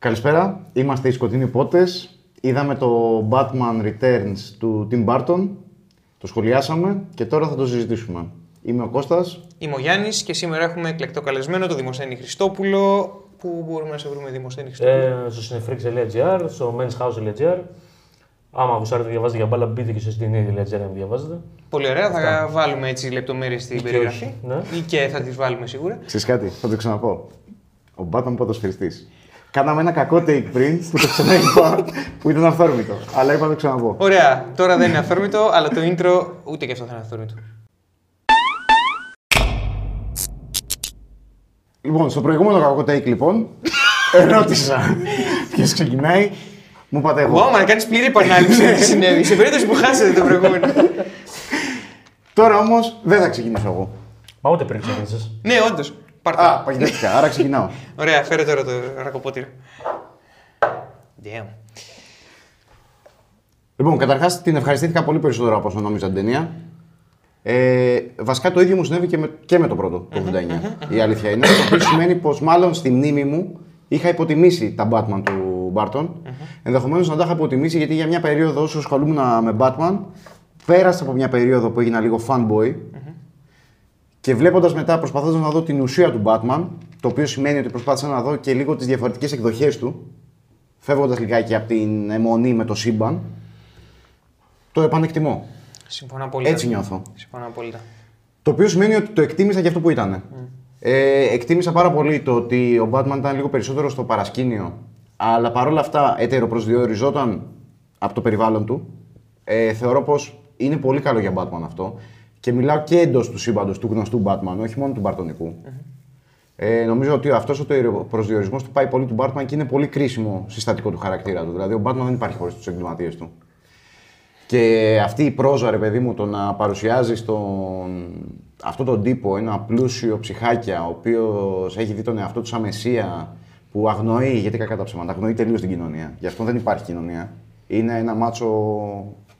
Καλησπέρα, είμαστε οι Σκοτεινοί Πότες. Είδαμε το Batman Returns του Tim Burton, το σχολιάσαμε και τώρα θα το συζητήσουμε. Είμαι ο Κώστας. Είμαι ο Γιάννης και σήμερα έχουμε εκλεκτό καλεσμένο το Δημοσθένη Χριστόπουλο. Πού μπορούμε να σε βρούμε, Δημοσθένη Χριστόπουλο; Ε, στο cinefrix.gr, στο menshouse.gr. Άμα γουστάρετε διαβάζετε για μπάλα, μπείτε και στο std.gr να διαβάζετε. Πολύ ωραία, θα βάλουμε έτσι λεπτομέρειες στην Ή και περιγραφή. όχι, ναι. Ή και θα τις βάλουμε σίγουρα. Ξέρεις κάτι, θα το ξαναπώ. Ο Batman ποδοσφαιριστής. Κάναμε ένα κακό take πριν που το ξαναείπα, που ήταν αυθόρμητο. Αλλά είπα να το ξαναπώ. Ωραία, τώρα δεν είναι αυθόρμητο, αλλά το intro ούτε και αυτό θα είναι αυθόρμητο. Λοιπόν, στο προηγούμενο κακό take λοιπόν, ερώτησα ποιος ξεκινάει; Μου είπατε εγώ. Wow, μα να κάνεις πλήρη επανάληψη τι συνέβη. Σε περίπτωση που χάσετε το προηγούμενο. Τώρα όμως δεν θα ξεκινήσω εγώ. Μα ούτε πριν ξεκίνησες. ναι, όντως. Πάρτε. Α, παγιδεύτηκα, άρα ξεκινάω. Ωραία, φέρε τώρα το ρακοπότηρο. Damn. Λοιπόν, καταρχάς την ευχαριστήθηκα πολύ περισσότερο από όσο νόμιζα την ταινία. Ε, βασικά το ίδιο μου συνέβη και με, και με το πρώτο, το 89. Η αλήθεια είναι. Το οποίο σημαίνει πως μάλλον στη μνήμη μου είχα υποτιμήσει τα Batman του Barton. Ενδεχομένως να τα είχα υποτιμήσει γιατί για μια περίοδο όσο ασχολούμουν με Batman, πέρασα από μια περίοδο που έγινα λίγο fanboy. Και βλέποντας μετά, προσπαθώντας να δω την ουσία του Batman, το οποίο σημαίνει ότι προσπάθησα να δω και λίγο τις διαφορετικές εκδοχές του, φεύγοντας λιγάκι από την αιμονή με το σύμπαν, το επανεκτιμώ. Συμφωνώ απόλυτα. Έτσι νιώθω. Συμφωνώ απόλυτα. Το οποίο σημαίνει ότι το εκτίμησα για αυτό που ήταν. Ε, εκτίμησα πάρα πολύ το ότι ο Batman ήταν λίγο περισσότερο στο παρασκήνιο, αλλά παρόλα αυτά ετεροπροσδιοριζόταν από το περιβάλλον του. Ε, θεωρώ πως είναι πολύ καλό για Batman αυτό. Και μιλάω και εντός του σύμπαντος του γνωστού Batman, όχι μόνο του μπαρτονικου Ε, νομίζω ότι αυτός ο προσδιορισμός του πάει πολύ του Batman και είναι πολύ κρίσιμο συστατικό του χαρακτήρα του. Δηλαδή, ο Batman δεν υπάρχει χωρίς τους εγκληματίες του. Και αυτή η πρόζα, ρε παιδί μου, το να παρουσιάζει στον... αυτόν τον τύπο ένα πλούσιο ψυχάκια, ο οποίος έχει δει τον εαυτό του σαν μεσία, που αγνοεί, γιατί κακά τα ψέματα, αγνοεί τελείως την κοινωνία. Γι' αυτό δεν υπάρχει κοινωνία. Είναι ένα μάτσο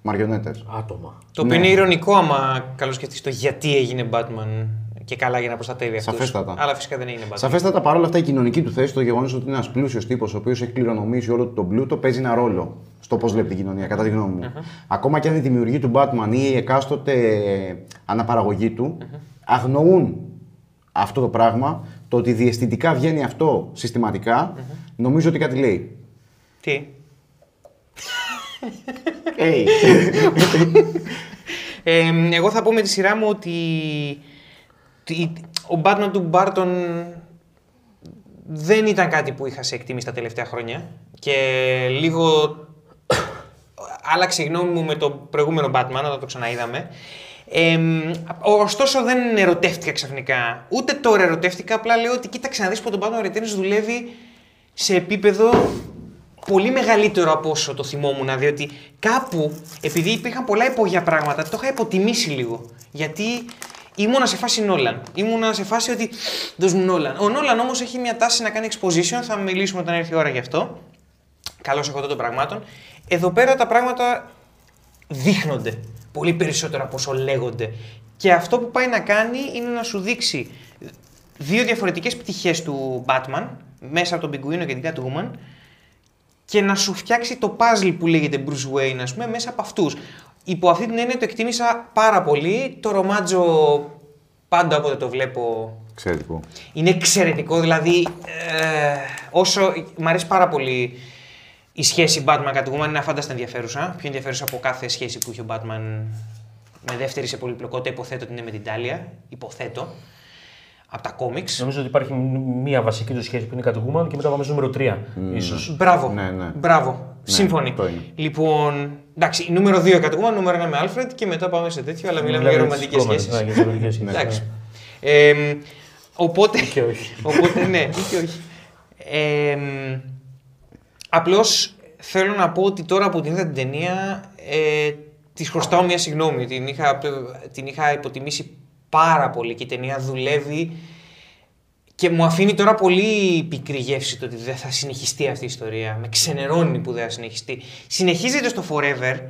μαριονέτες. Άτομα. Το οποίο είναι ηρωνικό άμα καλοσκεφτείς το γιατί έγινε Batman και καλά για να προστατεύει αυτούς. Σαφέστατα. Αλλά φυσικά δεν έγινε Batman. Σαφέστατα παρόλα αυτά η κοινωνική του θέση, το γεγονός ότι είναι ένας πλούσιος τύπος, ο οποίος έχει κληρονομήσει όλο του τον πλούτο, παίζει ένα ρόλο στο πώς βλέπει την κοινωνία, κατά τη γνώμη μου. Ακόμα και αν η δημιουργή του Batman ή η εκάστοτε αναπαραγωγή του αγνοούν αυτό το πράγμα, το ότι διαισθητικά βγαίνει αυτό συστηματικά, νομίζω ότι κάτι λέει. Τι; Hey. Ε, εγώ θα πω με τη σειρά μου ότι τι- ο Batman του Barton δεν ήταν κάτι που είχα σε εκτίμηση τα τελευταία χρόνια και λίγο άλλαξε η γνώμη μου με το προηγούμενο Batman όταν το ξαναείδαμε. Ε, ωστόσο δεν ερωτεύτηκα ξαφνικά. Ούτε τώρα ερωτεύτηκα, απλά λέω ότι κοίταξε να δεις που το Batman Returns δουλεύει σε επίπεδο πολύ μεγαλύτερο από όσο το θυμόμουν, διότι κάπου, επειδή υπήρχαν πολλά υπόγεια πράγματα, το είχα υποτιμήσει λίγο. Γιατί ήμουνα σε φάση Νόλαν. Ήμουνα σε φάση ότι δώσ' μου Νόλαν. Ο Νόλαν όμως έχει μια τάση να κάνει exposition, θα μιλήσουμε όταν έρθει η ώρα γι' αυτό. Καλώς έχω των πραγμάτων. Εδώ πέρα τα πράγματα δείχνονται πολύ περισσότερο από όσο λέγονται. Και αυτό που πάει να κάνει είναι να σου δείξει δύο διαφορετικές πτυχές του Batman μέσα από τον Πιγκουίνο και την Catwoman και να σου φτιάξει το puzzle που λέγεται Bruce Wayne, ας πούμε, μέσα από αυτούς. Υπό αυτή την έννοια το εκτίμησα πάρα πολύ. Το ρομάτζο πάντα όποτε το βλέπω Εξαιρετικό. είναι εξαιρετικό. Δηλαδή, ε, όσο. Μ' αρέσει πάρα πολύ η σχέση Batman Catwoman, είναι αφάνταστα ενδιαφέρουσα. Πιο ενδιαφέρουσα από κάθε σχέση που είχε ο Batman με δεύτερη σε πολυπλοκότητα. Υποθέτω ότι είναι με την Τάλια. Υποθέτω. Από τα κόμιξ. Νομίζω ότι υπάρχει μία βασική του σχέση που είναι η Catwoman και μετά πάμε στο νούμερο 3. Ίσως. Μπράβο. Ναι, ναι. Μπράβο. Σύμφωνοι. αυτό είναι. Λοιπόν, εντάξει, νούμερο 2 Catwoman, νούμερο 1 με Alfred και μετά πάμε σε τέτοιο, αλλά μιλάμε για ρομαντικές σχέσεις. Ναι, για τις ρομαντικές σχέσεις. Εντάξει. Ε, οπότε. και όχι. Οπότε ναι, ή και όχι. Ε, Απλώς θέλω να πω ότι τώρα που την είδα την ταινία, ε, της χρωστάω μια συγγνώμη. Την είχα, την είχα υποτιμήσει πάρα πολύ και η ταινία δουλεύει και μου αφήνει τώρα πολύ πικρή γεύση το ότι δεν θα συνεχιστεί αυτή η ιστορία. Με ξενερώνει που δεν θα συνεχιστεί. Συνεχίζεται στο Forever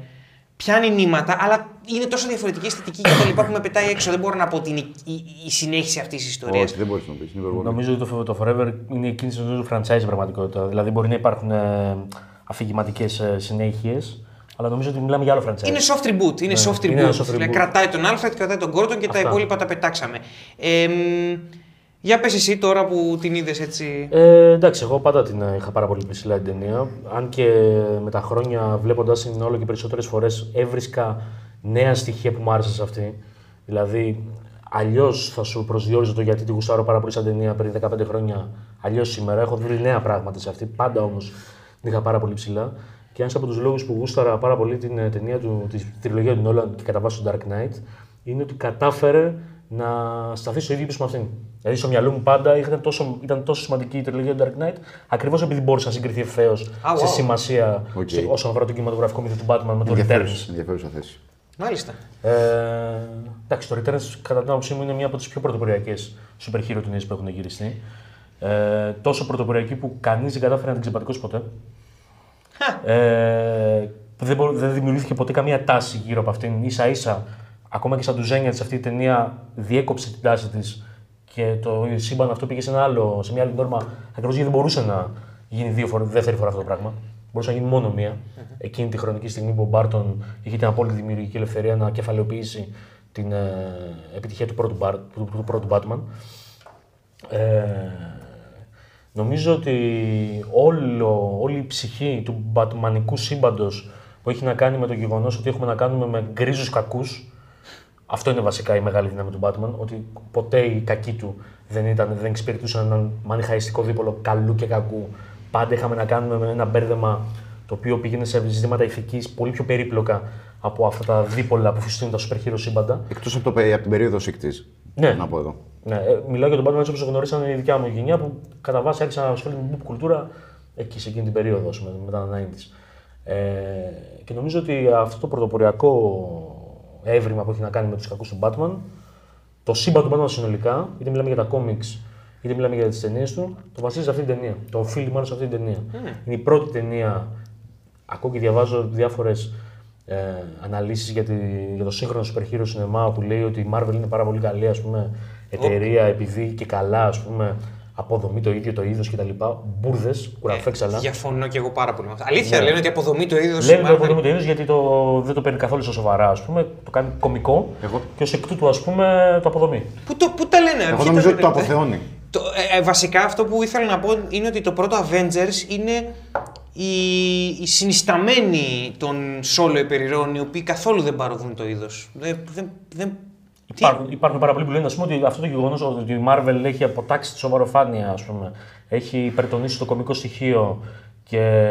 πιάνει νήματα, αλλά είναι τόσο διαφορετική αισθητική και τα λοιπά που με πετάει έξω. Δεν μπορώ να πω ότι είναι η, η, η συνέχιση αυτής της ιστορίας. Όχι, δεν μπορείς να πεις. Είναι υπερβολή. Νομίζω ότι το, το Forever είναι η κίνηση του franchise στην πραγματικότητα. Δηλαδή μπορεί να υπάρχουν ε, αφηγηματικές ε, συνέχειες, αλλά νομίζω ότι μιλάμε για άλλο franchise. Είναι soft reboot. Είναι soft reboot. είναι ένα soft Δηλαδή, reboot. κρατάει τον Alfred, κρατάει τον Gordon και τα Αυτά. υπόλοιπα τα πετάξαμε. Ε, μ, για πες εσύ τώρα που την είδες έτσι. Ε, εντάξει, εγώ πάντα την ε, είχα πάρα πολύ ψηλά την ταινία. Αν και με τα χρόνια βλέποντας την όλο και περισσότερες φορές έβρισκα νέα στοιχεία που μου άρεσαν σε αυτή. Δηλαδή, αλλιώς θα σου προσδιορίζω το γιατί τη γουστάρω πάρα πολύ σαν ταινία πριν 15 χρόνια. Αλλιώς σήμερα έχω βρει νέα πράγματα σε αυτή. Πάντα όμως την είχα πάρα πολύ ψηλά. Και ένας από τους λόγους που γούσταρα πάρα πολύ την ε, ταινία του, της τριλογία του Νόλαν και κατά βάση του Dark Knight είναι ότι κατάφερε να σταθεί στο ίδιο ύψο με αυτήν. Δηλαδή, στο μυαλό μου πάντα ήταν τόσο, ήταν τόσο σημαντική η τριλογία του Dark Knight, ακριβώς επειδή μπορούσε να συγκριθεί ευθέως wow. σε σημασία Οκ. σε, όσον αφορά το κινηματογραφικό μύθο του Batman με το Returns. Ενδιαφέρουσα, ενδιαφέρουσα θέση. Μάλιστα. Ε, εντάξει, το Returns κατά την άποψή μου είναι μία από τις πιο πρωτοποριακές super hero ταινίες που έχουν γυριστεί. Ε, τόσο πρωτοποριακή που κανείς δεν κατάφερε να την ξεπατικώσει ποτέ. Ε, δεν, μπο- δεν δημιουργήθηκε ποτέ καμία τάση γύρω από αυτήν. Ίσα ίσα, ακόμα και σαν τους Ζένια αυτή η ταινία διέκοψε την τάση της και το σύμπαν αυτό πήγε σε, ένα άλλο, σε μια άλλη νόρμα ακριβώς γιατί δεν μπορούσε να γίνει δύο φορέ, δεύτερη φορά αυτό το πράγμα. Μπορούσε να γίνει μόνο μία. Εκείνη τη χρονική στιγμή που ο Μπάρτον είχε την απόλυτη δημιουργική ελευθερία να κεφαλαιοποιήσει την ε, επιτυχία του πρώτου, Μπάρ- του, του πρώτου Batman. Ε, νομίζω ότι όλο, όλη η ψυχή του μπατμανικού σύμπαντος που έχει να κάνει με το γεγονός ότι έχουμε να κάνουμε με γκρίζους κακούς. Αυτό είναι βασικά η μεγάλη δύναμη του Batman. Ότι ποτέ οι κακοί του δεν, ήταν, δεν εξυπηρετούσαν έναν μανιχαϊστικό δίπολο καλού και κακού. Πάντα είχαμε να κάνουμε με ένα μπέρδεμα το οποίο πήγαινε σε ζητήματα ηθικής πολύ πιο περίπλοκα από αυτά τα δίπολα που φυστούν τα super hero σύμπαντα. Εκτός από, το πε- από την περίοδο σύκτη. Ναι. Να πω εδώ. Ναι, ε, μιλάω για τον Batman έτσι όπως γνωρίσαν η δικιά μου γενιά που κατά βάση άρχισα να ασχολείται με pop κουλτούρα εκεί σε εκείνη την περίοδο, ας πούμε, μετά τα 90s. Ε, και νομίζω ότι αυτό το πρωτοποριακό έβριμα που έχει να κάνει με τους κακούς του Batman, το σύμπαν του Batman συνολικά, είτε μιλάμε για τα comics, είτε μιλάμε για τις ταινίες του, το βασίζει σε αυτή την ταινία. Το οφείλει μάλλον σε αυτή την ταινία. Είναι η πρώτη ταινία. Ακούω και διαβάζω διάφορες ε, αναλύσεις για, τη, για το σύγχρονο super hero σινεμά που λέει ότι η Marvel είναι πάρα πολύ καλή ας πούμε, εταιρεία επειδή και καλά ας πούμε, αποδομεί το ίδιο το είδος κτλ. Μπουρδες, κουραφέξαλα. Διαφωνώ και εγώ πάρα πολύ με αυτό. Αλήθεια, λένε ότι αποδομεί το είδο. Λένε ότι αποδομεί το είδο γιατί το, δεν το παίρνει καθόλου στα σοβαρά, ας πούμε, το κάνει κωμικό Εγώ- και ως εκ τούτου ας πούμε, το αποδομεί. Πού, το, πού τα λένε, Εγώ ποιοι νομίζω τα ότι το λένε, αποθεώνει. Το, ε, ε, βασικά αυτό που ήθελα να πω είναι ότι το πρώτο Avengers είναι οι, οι συνισταμένοι των solo υπερηρών οι οποίοι καθόλου δεν παροδούν το είδος. Δεν, δεν, δεν, τι- Υπάρχουν, υπάρχουν πάρα πολλοί που λένε ας πούμε, ότι αυτό το γεγονός ότι η Marvel έχει αποτάξει τη σοβαροφάνεια, ας πούμε, έχει υπερτονίσει το κωμικό στοιχείο και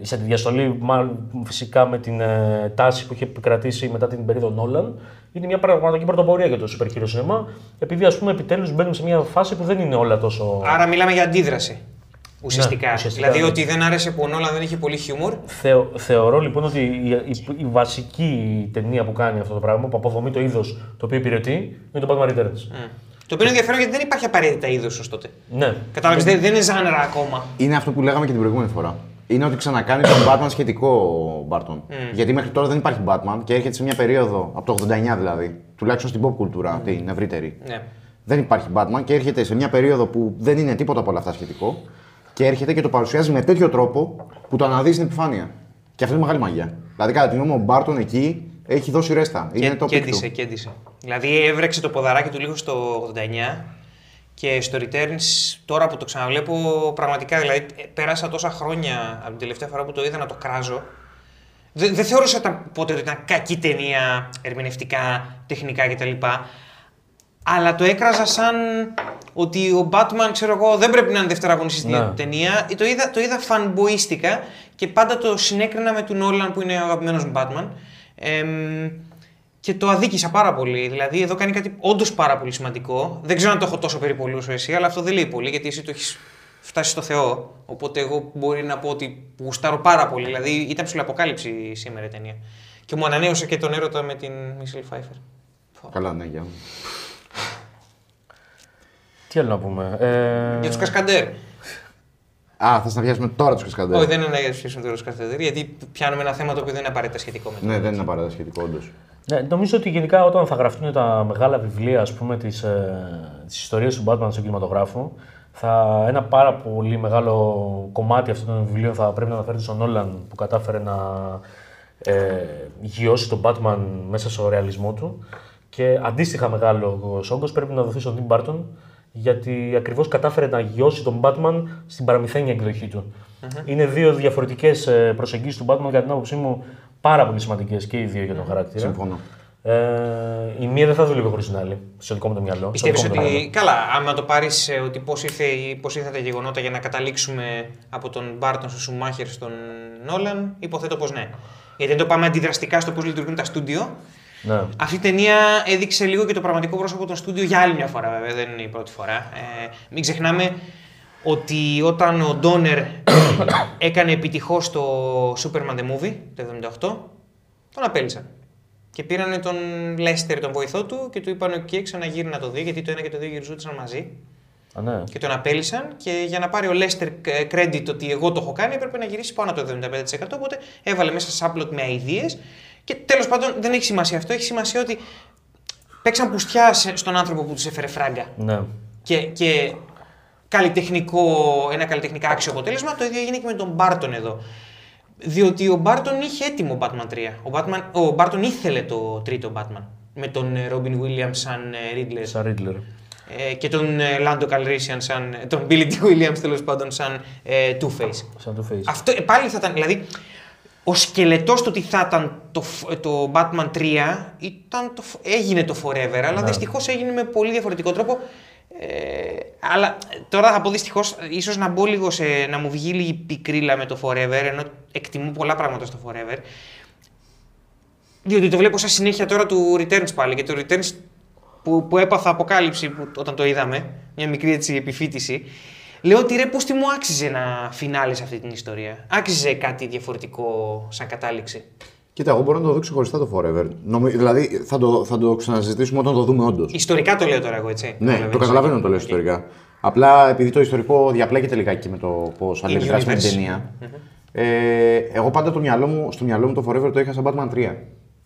σε τη διαστολή μάλλον, φυσικά με την ε, τάση που είχε επικρατήσει μετά την περίοδο Νόλαν, είναι μια πραγματική πρωτοπορία για το super hero σινεμά, επειδή ας πούμε επιτέλους μπαίνουμε σε μια φάση που δεν είναι όλα τόσο... Άρα μιλάμε για αντίδραση. Ουσιαστικά. Ναι, ουσιαστικά, δηλαδή ναι. ότι δεν άρεσε που ο Νόλαν δεν είχε πολύ χιούμορ. Θεω, θεωρώ λοιπόν ότι η, η, η βασική ταινία που κάνει αυτό το πράγμα, που αποδομεί το είδος το οποίο υπηρετεί, είναι το Batman Returns. Mm. Το οποίο είναι ενδιαφέρον γιατί δεν υπάρχει απαραίτητα είδος ως τότε. Ναι. Κατάλαβες, δεν, δεν είναι genre ακόμα. Είναι αυτό που λέγαμε και την προηγούμενη φορά. Είναι ότι ξανακάνει τον Batman σχετικό ο Μπάρτον. Γιατί μέχρι τώρα δεν υπάρχει Batman και έρχεται σε μια περίοδο, από το 89 δηλαδή, τουλάχιστον στην pop κουλτούρα, την ευρύτερη. Ναι. Δεν υπάρχει Batman και έρχεται σε μια περίοδο που δεν είναι τίποτα από όλα αυτά σχετικό και έρχεται και το παρουσιάζει με τέτοιο τρόπο που το αναδύει στην επιφάνεια. Και αυτό είναι μεγάλη μαγεία. Δηλαδή, κατά τη γνώμη μου, ο Μπάρτον εκεί έχει δώσει ρέστα. Είναι Και, το peak του. κέντησε, κέντησε. Δηλαδή έβρεξε το ποδαράκι του λίγο στο 89 και στο Returns, τώρα που το ξαναβλέπω, πραγματικά δηλαδή ε, πέρασα τόσα χρόνια από την τελευταία φορά που το είδα να το κράζω. Δεν, δεν θεώρησα τα- ποτέ ότι ήταν κακή ταινία ερμηνευτικά, τεχνικά κτλ. Αλλά το έκραζα σαν ότι ο Batman, ξέρω εγώ, δεν πρέπει να είναι δευτεραγωνιστή στην Ναι. ταινία. Το είδα, το είδα φανμποίστικα και πάντα το συνέκρινα με τον Όλαν που είναι ο αγαπημένος μου Batman. Εμ, και το αδίκησα πάρα πολύ. Δηλαδή, εδώ κάνει κάτι όντως πάρα πολύ σημαντικό. Δεν ξέρω αν το έχω τόσο περιπολού όσο εσύ, αλλά αυτό δεν λέει πολύ γιατί εσύ το έχεις φτάσει στο Θεό. Οπότε, εγώ μπορεί να πω ότι γουστάρω πάρα πολύ. Δηλαδή, ήταν ψηλοαποκάλυψη σήμερα η ταινία. Και μου ανανέωσε και τον έρωτα με την Μίσελ Φάιφερ. Καλά, ναι, για. Τι άλλο να πούμε. Ε, Για τους Κασκαντέρ. Α, θα συναντιάσουμε τώρα τους Κασκαντέρ. Όχι, δεν είναι να σχέσουμε τώρα τους Κασταντερή, γιατί πιάνουμε ένα θέμα το οποίο δεν είναι απαραίτητα σχετικό με το. Ναι, δεν είναι απαραίτητα σχετικό, όντως. Ναι, νομίζω ότι γενικά όταν θα γραφτούν τα μεγάλα βιβλία ας πούμε, της, ε, της ιστορίας του Batman στον κινηματογράφο, θα, ένα πάρα πολύ μεγάλο κομμάτι αυτών των βιβλίων θα πρέπει να αναφέρεται στον Νόλαν που κατάφερε να ε, γιώσει τον Batman μέσα στο ρεαλισμό του και αντίστοιχα μεγάλος όγκος πρέπει να δοθεί στον Tim Burton γιατί ακριβώς κατάφερε να γιώσει τον Batman στην παραμυθένια εκδοχή του. Είναι δύο διαφορετικές ε, προσεγγίσεις του Batman κατά την άποψή μου πάρα πολύ σημαντικές και οι δύο για τον χαρακτήρα. Συμφωνώ. Ε, η μία δεν θα δουλεύει χωρίς την άλλη, στο δικό μου το μυαλό. στο Πιστεύεις δικό μου το ότι. μυαλό. Καλά, άμα το πάρεις ότι πώς ήρθε, πώς ήρθαν τα γεγονότα για να καταλήξουμε από τον Μπάρτον στο Σουμάχερ στον Νόλαν, υποθέτω πως ναι. Γιατί αν το πάμε αντιδραστικά στο πώς λειτουργούν τα στούντιο, Ναι. αυτή η ταινία έδειξε λίγο και το πραγματικό πρόσωπο των στούντιο για άλλη μια φορά, βέβαια, δεν είναι η πρώτη φορά. Ε, μην ξεχνάμε ότι όταν ο Ντόνερ έκανε επιτυχώς το Superman the Movie το 78, τον απέλησαν. Και πήραν τον Λέστερ, τον βοηθό του, και του είπαν: OK, ξαναγύρει να το δει, γιατί το ένα και το δύο γυριζόντουσαν μαζί. Α, ναι. Και τον απέλησαν και για να πάρει ο Λέστερ credit ότι εγώ το έχω κάνει, έπρεπε να γυρίσει πάνω από το 75%. Οπότε έβαλε μέσα σάπλοτ με ideas. Και τέλος πάντων δεν έχει σημασία αυτό. Έχει σημασία ότι παίξαν πουστιά σε- στον άνθρωπο που τους έφερε φράγκα. ναι. Και, και καλλιτεχνικό, ένα καλλιτεχνικά άξιο αποτέλεσμα. Το ίδιο έγινε και με τον Μπάρτον εδώ. Διότι ο Μπάρτον είχε έτοιμο Batman 3. Ο, Batman, ο Μπάρτον ήθελε το τρίτο Batman. Με τον ε, Robin Williams σαν ε, Riddler Σαν Ρίτλερ. ε, και τον ε, Λάντο Καλρίσιαν σαν. τον Billy D. Williams τέλος πάντων σαν ε, Two-Face. Σαν το Face. Αυτό ε, πάλι θα ήταν. Δηλαδή, ο σκελετός του τι θα ήταν το, φ- το Batman 3 ήταν το, φ- έγινε το Forever, αλλά Ναι. δυστυχώς έγινε με πολύ διαφορετικό τρόπο. Ε, αλλά ε, τώρα θα πω δυστυχώς, ίσως να μπω λίγο σε. να μου βγει λίγη πικρίλα με το Forever, ενώ εκτιμώ πολλά πράγματα στο Forever. Διότι το βλέπω σαν συνέχεια τώρα του Returns πάλι και το Returns που, που έπαθα αποκάλυψη που, όταν το είδαμε, μια μικρή έτσι επιφύτηση. Λέω ότι ρε πώς τι μου άξιζε να φινάλε σε αυτή την ιστορία. Άξιζε κάτι διαφορετικό σαν κατάληξη. Κοίτα, εγώ μπορώ να το δω ξεχωριστά το Forever. Νομι... Δηλαδή θα το, θα το ξαναζητήσουμε όταν το δούμε όντως. Ιστορικά το λέω τώρα εγώ έτσι. Ναι, Καταλαβαίνεις. το καταλαβαίνω να το λέω Οκ. ιστορικά. Απλά επειδή το ιστορικό διαπλέκεται λιγάκι με το πώς αλληλεπιδράσει με την universe. ταινία. Ε, εγώ πάντα το μυαλό μου, στο μυαλό μου το Forever το είχα σαν Batman 3.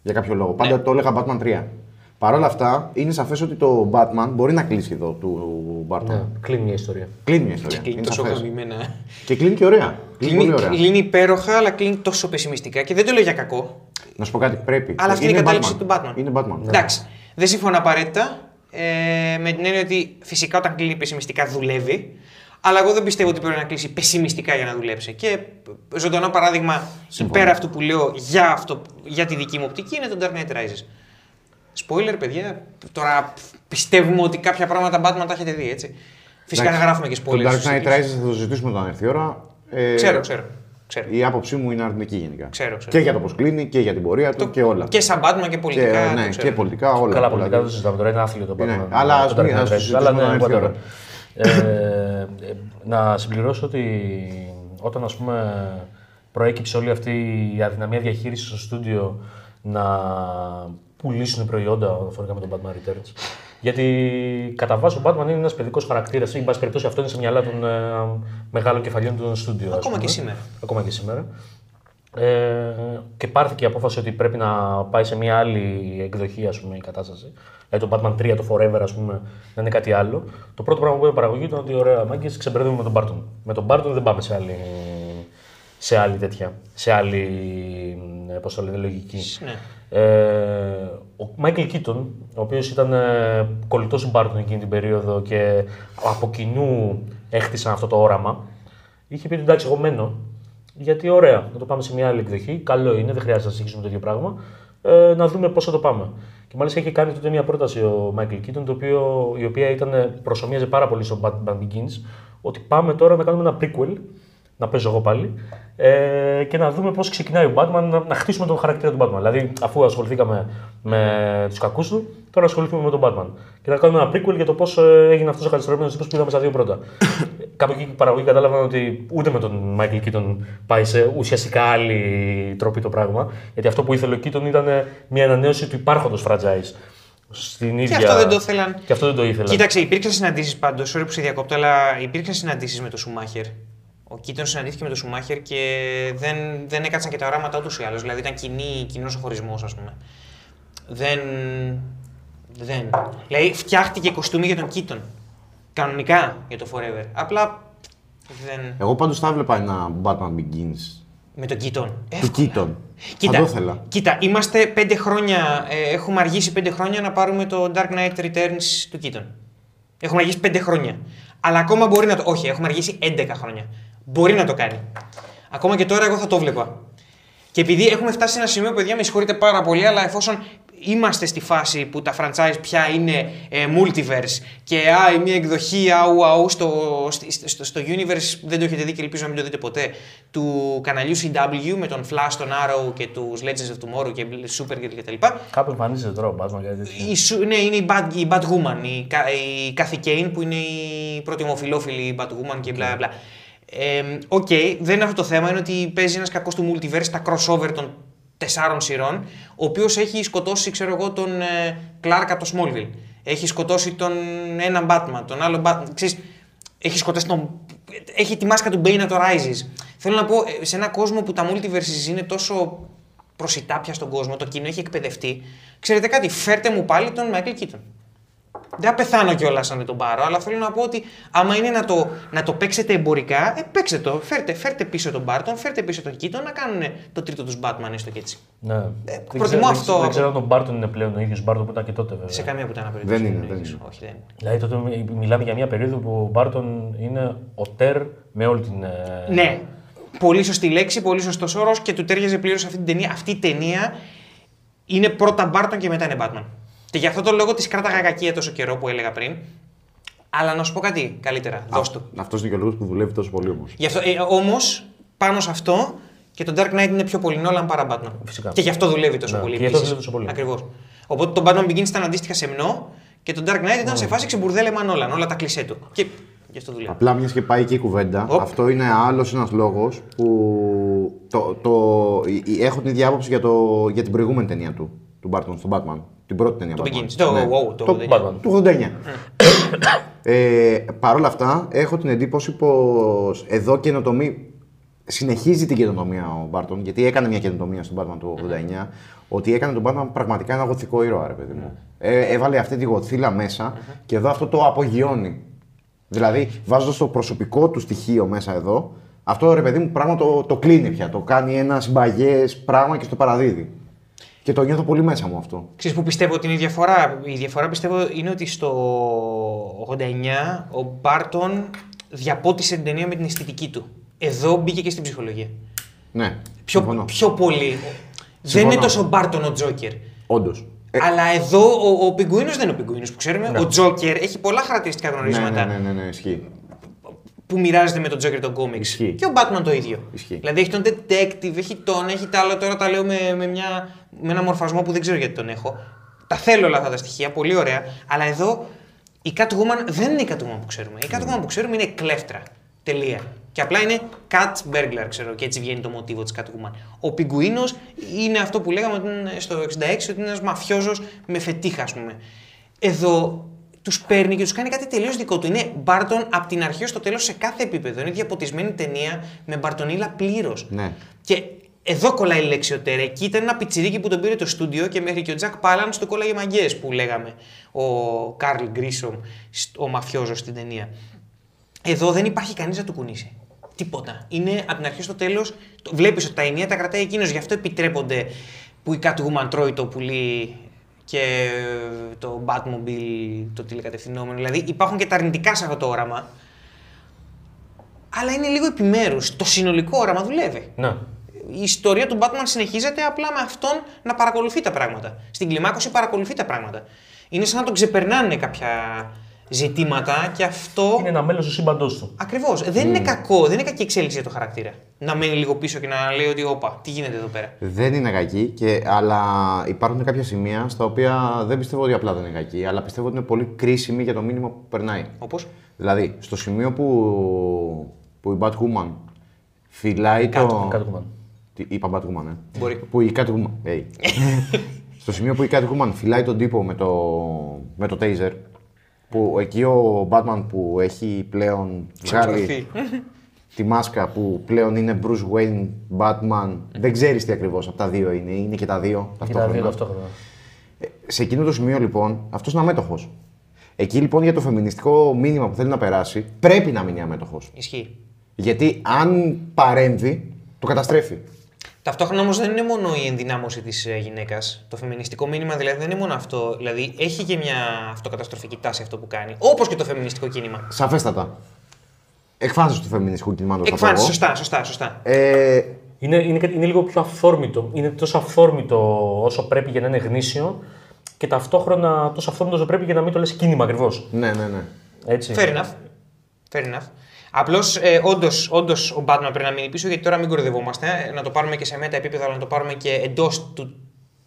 Για κάποιο λόγο. Πάντα Ναι. το έλεγα Batman 3. Παρ' όλα αυτά, είναι σαφές ότι το Batman μπορεί να κλείσει εδώ του Burton. Ναι, κλείνει μια ιστορία. Κλείνει μια ιστορία. Κλείνει είναι τόσο σαφές. γαμημένα. Και κλείνει και ωραία. Κλείνει, Κλείνει, πολύ ωραία. κλείνει υπέροχα, αλλά κλείνει τόσο πεσημιστικά. Και δεν το λέω για κακό. Να σου πω κάτι, πρέπει. Αλλά αυτή είναι η κατάληξη του Batman. Είναι Batman. Εντάξει. Δεν συμφωνώ απαραίτητα. Ε, με την έννοια ότι φυσικά όταν κλείνει πεσημιστικά δουλεύει. Αλλά εγώ δεν πιστεύω ότι πρέπει να κλείσει πεσημιστικά για να δουλέψει. Και ζωντανό παράδειγμα Συμφωνώ. υπέρ αυτού που λέω για, αυτό, για τη δική μου οπτική είναι το Dark Knight Rises. Spoiler, παιδιά. Τώρα πιστεύουμε ότι κάποια πράγματα Batman τα έχετε δει, έτσι. Φυσικά Εντάξει, θα γράφουμε και Το spoilers. Dark στους Knight τίτλους. Rises θα το συζητήσουμε όταν έρθει η ώρα. Ε, Ξέρω, ξέρω. ξέρω. Η άποψή μου είναι αρνητική γενικά. Ξέρω, ξέρω. Και για το πώς κλείνει και για την πορεία του και όλα. Και σαν Batman και πολιτικά. Και, το ναι, ξέρω. και πολιτικά όλα. Καλά, πολλά. πολιτικά δεν το συζητάμε τώρα, είναι άθλιο το Είναι, Batman. αλλά ας το μην- Dark Knight ας το Rises. συζητήσουμε Αλλά ναι, όταν έρθει η whatever. ώρα. Ε, ε, να συμπληρώσω ότι όταν ας πούμε προέκυψε όλη αυτή η αδυναμία διαχείρισης στο στούντιο να πουλήσουν προϊόντα αναφορικά με τον Batman Returns. Γιατί κατά βάση ο Batman είναι ένας παιδικός χαρακτήρας. Ή, εν πάση περιπτώσει, αυτό είναι σε μυαλά των ε, μεγάλων κεφαλιών των στούντιο. ας Ακόμα πούμε. και σήμερα. Ακόμα και σήμερα. Ε, και πάρθηκε η απόφαση ότι πρέπει να πάει σε μια άλλη εκδοχή ας πούμε, η κατάσταση. Δηλαδή το Batman 3, το Forever, ας πούμε, να είναι κάτι άλλο. Το πρώτο πράγμα που είπε η παραγωγή ήταν ότι ωραία, μάγκες ξεμπερδεύουμε με τον Barton. Με τον Barton δεν πάμε σε άλλη, σε άλλη τέτοια, σε άλλη ε, πώς το λένε, λογική. Ναι. Ε, ο Μάικλ Κίτον, ο οποίος ήταν ε, κολλητός του Μπάρτον εκείνη την περίοδο και από κοινού έχτισαν αυτό το όραμα, είχε πει ότι εντάξει, εγώ μένω, γιατί ωραία, να το πάμε σε μια άλλη εκδοχή, καλό είναι, δεν χρειάζεται να συνεχίσουμε το ίδιο πράγμα, ε, να δούμε πώς θα το πάμε. Και μάλιστα είχε κάνει τότε μια πρόταση ο Μάικλ Κίτον, το οποίο, η οποία ήταν, προσωμίαζε πάρα πολύ στο Batman Begins, ότι πάμε τώρα να κάνουμε ένα prequel, να παίζω εγώ πάλι, ε, και να δούμε πώς ξεκινάει ο Batman, να, να χτίσουμε τον χαρακτήρα του Batman. Δηλαδή, αφού ασχοληθήκαμε με τους κακούς του, τώρα ασχοληθούμε με τον Batman. Και να κάνουμε ένα prequel για το πώς έγινε αυτός ο καταστροφμένο τύπος που είδαμε στα δύο πρώτα. Κάπου εκεί οι παραγωγοί κατάλαβαν ότι ούτε με τον Michael Keaton πάει σε ουσιαστικά άλλη τροπή το πράγμα. Γιατί αυτό που ήθελε ο Keaton ήταν μια ανανέωση του υπάρχοντος franchise. Στην ίδια... αυτό δεν το ήθελαν. Και αυτό δεν το ήθελαν. Κοίταξε, υπήρξαν συναντήσεις πάντως, sorry που σε διακόπτω, αλλά υπήρξαν συναντήσεις με τον Σουμάχερ. Ο Κίτον συναντήθηκε με τον Σουμάχερ και δεν, δεν έκατσαν και τα οράματα ούτω ή άλλως. Δηλαδή ήταν κοινός ο χωρισμό, ας πούμε. Δεν. Δεν. Δηλαδή φτιάχτηκε κοστούμι για τον Κίτον. Κανονικά για το Forever. Απλά δεν. Εγώ πάντως θα έβλεπα ένα Batman Begins Με τον Κίτον. του Keaton. Κοίτα, Θα το ήθελα. κοίτα, είμαστε πέντε χρόνια, ε, έχουμε αργήσει πέντε χρόνια να πάρουμε το Dark Knight Returns του Keaton. Έχουμε αργήσει πέντε χρόνια. Αλλά ακόμα μπορεί να το. Όχι, έχουμε αργήσει 11 χρόνια. Μπορεί να το κάνει. Ακόμα και τώρα εγώ θα το βλέπα. Και επειδή έχουμε φτάσει σε ένα σημείο, παιδιά, με συγχωρείτε πάρα πολύ, αλλά εφόσον είμαστε στη φάση που τα franchise πια είναι ε, multiverse και α, η μία εκδοχή αου αου στο, στη- στο, στο universe, δεν το έχετε δει και ελπίζω να μην το δείτε ποτέ, του καναλιού CW με τον Flash, τον Arrow και τους Legends of Tomorrow και Supergirl κτλ. Κάπου εμφανίζεται τώρα ο Batman κάτι τέτοιο. Η, Σου- ναι, είναι η, Bad, η Batwoman, η, Κα- η Kathy Kane που είναι η πρώτη ομοφιλόφιλη Batwoman και μπλα μπλα. Ε, Οκ, δεν είναι αυτό το θέμα, είναι ότι παίζει ένας κακός του multiverse τα crossover των τεσσάρων σειρών, ο οποίος έχει σκοτώσει, ξέρω εγώ, τον ε, Clark από το Smallville. Έχει σκοτώσει τον έναν Batman, τον άλλο Batman. Ξέρεις, έχει σκοτώσει τον... Έχει τη μάσκα του Bane από το Rises. Θέλω να πω, ε, σε ένα κόσμο που τα multiverses είναι τόσο προσιτά πια στον κόσμο, το κοινό έχει εκπαιδευτεί. Ξέρετε κάτι, φέρτε μου πάλι τον Michael Keaton. Δεν θα πεθάνω κιόλας αν δεν τον πάρω, αλλά θέλω να πω ότι άμα είναι να το, να το παίξετε εμπορικά, ε, παίξτε το. Φέρτε, φέρτε πίσω τον Μπάρτον, φέρτε πίσω τον Keaton να κάνουν το τρίτο τους Batman, έστω και έτσι. Ναι. δεν προτιμώ ξέρω, αυτό Δεν, από- ξέρω αν τον Μπάρτον είναι πλέον ο ίδιος Μπάρτον που ήταν και τότε βέβαια. Σε καμία που ήταν περίπτωση. Δεν είναι, ο δεν ίδιος. είναι. Όχι, δεν είναι. Δηλαδή τότε μι- μιλάμε για μια περίοδο που ο Μπάρτον είναι ο Τερ με όλη την. ε, Ναι. Πολύ σωστή λέξη, πολύ σωστός όρος και του τέριαζε πλήρως αυτή την ταινία. Αυτή η ταινία είναι πρώτα Μπάρτον και μετά είναι Batman. Και γι' αυτό το λόγο της κράταγα κακία τόσο καιρό που έλεγα πριν. Αλλά να σου πω κάτι καλύτερα. Δώσ' του. Αυτός είναι και ο λόγος που δουλεύει τόσο πολύ όμως. Γι' αυτό, ε, όμως, πάνω σε αυτό και το Dark Knight είναι πιο πολύ Nolan παρά Batman. Φυσικά. Και γι' αυτό δουλεύει τόσο Ναι, πολύ. και γι' αυτό δουλεύει τόσο πολύ. Ακριβώς. Οπότε το Batman Begins ήταν αντίστοιχα σεμνό και το Dark Knight ήταν σε φάση ξεμπουρδέλεμα Nolan, όλα τα κλισέ του. Και γι' αυτό δουλεύει. Απλά μιας και πάει εκεί η κουβέντα, Οπ. αυτό είναι άλλος ένας λόγος που το, το, η- η- έχω την ίδια άποψη για, το, για την προηγούμενη ταινία του, του Barton, στον Batman. Την πρώτη ταινία Το Batman. Begins. Το- Ναι. wow, το το 89. Batman. του 89. ε, Παρ' όλα αυτά, έχω την εντύπωση πως εδώ καινοτομή συνεχίζει την καινοτομία ο Μπάρτον, γιατί έκανε μια καινοτομία στον Batman του 89, ότι έκανε τον Batman πραγματικά ένα γοθικό ήρωα, ρε παιδί μου. Ε, έβαλε αυτή τη γοθίλα μέσα και εδώ αυτό το απογειώνει. Δηλαδή, βάζοντας το προσωπικό του στοιχείο μέσα εδώ, αυτό ρε παιδί μου πράγμα το, το κλείνει πια. Το κάνει ένα συμπαγές πράγμα και στο παραδίδει. Και το νιώθω πολύ μέσα μου αυτό. Ξέρεις που πιστεύω ότι είναι η διαφορά; Η διαφορά πιστεύω είναι ότι στο 89 ο Μπάρτον διαπότισε την ταινία με την αισθητική του. Εδώ μπήκε και στην ψυχολογία. Ναι, Πιο, συμφωνώ. πιο πολύ. Δεν Συμφωνώ. είναι τόσο Μπάρτον ο Τζόκερ. Όντως. Ε, Αλλά εδώ ο, ο Πιγκουίνος δεν είναι ο Πιγκουίνος που ξέρουμε. Ο Τζόκερ έχει πολλά χαρακτηριστικά ναι, γνωρίσματα ναι, ναι, ναι, ναι, ισχύει. Που μοιράζεται με τον Τζόκερ των κόμιξ. Ισχύει. Και ο Batman το ίδιο. Ισχύει. Δηλαδή έχει τον detective, έχει τον, έχει τα άλλα. Τώρα τα λέω με, με, μια, με ένα μορφασμό που δεν ξέρω γιατί τον έχω. Τα θέλω όλα αυτά τα στοιχεία, πολύ ωραία. Αλλά εδώ η Catwoman δεν είναι η Catwoman που ξέρουμε. Η Catwoman που ξέρουμε είναι κλέφτρα. Τελεία. Και απλά είναι cat burglar, ξέρω, και έτσι βγαίνει το μοτίβο της Catwoman. Ο Πιγκουίνος είναι αυτό που λέγαμε ότι είναι στο 66 ότι είναι ένας μαφιόζος με φετίχ, ας πούμε. Εδώ τους παίρνει και τους κάνει κάτι τελείως δικό του. Είναι Μπάρτον από την αρχή στο τέλος σε κάθε επίπεδο. Είναι διαποτισμένη ταινία με Μπαρτονίλα πλήρως. Ναι. Και εδώ κολλάει η λέξη auteur. Εκεί ήταν ένα πιτσιρίκι που τον πήρε το στούντιο και μέχρι και ο Τζακ Πάλανς του κόλλαγε μαγκιές που λέγαμε. Ο Καρλ Γκρίσομ, ο μαφιόζος στην ταινία. Εδώ δεν υπάρχει κανείς να του κουνήσει. Τίποτα. Είναι από την αρχή στο τέλος. Βλέπεις ότι τα ενία τα κρατάει εκείνος. Γι' αυτό επιτρέπονται που η Catwoman τρώει το πουλί και το Batmobile το τηλεκατευθυνόμενο. Δηλαδή υπάρχουν και τα αρνητικά σε αυτό το όραμα. Αλλά είναι λίγο επιμέρους. Το συνολικό όραμα δουλεύει. Ναι. Η ιστορία του Batman συνεχίζεται απλά με αυτόν να παρακολουθεί τα πράγματα. Στην κλιμάκωση παρακολουθεί τα πράγματα. Είναι σαν να τον ξεπερνάνε κάποια ζητήματα και αυτό. Είναι ένα μέλος του σύμπαντός του. Ακριβώς. Δεν είναι κακό, δεν είναι κακή εξέλιξη για το χαρακτήρα. Να μένει λίγο πίσω και να λέει ότι, όπα, τι γίνεται εδώ πέρα. Δεν είναι κακή, και, αλλά υπάρχουν κάποια σημεία στα οποία δεν πιστεύω ότι απλά δεν είναι κακή, αλλά πιστεύω ότι είναι πολύ κρίσιμη για το μήνυμα που περνάει. Όπως; Δηλαδή, στο σημείο που, που η Batwoman φυλάει το. Catwoman. Τι, είπα Batwoman, ε. Μπορεί. Που η Catwoman. Hey. στο σημείο που η Catwoman φυλάει τον τύπο με το, με το taser, που εκεί ο Batman που έχει πλέον βγάλει. τη μάσκα που πλέον είναι Bruce Wayne, Batman. Δεν ξέρεις τι ακριβώς από τα δύο είναι. Είναι και τα δύο Και τα δύο ταυτόχρονα. ταυτόχρονα. Σε εκείνο το σημείο λοιπόν, αυτός είναι αμέτωχος. Εκεί λοιπόν για το φεμινιστικό μήνυμα που θέλει να περάσει, πρέπει να μείνει αμέτωχος. Ισχύει. Γιατί αν παρέμβει, το καταστρέφει. Ταυτόχρονα όμως δεν είναι μόνο η ενδυνάμωση της γυναίκας. Το φεμινιστικό μήνυμα δηλαδή δεν είναι μόνο αυτό. Δηλαδή έχει και μια αυτοκαταστροφική τάση αυτό που κάνει. Όπως και το φεμινιστικό κίνημα. Σαφέστατα. Εκφάνσει του φεμινιστικού κινήματο. Εκφάνσει, σωστά, σωστά, σωστά. Ε, Είναι, είναι, κάτι- είναι λίγο πιο αυθόρμητο. Είναι τόσο αυθόρμητο όσο πρέπει για να είναι γνήσιο και ταυτόχρονα τόσο αυθόρμητο όσο πρέπει για να μην το λες κίνημα ακριβώς. ναι, ναι, ναι. Έτσι. Fair enough. Fair enough. Απλώς, ε, όντως, όντως, ο Batman πρέπει να μείνει πίσω γιατί τώρα μην κοροϊδευόμαστε. ε, να το πάρουμε και σε μέτα επίπεδο, αλλά να το πάρουμε και εντός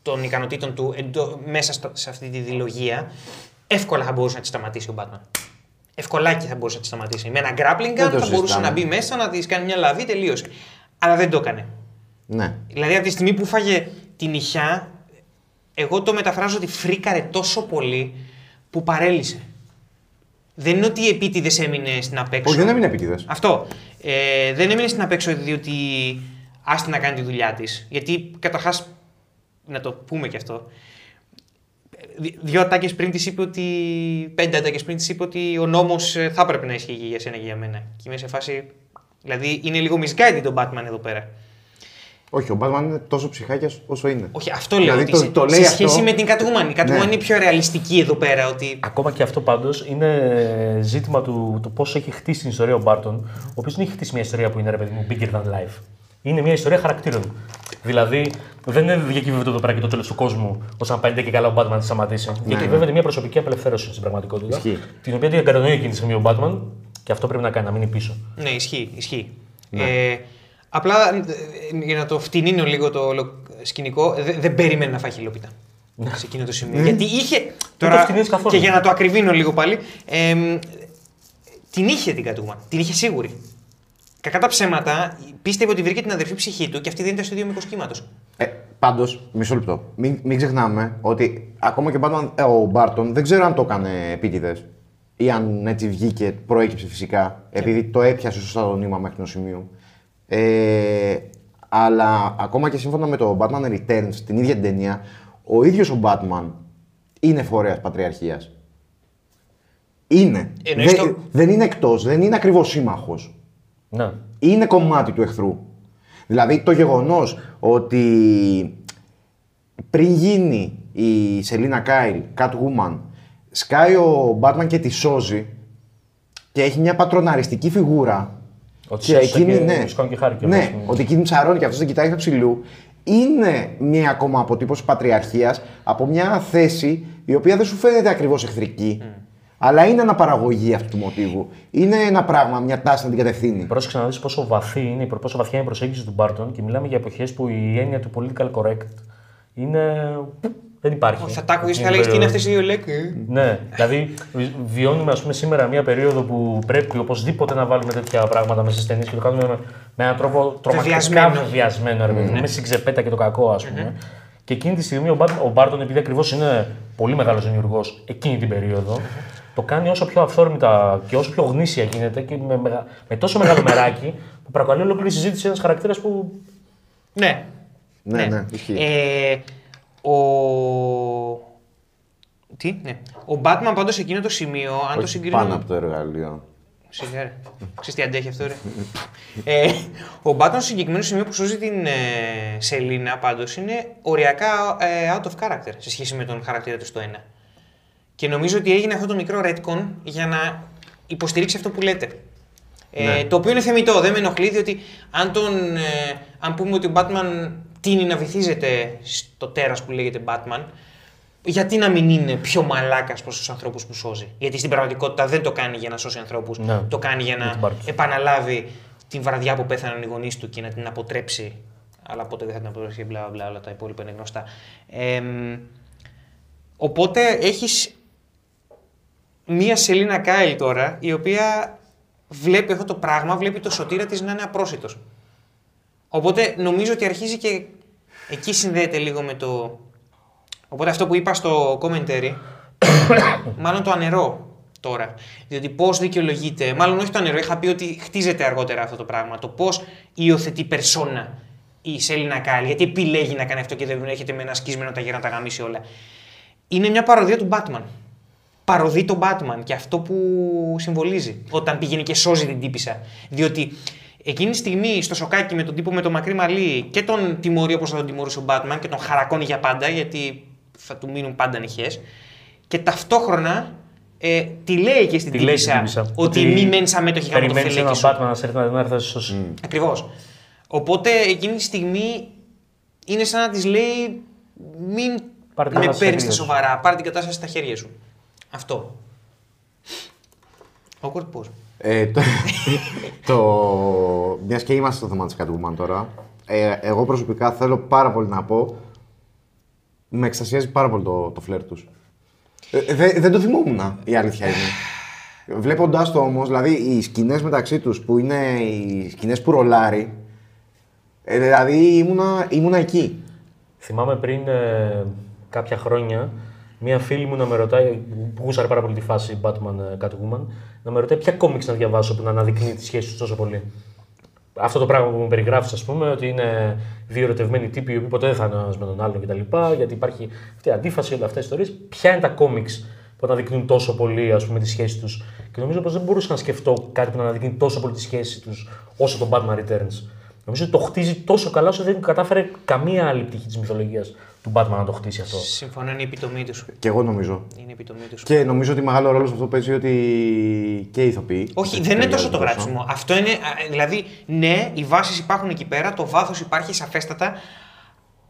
των ικανοτήτων του, εντό, μέσα στο- σε αυτή τη δηλογία. Εύκολα θα μπορούσε να τη σταματήσει ο Batman. Ευκολάκι θα μπορούσε να τη σταματήσει. Με ένα grappling Δεν gun το θα μπορούσε συζητάμε. να μπει μέσα, να της κάνει μια λαβή, τελείωσε. Αλλά δεν το έκανε. ναι. Δηλαδή από τη στιγμή που φάγε την νυχιά, εγώ το μεταφράζω ότι φρίκαρε τόσο πολύ που παρέλυσε. Δεν είναι ότι η επίτηδες έμεινε στην απέξω. Όχι, δεν έμεινε επίτηδες. Αυτό. Ε, δεν έμεινε στην απέξω διότι άστη να κάνει τη δουλειά της. Γιατί καταρχάς, να το πούμε και αυτό. δυ- Δύο ατάκες πριν της είπε ότι. Πέντε ατάκες πριν της είπε ότι ο νόμος θα έπρεπε να ισχύει και για σένα και για μένα. Και είμαι σε φάση. Δηλαδή είναι λίγο misguided τον Batman εδώ πέρα. Όχι, ο Batman είναι τόσο ψυχάκιας όσο είναι. Όχι, αυτό λέω. Δηλαδή, ότι το- σε, το λέει σε αυτό- σχέση με την Catwoman. Η Catwoman Ναι. είναι πιο ρεαλιστική εδώ πέρα. Ότι... Ακόμα και αυτό πάντως είναι ζήτημα του το πώ έχει χτίσει την ιστορία ο Μπάρτον, ο οποίος δεν έχει χτίσει μια ιστορία που είναι ρε παιδί μου bigger than life. Είναι μια ιστορία χαρακτήρων. Δηλαδή δεν είναι διακυβεύεται εδώ πέρα και το τέλος του κόσμου, ώστε να πάει ντε και καλά ο Batman να τη σταματήσει. Διακυβεύεται μια προσωπική απελευθέρωση στην πραγματικότητα. Ισχύει. Την οποία την κατανοεί εκείνη τη στιγμή ο Batman και αυτό πρέπει να κάνει, να μείνει πίσω. Ναι, ισχύει. ισχύει. Ναι. Ε, απλά ε, για να το φτηνίνω λίγο το όλο σκηνικό, δε- δεν περίμενε να φάει χιλόπιτα. σε εκείνο το σημείο. Γιατί είχε. το Τώρα, φτηνίνεις καθόλου. και για να το ακριβίνω λίγο πάλι, εμ, την είχε την Catwoman. Την είχε σίγουρη. Κακά τα ψέματα, πίστευε ότι βρήκε την αδερφή ψυχή του και αυτή δεν ήταν στο ίδιο μήκος κύματος. Ε, Πάντως, μισό λεπτό. Μην, μην ξεχνάμε ότι ακόμα και ο Batman- ε, ο Μπάρτον δεν ξέρω αν το έκανε επίτηδες ή αν έτσι βγήκε, προέκυψε φυσικά, επειδή το έπιασε σωστά το νήμα μέχρι το σημείο. Ε, αλλά ακόμα και σύμφωνα με το Batman Returns, την ίδια την ταινία, ο ίδιος ο Batman είναι φορέας πατριαρχίας. Είναι. Εννοείς Δεν, το- δεν είναι εκτός, δεν είναι ακριβώς σύμμαχος Ναι. είναι κομμάτι του εχθρού. Δηλαδή το γεγονός ότι πριν γίνει η Σελίνα Κάιλ, Catwoman, σκάει ο Batman και τη σώζει και έχει μια πατροναριστική φιγούρα. Ότι και σώσε εκείνη, και ναι, σου κάνει και χάρη κιόλας, ναι, ναι. ότι εκείνη ψαρώνει και αυτός δεν κοιτάει στο ψηλού. Είναι μια ακόμα αποτύπωση πατριαρχίας από μια θέση η οποία δεν σου φαίνεται ακριβώς εχθρική. Αλλά είναι αναπαραγωγή αυτού του μοτίβου. Είναι ένα πράγμα, μια τάση να την κατευθύνει. Πρόσεξε να δεις πόσο, βαθύ είναι, πόσο βαθιά είναι η προσέγγιση του Μπάρτον και μιλάμε για εποχές που η έννοια του political correct είναι. Δεν υπάρχει. Θα τα άκουγε και Εκείνη θα λέγε την τι είναι περίοδος. αυτές οι δύο λέξεις. Ναι, δηλαδή βιώνουμε ας πούμε, σήμερα μια περίοδο που πρέπει οπωσδήποτε να βάλουμε τέτοια πράγματα μέσα στις ταινίες και το κάνουμε με, με έναν τρόπο τρομακτικά Βεβαιασμένο. βεβαιασμένο, ρε παιδί μου, με στην ξεπέτα και το κακό, ας πούμε. Και εκείνη τη στιγμή ο, Μπάρ- ο Μπάρτον, επειδή ακριβώς είναι πολύ μεγάλος δημιουργός εκείνη την περίοδο, το κάνει όσο πιο αυθόρμητα και όσο πιο γνήσια γίνεται και με, μεγα- με τόσο μεγάλο μεράκι που προκαλεί ολόκληρη συζήτηση ένας χαρακτήρας που. Ναι. Ναι, ναι, ισχύει. Ε, ο... Τι, ναι. Ο Batman πάντως σε εκείνο το σημείο, αν το Όχι συγκρίνουμε... πάνω από το εργαλείο. Σιγά ρε. Ξέρεις τι αντέχει αυτό ρε. ε, ο Batman στο συγκεκριμένο σημείο που σώζει την ε, Σελίνα πάντως είναι οριακά ε, out of character σε σχέση με τον χαρακτήρα του στο 1. Και νομίζω ότι έγινε αυτό το μικρό retcon για να υποστηρίξει αυτό που λέτε. Ε, Ναι. Το οποίο είναι θεμητό, δεν με ενοχλεί, διότι αν, τον, ε, αν πούμε ότι ο Batman τείνει να βυθίζεται στο τέρας που λέγεται Batman, γιατί να μην είναι πιο μαλάκας προς τους ανθρώπους που σώζει; Γιατί στην πραγματικότητα δεν το κάνει για να σώσει ανθρώπους, Ναι. το κάνει για Με να την πάρτη. επαναλάβει την βραδιά που πέθαναν οι γονείς του και να την αποτρέψει. Αλλά ποτέ δεν θα την αποτρέψει, μπλα μπλα, μπλα, όλα τα υπόλοιπα είναι γνωστά. Εμ, οπότε έχεις μία Σελίνα Κάιλ τώρα, η οποία βλέπει αυτό το πράγμα, βλέπει το σωτήρα της να είναι απρόσιτος. Οπότε νομίζω ότι αρχίζει και εκεί συνδέεται λίγο με το... Οπότε αυτό που είπα στο commentary, μάλλον το ανερώ. τώρα. Διότι πώς δικαιολογείται, μάλλον όχι το ανερό, είχα πει ότι χτίζεται αργότερα αυτό το πράγμα. Το πώς υιοθετεί περσόνα η Σέλινα Κάλ, γιατί επιλέγει να κάνει αυτό και δεν έρχεται με ένα σκισμένο ταγερ να τα γαμίσει όλα. Είναι μια παροδία του Batman. Παροδεί τον Batman και αυτό που συμβολίζει όταν πηγαίνει και σώζει την τύπησα. Διότι εκείνη τη στιγμή στο σοκάκι με τον τύπο με το μακρύ μαλλί και τον τιμωρεί όπως θα τον τιμωρούσε ο Batman και τον χαρακώνει για πάντα γιατί θα του μείνουν πάντα νυχές. Και ταυτόχρονα ε, τη λέει και στην Τη λέει στην τύπησα τύπησα, ότι, ότι μη μένεις αμέτωχη γάμο το Περιμένεις φελέκι έναν σου. Batman να σε έρθει να να έρθεις να σε σώσει. Ακριβώς. Οπότε εκείνη τη στιγμή είναι σαν να της λέει μην Πάρε την με κατάσταση παίρνεις στα στα χέρια σοβαρά, πάρε την κατάσταση στα χέρια σου. Αυτό. Awkward pause. Ε, το, το, μιας και είμαστε στο θέμα της Catwoman τώρα, ε, εγώ προσωπικά θέλω πάρα πολύ να πω, με εξασιάζει πάρα πολύ το, το φλερ τους. Ε, δε- δεν το θυμόμουν, η αλήθεια είναι. Βλέποντάς το όμως, δηλαδή οι σκηνές μεταξύ τους που είναι οι σκηνές που ρολάρει, ε, δηλαδή ήμουνα, ήμουνα εκεί. Θυμάμαι πριν ε, κάποια χρόνια μία φίλη μου να με ρωτάει, που γούσαρε πάρα πολύ τη φάση Batman ε, Catwoman, να με ρωτάει ποια κόμιξ να διαβάσω που να αναδεικνύει τη σχέση τους τόσο πολύ. Αυτό το πράγμα που μου περιγράφεις, ας πούμε, ότι είναι δύο ερωτευμένοι τύποι οι οποίοι ποτέ δεν θα είναι ο ένας με τον άλλον κτλ. Γιατί υπάρχει αυτή η αντίφαση, όλα αυτά οι ιστορίε. Ποια είναι τα κόμιξ που αναδεικνύουν τόσο πολύ ας πούμε, τη σχέση τους; Και νομίζω πως δεν μπορούσα να σκεφτώ κάτι που να αναδεικνύει τόσο πολύ τη σχέση τους όσο το Batman Returns. Νομίζω ότι το χτίζει τόσο καλά όσο δεν κατάφερε καμία άλλη πτυχή της μυθολογίας του Batman να το χτίσει αυτό. Συμφωνώ, είναι η επιτομή τους. Και εγώ νομίζω. Είναι η επιτομή τους. Και νομίζω ότι μεγάλο ρόλο σε αυτό παίζει ότι και οι ηθοποιοί. Όχι, δεν είναι τόσο το γράψιμο. Αυτό είναι. α, Δηλαδή, ναι, οι βάσεις υπάρχουν εκεί πέρα, το βάθος υπάρχει σαφέστατα,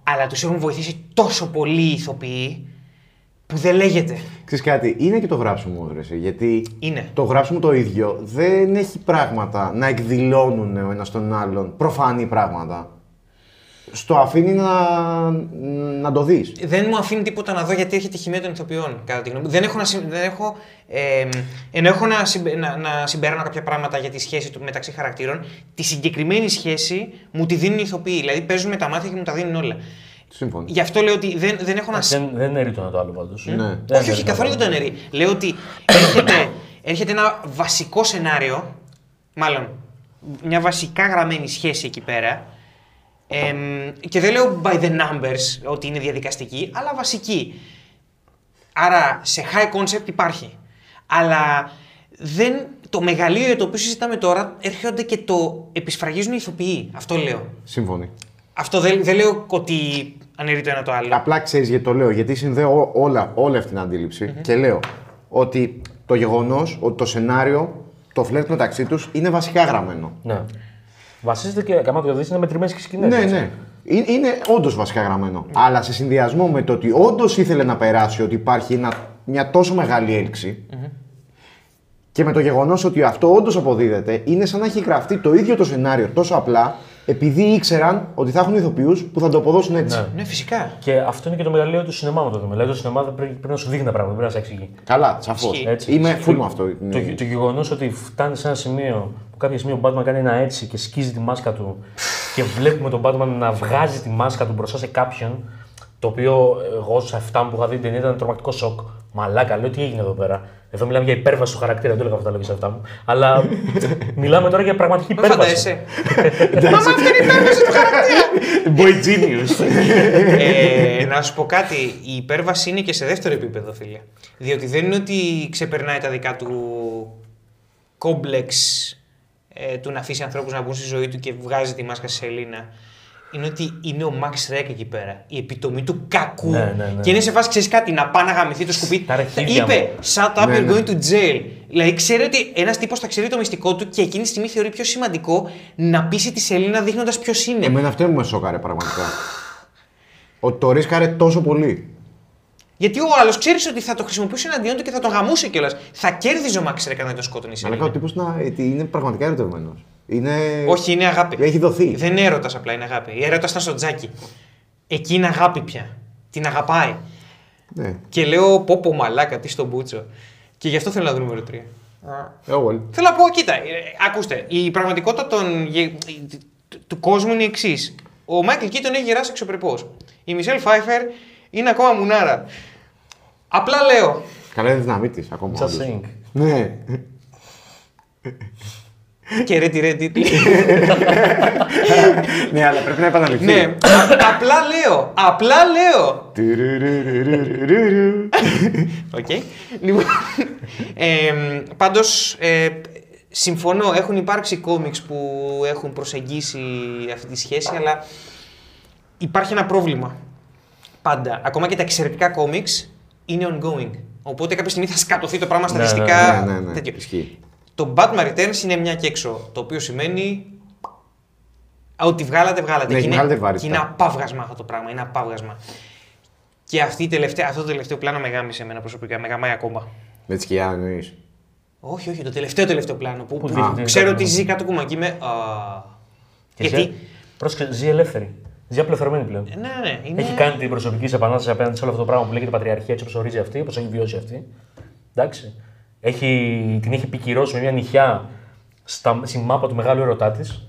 αλλά τους έχουν βοηθήσει τόσο πολύ οι ηθοποιοί που δεν λέγεται. Ξέρεις κάτι, είναι και το γράψιμο, ρε, εσύ, γιατί Είναι. το γράψιμο το ίδιο δεν έχει πράγματα να εκδηλώνουν ο ένας τον άλλον, προφανή πράγματα. Στο αφήνει να, να το δεις. Δεν μου αφήνει τίποτα να δω γιατί έχει τη χημεία των ηθοποιών, κατά τη γνώμη μου. Δεν έχω να, συμ- δεν έχω, ε, ενώ έχω να, συμπε- να, να συμπεράνω κάποια πράγματα για τη σχέση του μεταξύ χαρακτήρων, τη συγκεκριμένη σχέση μου τη δίνουν οι ηθοποιοί. Δηλαδή παίζουν με τα μάτια και μου τα δίνουν όλα. Σύμφωνοι. Γι' αυτό λέω ότι δεν, δεν έχω να Δεν, δεν είναι ρήτο ένα το άλλο πάντως. Ναι. όχι, όχι, καθόλου δεν το αναιρεί. Λέω ότι έρχεται, έρχεται ένα βασικό σενάριο, μάλλον μια βασικά γραμμένη σχέση εκεί πέρα. Εμ, και δεν λέω by the numbers ότι είναι διαδικαστική, αλλά βασική. Άρα σε high concept υπάρχει. Αλλά δεν, το μεγαλείο για το οποίο συζητάμε τώρα έρχονται και το επισφραγίζουν οι ηθοποιοί. Αυτό λέω. Σύμφωνοι. Αυτό δεν, δεν λέω ότι αναιρεί το ένα το άλλο. Απλά ξέρεις γιατί το λέω, γιατί συνδέω ό- όλα, όλη αυτή την αντιληψη και λέω ότι το γεγονός ότι το σενάριο, το φλερτ μεταξύ τους είναι βασικά γραμμένο. Ναι. Βασίζεται και, άμα το δεις, είναι μετρημένε και σκηνές. Ναι, ναι. Είναι, είναι όντως βασικά γραμμένο. Αλλά σε συνδυασμό με το ότι όντως ήθελε να περάσει ότι υπάρχει ένα, μια τόσο μεγάλη έλξη και με το γεγονός ότι αυτό όντως αποδίδεται, είναι σαν να έχει γραφτεί το ίδιο το σενάριο τόσο απλά επειδή ήξεραν ότι θα έχουν ηθοποιούς που θα το αποδώσουν έτσι. Ναι. Ναι, φυσικά. Και αυτό είναι και το μεγαλείο του σινεμά με το δούμε. Δηλαδή το σινεμά δεν πρέπει, πρέπει να σου δείχνει τα πράγματα, δεν πρέπει να σε εξηγεί. Καλά, σαφώς. Ισχύει. Έτσι. Είμαι full Το- με αυτό. Το, το γεγονός ότι φτάνει σε ένα σημείο που κάποια στιγμή ο Batman κάνει ένα έτσι και σκίζει τη μάσκα του και βλέπουμε τον Batman να βγάζει τη μάσκα του μπροστά σε κάποιον. Το οποίο εγώ σε αυτά που είχα δει την ταινία ήταν τρομακτικό σοκ. Μαλάκα, λέω τι έγινε εδώ πέρα. Εδώ μιλάμε για υπέρβαση του χαρακτήρα, δεν το έλεγα αυτά τα λόγια σε αυτά μου. Αλλά μιλάμε τώρα για πραγματική Μην υπέρβαση. φαντάζεσαι. Μαμά, αυτή είναι η υπέρβαση του χαρακτήρα. Boy genius. ε, να σου πω κάτι, η υπέρβαση είναι και σε δεύτερο επίπεδο, φίλε. Διότι δεν είναι ότι ξεπερνάει τα δικά του κόμπλεξ ε, του να αφήσει ανθρώπους να μπουν στη ζωή του και βγάζει τη μάσκα στη σελίνα. Είναι ότι είναι ο Max Rek εκεί πέρα. Η επιτομή του κακού. Ναι, ναι, ναι. Και είναι σε φάση, ξέρεις κάτι, να πάει να γαμηθεί το σκουπί. Τα αρχίδια Είπε, μου. shut up, Ναι, you're ναι. going to jail. Δηλαδή, ξέρει ότι ένας τύπος θα ξέρει το μυστικό του και εκείνη τη στιγμή θεωρεί πιο σημαντικό να πείσει τη σελίνα δείχνοντας ποιος είναι. Εμένα αυτό μου με σόκαρε πραγματικά. Ότι το ρίσκαρε τόσο πολύ. Γιατί ο άλλος ξέρεις ότι θα το χρησιμοποιούσε εναντίον του και θα τον γαμούσε κιόλας. Θα κέρδιζε ο Μαξ Σρεκ αν δεν τον σκότωνε η Αλλά Σελίνα. ο τύπος είναι πραγματικά ερωτευμένος. Είναι... Όχι, είναι αγάπη. Έχει δοθεί. Δεν είναι έρωτας απλά, είναι αγάπη. Η έρωτας ήταν στο τζάκι. Εκεί είναι αγάπη πια. Την αγαπάει. Ναι. Και λέω πω πω μαλάκα, τι στον πούτσο. Και γι' αυτό θέλω να δω νούμερο 3. Εγώ όλοι. Θέλω να πω, κοίτα, ε, ακούστε, η πραγματικότητα των, γε- του- του κόσμου είναι η εξής. Ο Μάικλ Κίτον έχει γεράσει εξωπρεπώς. Η Μισελ Φάιφερ είναι ακόμα μουνάρα. Απλά λέω, Καλά είναι δυναμή της ακόμα. Just όντως. saying. Ναι. Και ρε τι ρε τίτλοι. ναι, αλλά πρέπει να επαναληφθεί. ναι, α- απλά λέω. Απλά λέω. Τουρουρουρουρουρουρου. Οκ. Λοιπόν, ε, πάντως, ε, συμφωνώ, έχουν υπάρξει κόμιξ που έχουν προσεγγίσει αυτή τη σχέση, αλλά υπάρχει ένα πρόβλημα. Πάντα. Ακόμα και τα εξαιρετικά κόμιξ είναι ongoing. Οπότε κάποια στιγμή θα σκατωθεί το πράγμα Ναι, ναι, στατιστικά. Ναι, ναι, ναι. Τέτοιο. Ισχύει. Το Batman Returns είναι μια και έξω. Το οποίο σημαίνει. Ότι βγάλατε, βγάλατε. Ναι, και, είναι, βγάλατε βαρύτητα. και είναι απαύγασμα αυτό το πράγμα. Είναι απαύγασμα. Και αυτή η τελευταία, αυτό το τελευταίο πλάνο με γάμισε εμένα προσωπικά. Με γαμάει ακόμα. Με τη σκιά εννοείς. Όχι, όχι, το τελευταίο τελευταίο πλάνο. Που, Πού που δείχνει, ξέρω ναι. ότι ζει κάτω κουμακί είμαι. Α, Και γιατί. ζει- Πρόσεξε, ζει ελεύθερη. Ζει απλευθερωμένη πλέον. Ναι, ναι, ναι. Είναι... Έχει κάνει την προσωπική σε επανάσταση απέναντι σε όλο αυτό το πράγμα που λέγεται πατριαρχία έτσι όπως ορίζει αυτή, όπως έχει βιώσει αυτή. Εντάξει. Έχει, την έχει επικυρώσει με μια νυχιά στα, στη μάπα του μεγάλου ερωτά της.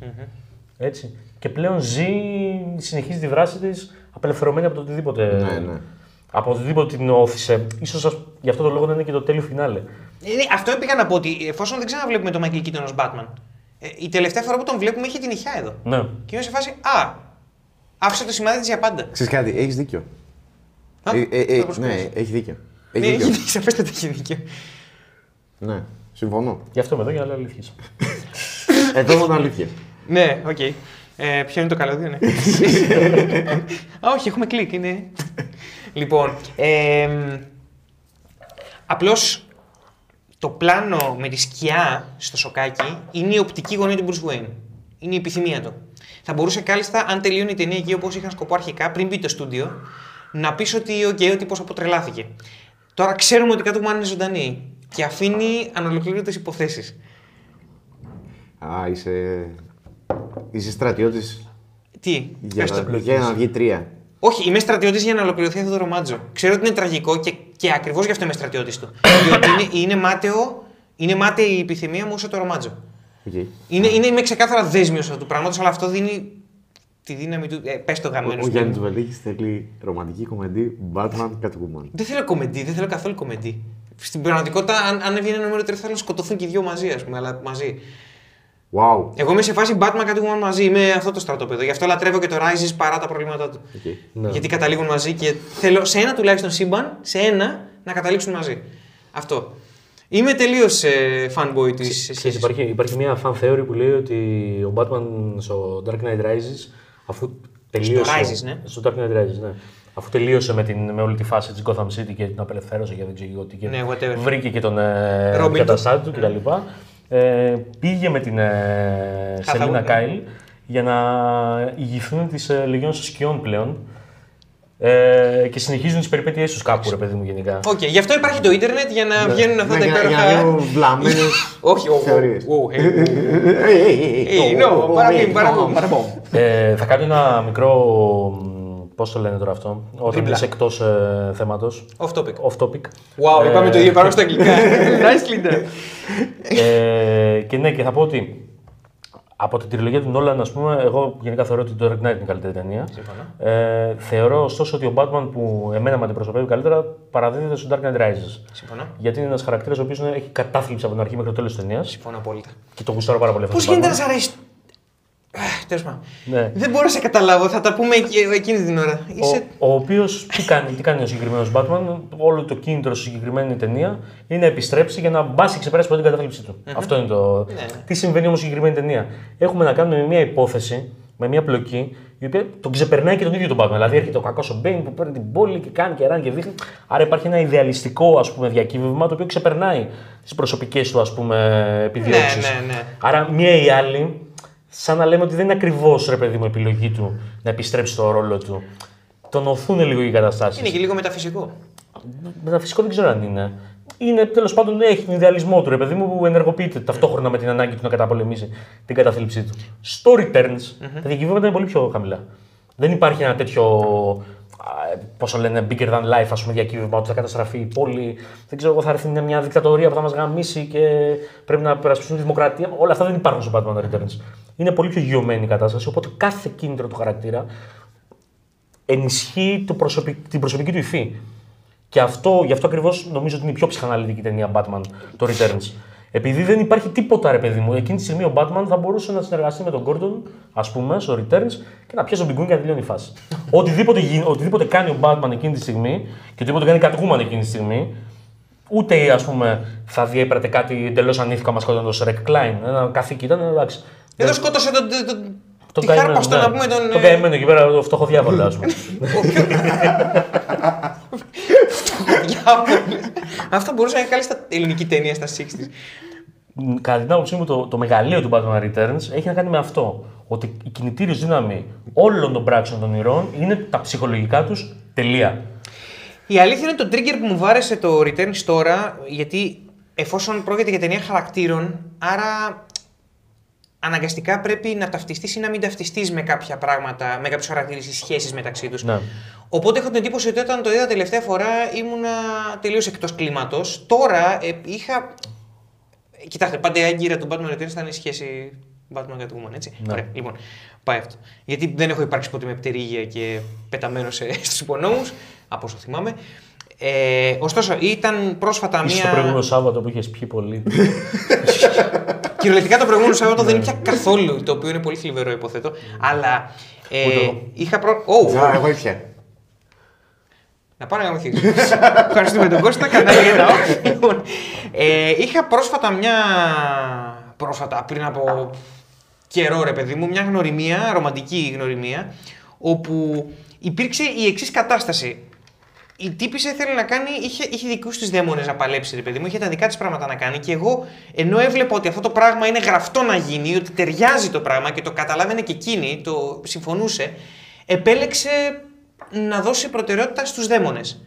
Έτσι. Και πλέον ζει, συνεχίζει τη δράση της απελευθερωμένη από το οτιδήποτε. Ναι, ναι. Από οτιδήποτε την όθησε. σω γι' αυτό το λόγο να είναι και το τέλειο φινάλε. Ε, ναι, αυτό πήγα να πω ότι εφόσον δεν ξαναβλέπουμε τον Michael Keaton ως Batman, ε, η τελευταία φορά που τον βλέπουμε είχε την ηχιά εδώ. Ναι. Και είμαι σε φάση, Α, άφησε το σημάδι της για πάντα. Ξέρεις κάτι, έχεις δίκιο. Α, Ε, ε, ε, το προσπαθείς. ναι, έχει δίκιο. Ναι, Έχει έχει δίκιο. δίκιο. Σαφέστατα έχει δίκιο. Ναι, συμφωνώ. Γι' αυτό είμαι εδώ για να λέω αλήθειες. Εδώ μόνο αλήθεια. Ναι, οκ. Ε, ποιο είναι το καλώδιο, ναι. Α, όχι, έχουμε κλικ, είναι. λοιπόν, ε, απλώς το πλάνο με τη σκιά στο σοκάκι είναι η οπτική γωνία του Bruce Wayne. Είναι η επιθυμία του. Θα μπορούσε κάλλιστα, αν τελειώνει η ταινία εκεί όπως είχαν σκοπό αρχικά, πριν μπει το στούντιο, να πεις ότι ο okay, ο τύπος αποτρελάθηκε. Τώρα ξέρουμε ότι Catwoman είναι ζωντανή και αφήνει ανολοκλήρωτες υποθέσεις. Α, είσαι. Είσαι στρατιώτης Τι, για, πες το. να, για να βγει τρία. Όχι, είμαι στρατιώτης για να ολοκληρωθεί αυτό το ρομάτζο. Ξέρω ότι είναι τραγικό και, και ακριβώς γι' αυτό είμαι στρατιώτης του. Διότι είναι, είναι, μάταιο, είναι μάταιη η επιθυμία μου όσο το ρομάτζο. Οκ. Είναι, είναι, είμαι ξεκάθαρα δέσμιος αυτού του πράγματος, αλλά αυτό δίνει τη δύναμη του. Ε, Πες το Ο, γαμημένο. ο σου. Γιάννη Βελίκη θέλει ρομαντική κομεντί Batman Catwoman. Δεν θέλω κομεντί, δεν θέλω καθόλου κομεντί. Στην πραγματικότητα, αν, αν έβγαινε νούμερο 3, θα ήθελα να σκοτωθούν και οι δυο μαζί, ας πούμε, αλλά μαζί. Wow. Εγώ είμαι σε φάση Batman Catwoman μαζί, είμαι αυτό το στρατόπεδο. Γι' αυτό λατρεύω και το Rises παρά τα προβλήματά του. Okay. Ναι. Γιατί καταλήγουν μαζί και θέλω σε ένα τουλάχιστον σύμπαν, σε ένα να καταλήξουν μαζί. Αυτό. Είμαι τελείως ε, fanboy της Ξέρεις, υπάρχει, υπάρχει μια fan theory που λέει ότι ο Batman στο Dark Knight Rises, αφού τελείωσε. Rises, ναι. Στο Dark Knight Rises, ναι. Αφού τελείωσε με, την, με όλη τη φάση της Gotham City και την απελευθέρωσε και δεν ξέρω εγώ τι. Και Ναι, whatever. βρήκε και τον ε, Robin καταστάτη του κτλ. Ε, πήγε με την ε, Χαθαγού, Σελίνα ναι. Κάιλ για να ηγηθούν τη ε, Λεγιών Σκιών πλέον. Ε, και συνεχίζουν τις περιπέτειές τους κάπου, ρε παιδί μου, γενικά. Οκ, γι' αυτό υπάρχει το ίντερνετ για να βγαίνουν αυτά Ναι, τα για, για υπέροχα. λίγο βλαμμένες Όχι, όχι. θεωρίες. Ε, no, παραπίν, παραπίν, παραπίν. Ε, θα κάνω ένα μικρό. Πώς το λένε τώρα αυτό, όταν Τρίπλα. είσαι εκτός ε, θέματος. Off topic. Off topic. Wow, Ε, είπαμε το ίδιο πάνω στα αγγλικά. Nicely done. ε, και ναι, και θα πω ότι από την τριλογία του Νόλαν, ας πούμε, εγώ γενικά θεωρώ ότι το Dark Knight είναι η καλύτερη ταινία. Ε, θεωρώ ωστόσο ότι ο Batman που εμένα με αντιπροσωπεύει καλύτερα παραδίδεται στο Dark Knight Rises. Συμφωνώ. Γιατί είναι ένας χαρακτήρας ο οποίος έχει κατάθλιψη από την αρχή μέχρι το τέλος της ταινίας Συμφωνώ απόλυτα. και το γουστάρω πάρα πολύ αυτό. Πώς το γίνεται να Batman. σ' αρέσει. Τέλος πάντων. Ναι. Δεν μπορώ να σε καταλάβω, θα τα πούμε εκ- εκείνη την ώρα. Είσαι. Ο, ο οποίος τι κάνει, τι κάνει ο συγκεκριμένος Batman, όλο το κίνητρο στη συγκεκριμένη ταινία είναι να επιστρέψει για να μπάσει και ξεπεράσει πρώτη την κατάθλιψή του. Αυτό είναι το. Ναι. Τι συμβαίνει όμως στη συγκεκριμένη ταινία. Έχουμε να κάνουμε με μια υπόθεση, με μια πλοκή, η οποία τον ξεπερνάει και τον ίδιο τον Batman. Δηλαδή έρχεται ο κακός ο Μπέιν που παίρνει την πόλη και κάνει και ράνει και δείχνει. Άρα υπάρχει ένα ιδεαλιστικό ας πούμε, διακύβευμα το οποίο ξεπερνάει τις προσωπικές του ας πούμε, επιδιώξεις. Ναι, ναι, ναι. Άρα μία ή άλλη, σαν να λέμε ότι δεν είναι ακριβώς ρε παιδί μου επιλογή του να επιστρέψει στο ρόλο του. Τον οθούν λίγο οι καταστάσεις. Είναι και λίγο μεταφυσικό. Μεταφυσικό δεν ξέρω αν είναι. Είναι τέλος πάντων έχει τον ιδεαλισμό του ρε παιδί μου που ενεργοποιείται ταυτόχρονα με την ανάγκη του να καταπολεμήσει την καταθλίψή του. Στο returns τα διακυβεύματα είναι πολύ πιο χαμηλά. Δεν υπάρχει ένα τέτοιο. Πώ το λένε, bigger than life, ας πούμε, διακύβευμα ότι θα καταστραφεί η πόλη. Δεν ξέρω εγώ, θα έρθει μια δικτατορία που θα μας γαμίσει και πρέπει να περασπιστούν τη δημοκρατία. Όλα αυτά δεν υπάρχουν στο Batman Returns. Είναι πολύ πιο γιωμένη η κατάσταση, οπότε κάθε κίνητρο του χαρακτήρα ενισχύει το προσωπικ- την προσωπική του υφή. Και αυτό, γι' αυτό ακριβώς νομίζω ότι είναι η πιο ψυχαναλυτική ταινία Batman, το Returns. Επειδή δεν υπάρχει τίποτα, ρε παιδί μου. Εκείνη τη στιγμή ο Batman θα μπορούσε να συνεργαστεί με τον Gordon, ας πούμε, στο Returns και να πιάσει τον πιγκούν και να τελειώνει η φάση. οτιδήποτε, γι- οτιδήποτε κάνει ο Batman εκείνη τη στιγμή και οτιδήποτε κάνει Catwoman εκείνη τη στιγμή, ούτε ας πούμε θα διέπρατε κάτι εντελώς ανήθικα μα σκότωνε τον Σρεκ Κλάιν. Ένα καθήκη ήταν, εντάξει. Εδώ σκότωσε τον. τον- τον- Τον τη καημένο, χάρπαστο ναι. να πούμε τον. Τον ε, καημένο εκεί πέρα, το φτωχό διάβολο, ας πούμε. διάβολο. Αυτό μπορούσε να είναι κάλλιστα ελληνική ταινία στα 60s. Μ, Κατά την άποψή μου, το, το μεγαλείο του Batman Returns έχει να κάνει με αυτό. Ότι η κινητήριος δύναμη όλων των πράξεων των ηρώων είναι τα ψυχολογικά τους τελεία. Η αλήθεια είναι το trigger που μου βάρεσε το Returns τώρα, γιατί εφόσον πρόκειται για ταινία χαρακτήρων, άρα αναγκαστικά πρέπει να ταυτιστείς ή να μην ταυτιστείς με κάποια πράγματα, με κάποιους χαρακτήρες ή σχέσεις μεταξύ τους. Ναι. Οπότε έχω την εντύπωση ότι όταν το είδα τελευταία φορά ήμουνα τελείως εκτός κλίματος. Τώρα ε, είχα... Κοιτάξτε, πάντα η άγκυρα του Batman Returns ήταν η σχέση Batman Catwoman, έτσι. Ναι. Ωραία, λοιπόν, πάει αυτό. Γιατί δεν έχω υπάρξει ποτέ με πτερίγια και πεταμένο σε, στους υπονόμους, από όσο θυμάμαι. Ε, ωστόσο, ήταν πρόσφατα Ίσως μία... το προηγούμενο Σάββατο που είχες πιει πολύ. Κυριολεκτικά το προηγούμενο Σάββατο δεν ήπια καθόλου, το οποίο είναι πολύ θλιβερό υποθέτω. Αλλά ε, Ούτε εγώ. είχα προ... Ω, Α, εγώ ήπια. να πάω να γαμωθείς. Ευχαριστούμε τον Κώστα, κανάλι για τα off. Λοιπόν, ε, είχα πρόσφατα μια... Πρόσφατα, πριν από καιρό ρε παιδί μου, μια γνωριμία, ρομαντική γνωριμία, όπου υπήρξε η εξής κατάσταση. Η τύπησα ήθελε να κάνει, είχε, είχε δικούς της δαίμονες να παλέψει, ρε παιδί μου, είχε τα δικά της πράγματα να κάνει. Και εγώ, ενώ έβλεπα ότι αυτό το πράγμα είναι γραφτό να γίνει, ότι ταιριάζει το πράγμα και το καταλάβαινε και εκείνη, το συμφωνούσε, επέλεξε να δώσει προτεραιότητα στους δαίμονες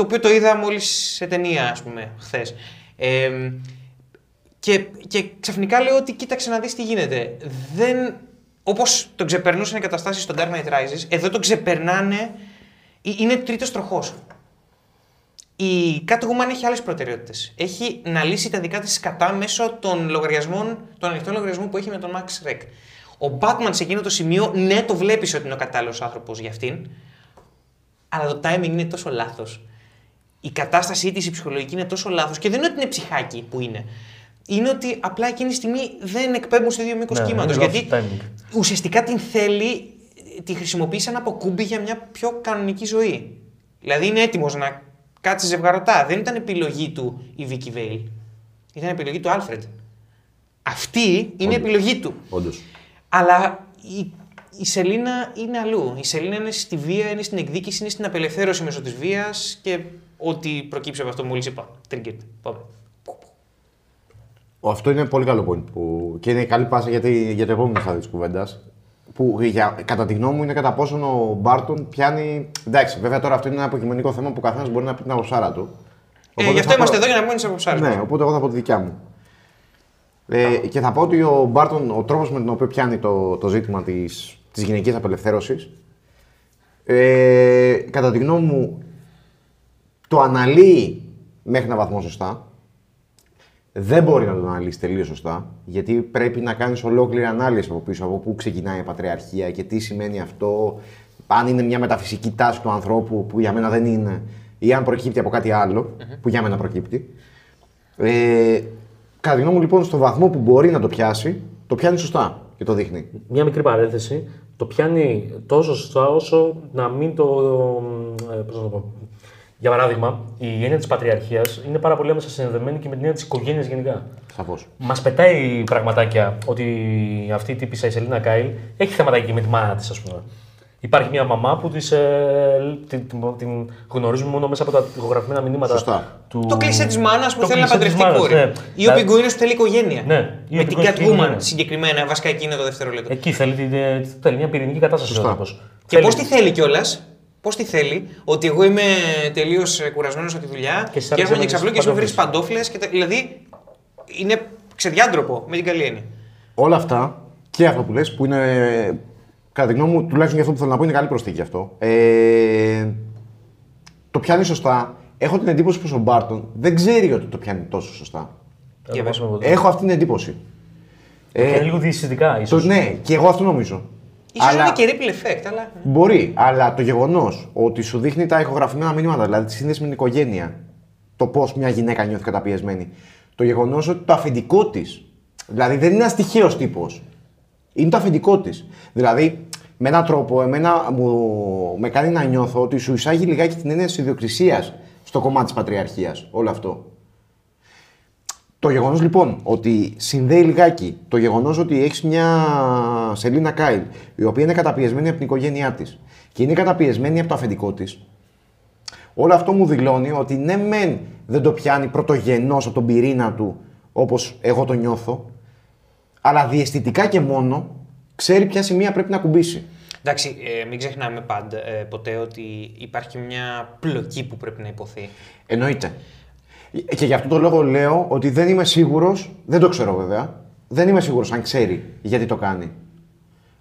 το οποίο το είδα μόλις σε ταινία, ας πούμε, χθες. Ε, και, και ξαφνικά λέω ότι κοίταξε να δεις τι γίνεται. Δεν, όπως το ξεπερνούσαν οι καταστάσεις στο Dark Knight Rises, εδώ το ξεπερνάνε, ε, είναι τρίτος τροχός. Η Catwoman έχει άλλες προτεραιότητες. Έχει να λύσει τα δικά της σκατά μέσω των λογαριασμών, των ανοιχτών λογαριασμών που έχει με τον Max Rec. Ο Batman σε εκείνο το σημείο, ναι, το βλέπεις ότι είναι ο κατάλληλος άνθρωπος για αυτήν, αλλά το timing είναι τόσο λάθος. Η κατάστασή της, η ψυχολογική είναι τόσο λάθος και δεν είναι ότι είναι ψυχάκι που είναι. Είναι ότι απλά εκείνη τη στιγμή δεν εκπέμπουν στο ίδιο μήκος Ναι, κύματος. είναι λάθος Γιατί timing. ουσιαστικά την θέλει, τη χρησιμοποιείς σαν αποκούμπι για μια πιο κανονική ζωή. Δηλαδή είναι έτοιμος να κάτσει ζευγαρωτά. Δεν ήταν επιλογή του η Vicky Vale. Ήταν επιλογή του Alfred. Αυτή είναι επιλογή του. Όντως. Αλλά η, η Σελίνα είναι αλλού. Η Σελίνα είναι στη βία, είναι στην εκδίκηση, είναι στην απελευθέρωση μέσω της βίας και ό,τι προκύψει από αυτό που μόλις είπα. Triggered. Πάμε. Αυτό είναι πολύ καλό point που... και είναι καλή πάσα για, τη... για το επόμενο στάδιο της κουβέντας. Που για... κατά τη γνώμη μου είναι κατά πόσον ο Μπάρτον πιάνει. Εντάξει, βέβαια τώρα αυτό είναι ένα υποκειμενικό θέμα που ο καθένας μπορεί να πει την αποψάρα του. Ε, Οπότε γι' αυτό θα είμαστε πω- εδώ για να πούμε τι αποψάρες. Ναι, οπότε εγώ θα πω τη δικιά μου. Ε, και θα πω ότι ο Μπάρτον, ο τρόπος με τον οποίο πιάνει το, το ζήτημα της της γυναικής απελευθέρωσης, ε, κατά τη γνώμη μου, το αναλύει μέχρι ένα βαθμό σωστά. Δεν μπορεί να το αναλύσεις τελείως σωστά, γιατί πρέπει να κάνεις ολόκληρη ανάλυση από πίσω, από πού ξεκινάει η πατριαρχία και τι σημαίνει αυτό, αν είναι μια μεταφυσική τάση του ανθρώπου που για μένα δεν είναι, ή αν προκύπτει από κάτι άλλο, που για μένα προκύπτει. Ε, κατά τη γνώμη μου, λοιπόν, στο βαθμό που μπορεί να το πιάσει, το πιάνει σωστά και το δείχνει. Μια μικρή παρένθεση. Το πιάνει τόσο σωστά όσο να μην το. Ε, πώς να το πω. Για παράδειγμα, η έννοια της πατριαρχίας είναι πάρα πολύ άμεσα συνδεδεμένη και με την έννοια της οικογένειας γενικά. Σαφώς. Μας πετάει πραγματάκια ότι αυτή η τύπισσα η Σελίνα Κάιλ έχει θεματάκι με τη μάνα της, ας πούμε. Υπάρχει μια μαμά που της, ε, την, την, την γνωρίζουμε μόνο μέσα από τα ηχογραφημένα μηνύματα Σωστά. του. Το κλεισέ της μάνας που Το θέλει να κλισέ της παντρευτεί μάνας, κόρη. ναι. Ή ο πιγκουίνος που θέλει οικογένεια. Ναι, ή ο Με την πιγκουίνος θέλει Catwoman οικογένεια. συγκεκριμένα, βασικά εκεί είναι το δεύτερο λεπτό. Εκεί θέλει, την, ε, θέλει μια πυρηνική κατάσταση ο Σωστά. άνθρωπος. Και Θέλει- πώ τη θέλει κιόλας, πώς τη θέλει, ότι εγώ είμαι τελείως κουρασμένος από τη δουλειά Και και, σε άρεσε έρχομαι να και ξαπλώ έχεις και σου βρει παντόφλες. παντόφλε. Δηλαδή είναι ξεδιάντροπο με την καλή έννοια. Όλα αυτά και αυτό που λες που είναι, κατά τη γνώμη μου, τουλάχιστον για αυτό που θέλω να πω, είναι καλή προσθήκη αυτό. Ε, το πιάνει σωστά. Έχω την εντύπωση πως ο Μπάρτον δεν ξέρει ότι το πιάνει τόσο σωστά. Θα το Για δώσουμε από εδώ. Έχω αυτή την εντύπωση. Και είναι λίγο διαισθητικά, Το, ίσως. ναι, και εγώ αυτό νομίζω. Ίσως Αλλά- είναι και ripple effect, αλλά. Μπορεί, αλλά το γεγονός ότι σου δείχνει τα ηχογραφημένα μηνύματα, δηλαδή τη σύνδεση με την οικογένεια, το πώς μια γυναίκα νιώθει καταπιεσμένη, το γεγονός ότι το αφεντικό της, δηλαδή δεν είναι ένα τυχαίο τύπος, είναι το αφεντικό της. Δηλαδή, με έναν τρόπο, εμένα μου, με κάνει να νιώθω ότι σου εισάγει λιγάκι την έννοια της ιδιοκτησίας στο κομμάτι της πατριαρχίας, όλο αυτό. Το γεγονός λοιπόν ότι συνδέει λιγάκι το γεγονός ότι έχεις μια Σελίνα Κάιλ η οποία είναι καταπιεσμένη από την οικογένειά της και είναι καταπιεσμένη από το αφεντικό της, όλο αυτό μου δηλώνει ότι ναι, μεν δεν το πιάνει πρωτογενώς από τον πυρήνα του όπως εγώ το νιώθω, αλλά διαισθητικά και μόνο ξέρει ποια σημεία πρέπει να ακουμπήσει. Εντάξει, ε, μην ξεχνάμε πάντα, ε, ποτέ ότι υπάρχει μια πλοκή που πρέπει να ειπωθεί. Εννοείται. Και γι' αυτό το λόγο λέω ότι δεν είμαι σίγουρος, δεν το ξέρω βέβαια, δεν είμαι σίγουρος αν ξέρει γιατί το κάνει.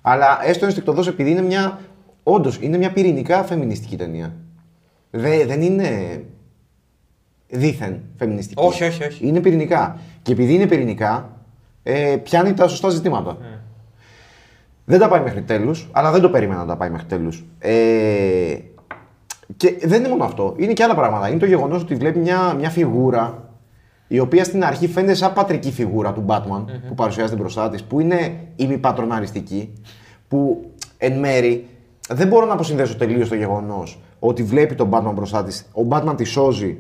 Αλλά έστω ενστικτοδό επειδή είναι μια. Όντως είναι μια πυρηνικά φεμινιστική ταινία. Δε, δεν είναι δίθεν φεμινιστική. Όχι, όχι, όχι. Είναι πυρηνικά. Και επειδή είναι πυρηνικά, ε, πιάνει τα σωστά ζητήματα. Δεν τα πάει μέχρι τέλους, αλλά δεν το περίμενα να τα πάει μέχρι τέλους. Ε, και δεν είναι μόνο αυτό. Είναι και άλλα πράγματα. Είναι το γεγονός ότι βλέπει μια, μια φιγούρα η οποία στην αρχή φαίνεται σαν πατρική φιγούρα του Batman που παρουσιάζεται μπροστά της, που είναι ημιπατροναριστική, που εν μέρη δεν μπορώ να αποσυνδέσω τελείως το γεγονός ότι βλέπει τον Batman μπροστά της, ο Batman τη σώζει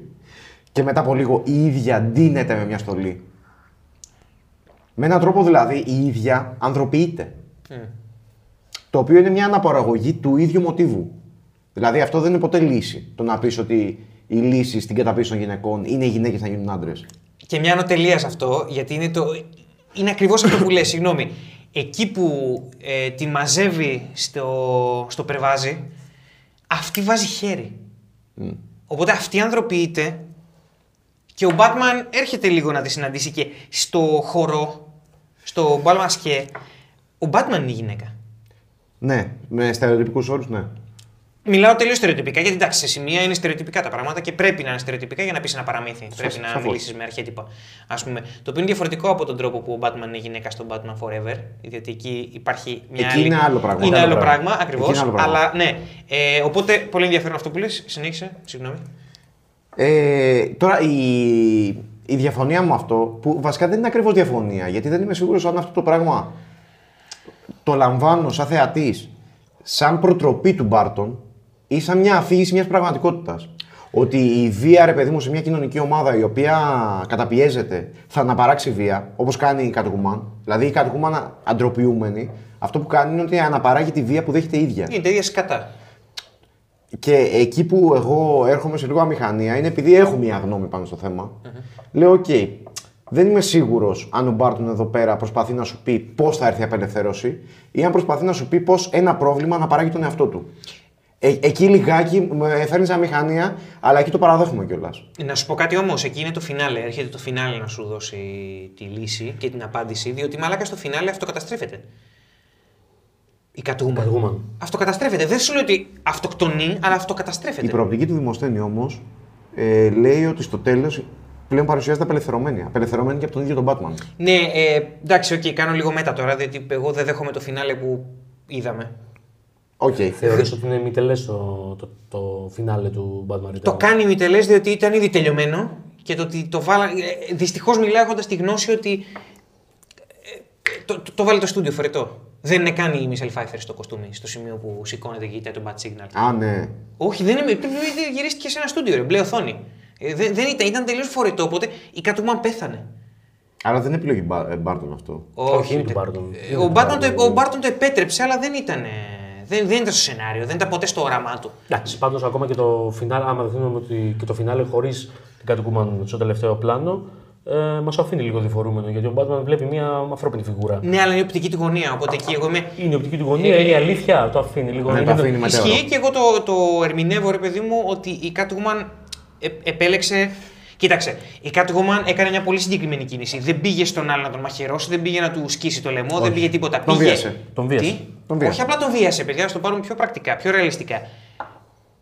και μετά από λίγο η ίδια ντύνεται με μια στολή. Με έναν τρόπο δηλαδή η ίδια ανθρωποιείται. Το οποίο είναι μια αναπαραγωγή του ίδιου μοτίβου. Δηλαδή αυτό δεν είναι ποτέ λύση. Το να πεις ότι η λύση στην καταπίεση των γυναικών είναι οι γυναίκες να γίνουν άντρες. Και μια ανωτελεία σε αυτό, γιατί είναι, το... είναι ακριβώς αυτό που λες, συγγνώμη. Εκεί που ε, τη μαζεύει στο, στο περβάζι, αυτή βάζει χέρι. Οπότε αυτή ανθρωποιείται και ο Batman έρχεται λίγο να τη συναντήσει και στο χορό, στο μπάλ μασκέ, ο Batman είναι η γυναίκα. Ναι, με στερεοτυπικούς όρους, ναι. Μιλάω τελείως στερεοτυπικά, γιατί εντάξει, σε σημεία είναι στερεοτυπικά τα πράγματα και πρέπει να είναι στερεοτυπικά για να πεις ένα παραμύθι. πρέπει να σαφώς. μιλήσεις με αρχέτυπα. Ας πούμε. Το οποίο είναι διαφορετικό από τον τρόπο που ο Batman είναι γυναίκα στο Batman Forever. Διότι εκεί υπάρχει μια Εκεί άλλη. είναι άλλο πράγμα. Είναι Είναι άλλο άλλο πράγμα, πράγμα. ακριβώς. Εκεί είναι άλλο πράγμα. Αλλά ναι. Ε, οπότε πολύ ενδιαφέρον αυτό που λες. Συνέχισε. Συγγνώμη. Ε, τώρα η, η διαφωνία μου αυτό, που βασικά δεν είναι ακριβώς διαφωνία, γιατί δεν είμαι σίγουρος αν αυτό το πράγμα το λαμβάνω σαν θεατής, σαν προτροπή του Μπάρτον ή σαν μια αφήγηση μιας πραγματικότητας. Ότι η βία, ρε παιδί μου, σε μια κοινωνική ομάδα η οποία καταπιέζεται θα αναπαράξει βία, όπως κάνει η Catwoman. Δηλαδή η Catwoman αντροποιούμενη, αυτό που κάνει είναι ότι αναπαράγει τη βία που δέχεται η ίδια. Είναι τέτοια σκατά. Και εκεί που εγώ έρχομαι σε λίγο αμηχανία είναι επειδή έχω μια γνώμη πάνω στο θεμα Λέω, οκ, δεν είμαι σίγουρος αν ο Μπάρτον εδώ πέρα προσπαθεί να σου πει πώς θα έρθει η απελευθέρωση ή αν προσπαθεί να σου πει πώς ένα πρόβλημα αναπαράγει τον εαυτό του. Ε, εκεί λιγάκι με φέρνει σε αμηχανία, αλλά εκεί το παραδέχομαι κιόλας. Να σου πω κάτι όμως, εκεί είναι το φινάλε. Έρχεται το φινάλε να σου δώσει τη λύση και την απάντηση, διότι μαλάκα στο φινάλε αυτοκαταστρέφεται. Η Catwoman. Catwoman. Αυτοκαταστρέφεται. Δεν σου λέω ότι αυτοκτονεί, αλλά αυτοκαταστρέφεται. Η προοπτική του Δημοσθένη όμως ε, λέει ότι στο τέλος πλέον παρουσιάζεται απελευθερωμένη. Απελευθερωμένη και από τον ίδιο τον Batman. Ναι, ε, εντάξει, οκ, κάνω λίγο meta τώρα, διότι εγώ δεν δέχομαι το φινάλε που είδαμε. Οκ. Θεωρείς ότι είναι μη το, το, το φινάλε του Batman Returns; Το κάνει ημιτελές διότι ήταν ήδη τελειωμένο και το ότι το βάλα. ε, Δυστυχώς μιλάω έχοντας τη γνώση ότι. ε, Το, το, το βάλε το στούντιο φορετό. Δεν είναι καν η Μισέλ Φάιφερ στο κοστούμι, στο σημείο που σηκώνεται και κοιτάει τον Bat Signal. Α, ναι. Όχι, δεν είναι. Γυρίστηκε σε ένα στούντιο, ρε, μπλε οθόνη. Ε, δεν, δεν ήταν, ήταν τελείως φορετό, οπότε η Catwoman πέθανε. Άρα δεν είναι επιλογή Μπα- ε, Μπάρτον αυτό. Όχι, είναι ούτε- του Barton. Ε, Είναι Ο του Barton Barton. το, ο Barton το επέτρεψε, αλλά δεν ήταν. Δεν, δεν ήταν στο σενάριο, δεν ήταν ποτέ στο όραμά του. Εντάξει, πάντως ακόμα και το φινάλε, άμα δεχτούμε ότι και το φινάλε χωρίς την Catwoman στο τελευταίο πλάνο, ε, μας αφήνει λίγο διφορούμενο γιατί ο Batman βλέπει μια ανθρώπινη φιγούρα. Ναι, αλλά είναι η οπτική του γωνία, οπότε εκεί εγώ είμαι. Είναι η οπτική του γωνία, είναι η αλήθεια, το αφήνει λίγο. Ναι, είναι το αφήνει μετέωρο. Ισχύει και εγώ το, το ερμηνεύω, ρε παιδί μου, ότι η Catwoman ε, επέλεξε. Κοίταξε, η Catwoman έκανε μια πολύ συγκεκριμένη κίνηση. Δεν πήγε στον άλλο να τον μαχαιρώσει, δεν πήγε να του σκίσει το λαιμό, δεν πήγε τίποτα. Τον πήγε... βίασε. Τον βίασε. Τι; Τον βίασε. Όχι απλά τον βίασε, παιδιά, να το πάρουμε πιο πρακτικά, πιο ρεαλιστικά.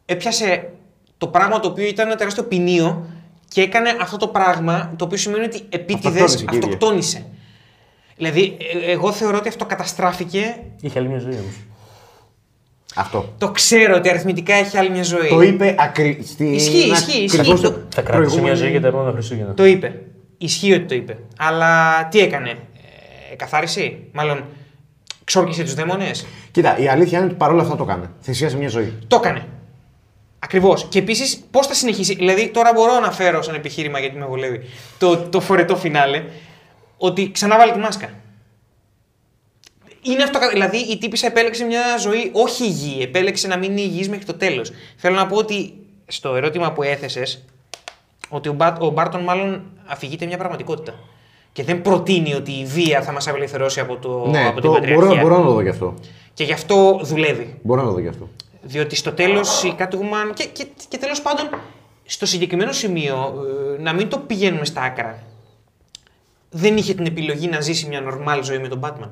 Έπιασε το πράγμα το οποίο ήταν ένα τεράστιο ποινίο και έκανε αυτό το πράγμα το οποίο σημαίνει ότι επίτηδες Αυτοκτόνησε, κύριε. αυτοκτόνησε. Δηλαδή, ε, εγώ θεωρώ ότι αυτοκαταστράφηκε Είχε άλλη μια ζωή όμως. Αυτό. Το ξέρω ότι αριθμητικά έχει άλλη μια ζωή. Το είπε ακρι... στη... Ισχύει, ισχύει, ισχύει. ακριβώς Το- το Θα κρατήσει προηγούμενο- μια ζωή για τα επόμενα Χριστούγεννα. Το είπε. Ισχύει ότι το είπε. Αλλά τι έκανε; Ε, καθάριση. Μάλλον ξόρκισε τους δαίμονες; Κοίτα, η αλήθεια είναι ότι παρόλα αυτά το έκανε. Θυσίασε μια ζωή. Το έκανε. Ακριβώς. Και επίσης, πώς θα συνεχίσει; Δηλαδή, τώρα μπορώ να φέρω σαν επιχείρημα γιατί με βολεύει το, το φορετό φινάλε ότι ξανά βάλει τη μάσκα. Είναι αυτό, δηλαδή η τύπησα επέλεξε μια ζωή όχι υγιή, επέλεξε να μην είναι υγιής μέχρι το τέλος. Θέλω να πω ότι στο ερώτημα που έθεσες, ότι ο, Μπα, ο Μπάρτον μάλλον αφηγείται μια πραγματικότητα. Και δεν προτείνει ότι η βία θα μας απελευθερώσει από, το, ναι, από το, την πατριαρχία. μπορώ, μπορώ να το δω γι' αυτό. Και γι' αυτό δουλεύει. Μπορώ να το δω γι' αυτό. Διότι στο τέλος η Catwoman. και, και, και τέλος πάντων στο συγκεκριμένο σημείο, ε, να μην το πηγαίνουμε στα άκρα. Δεν είχε την επιλογή να ζήσει μια normal ζωή με τον Batman.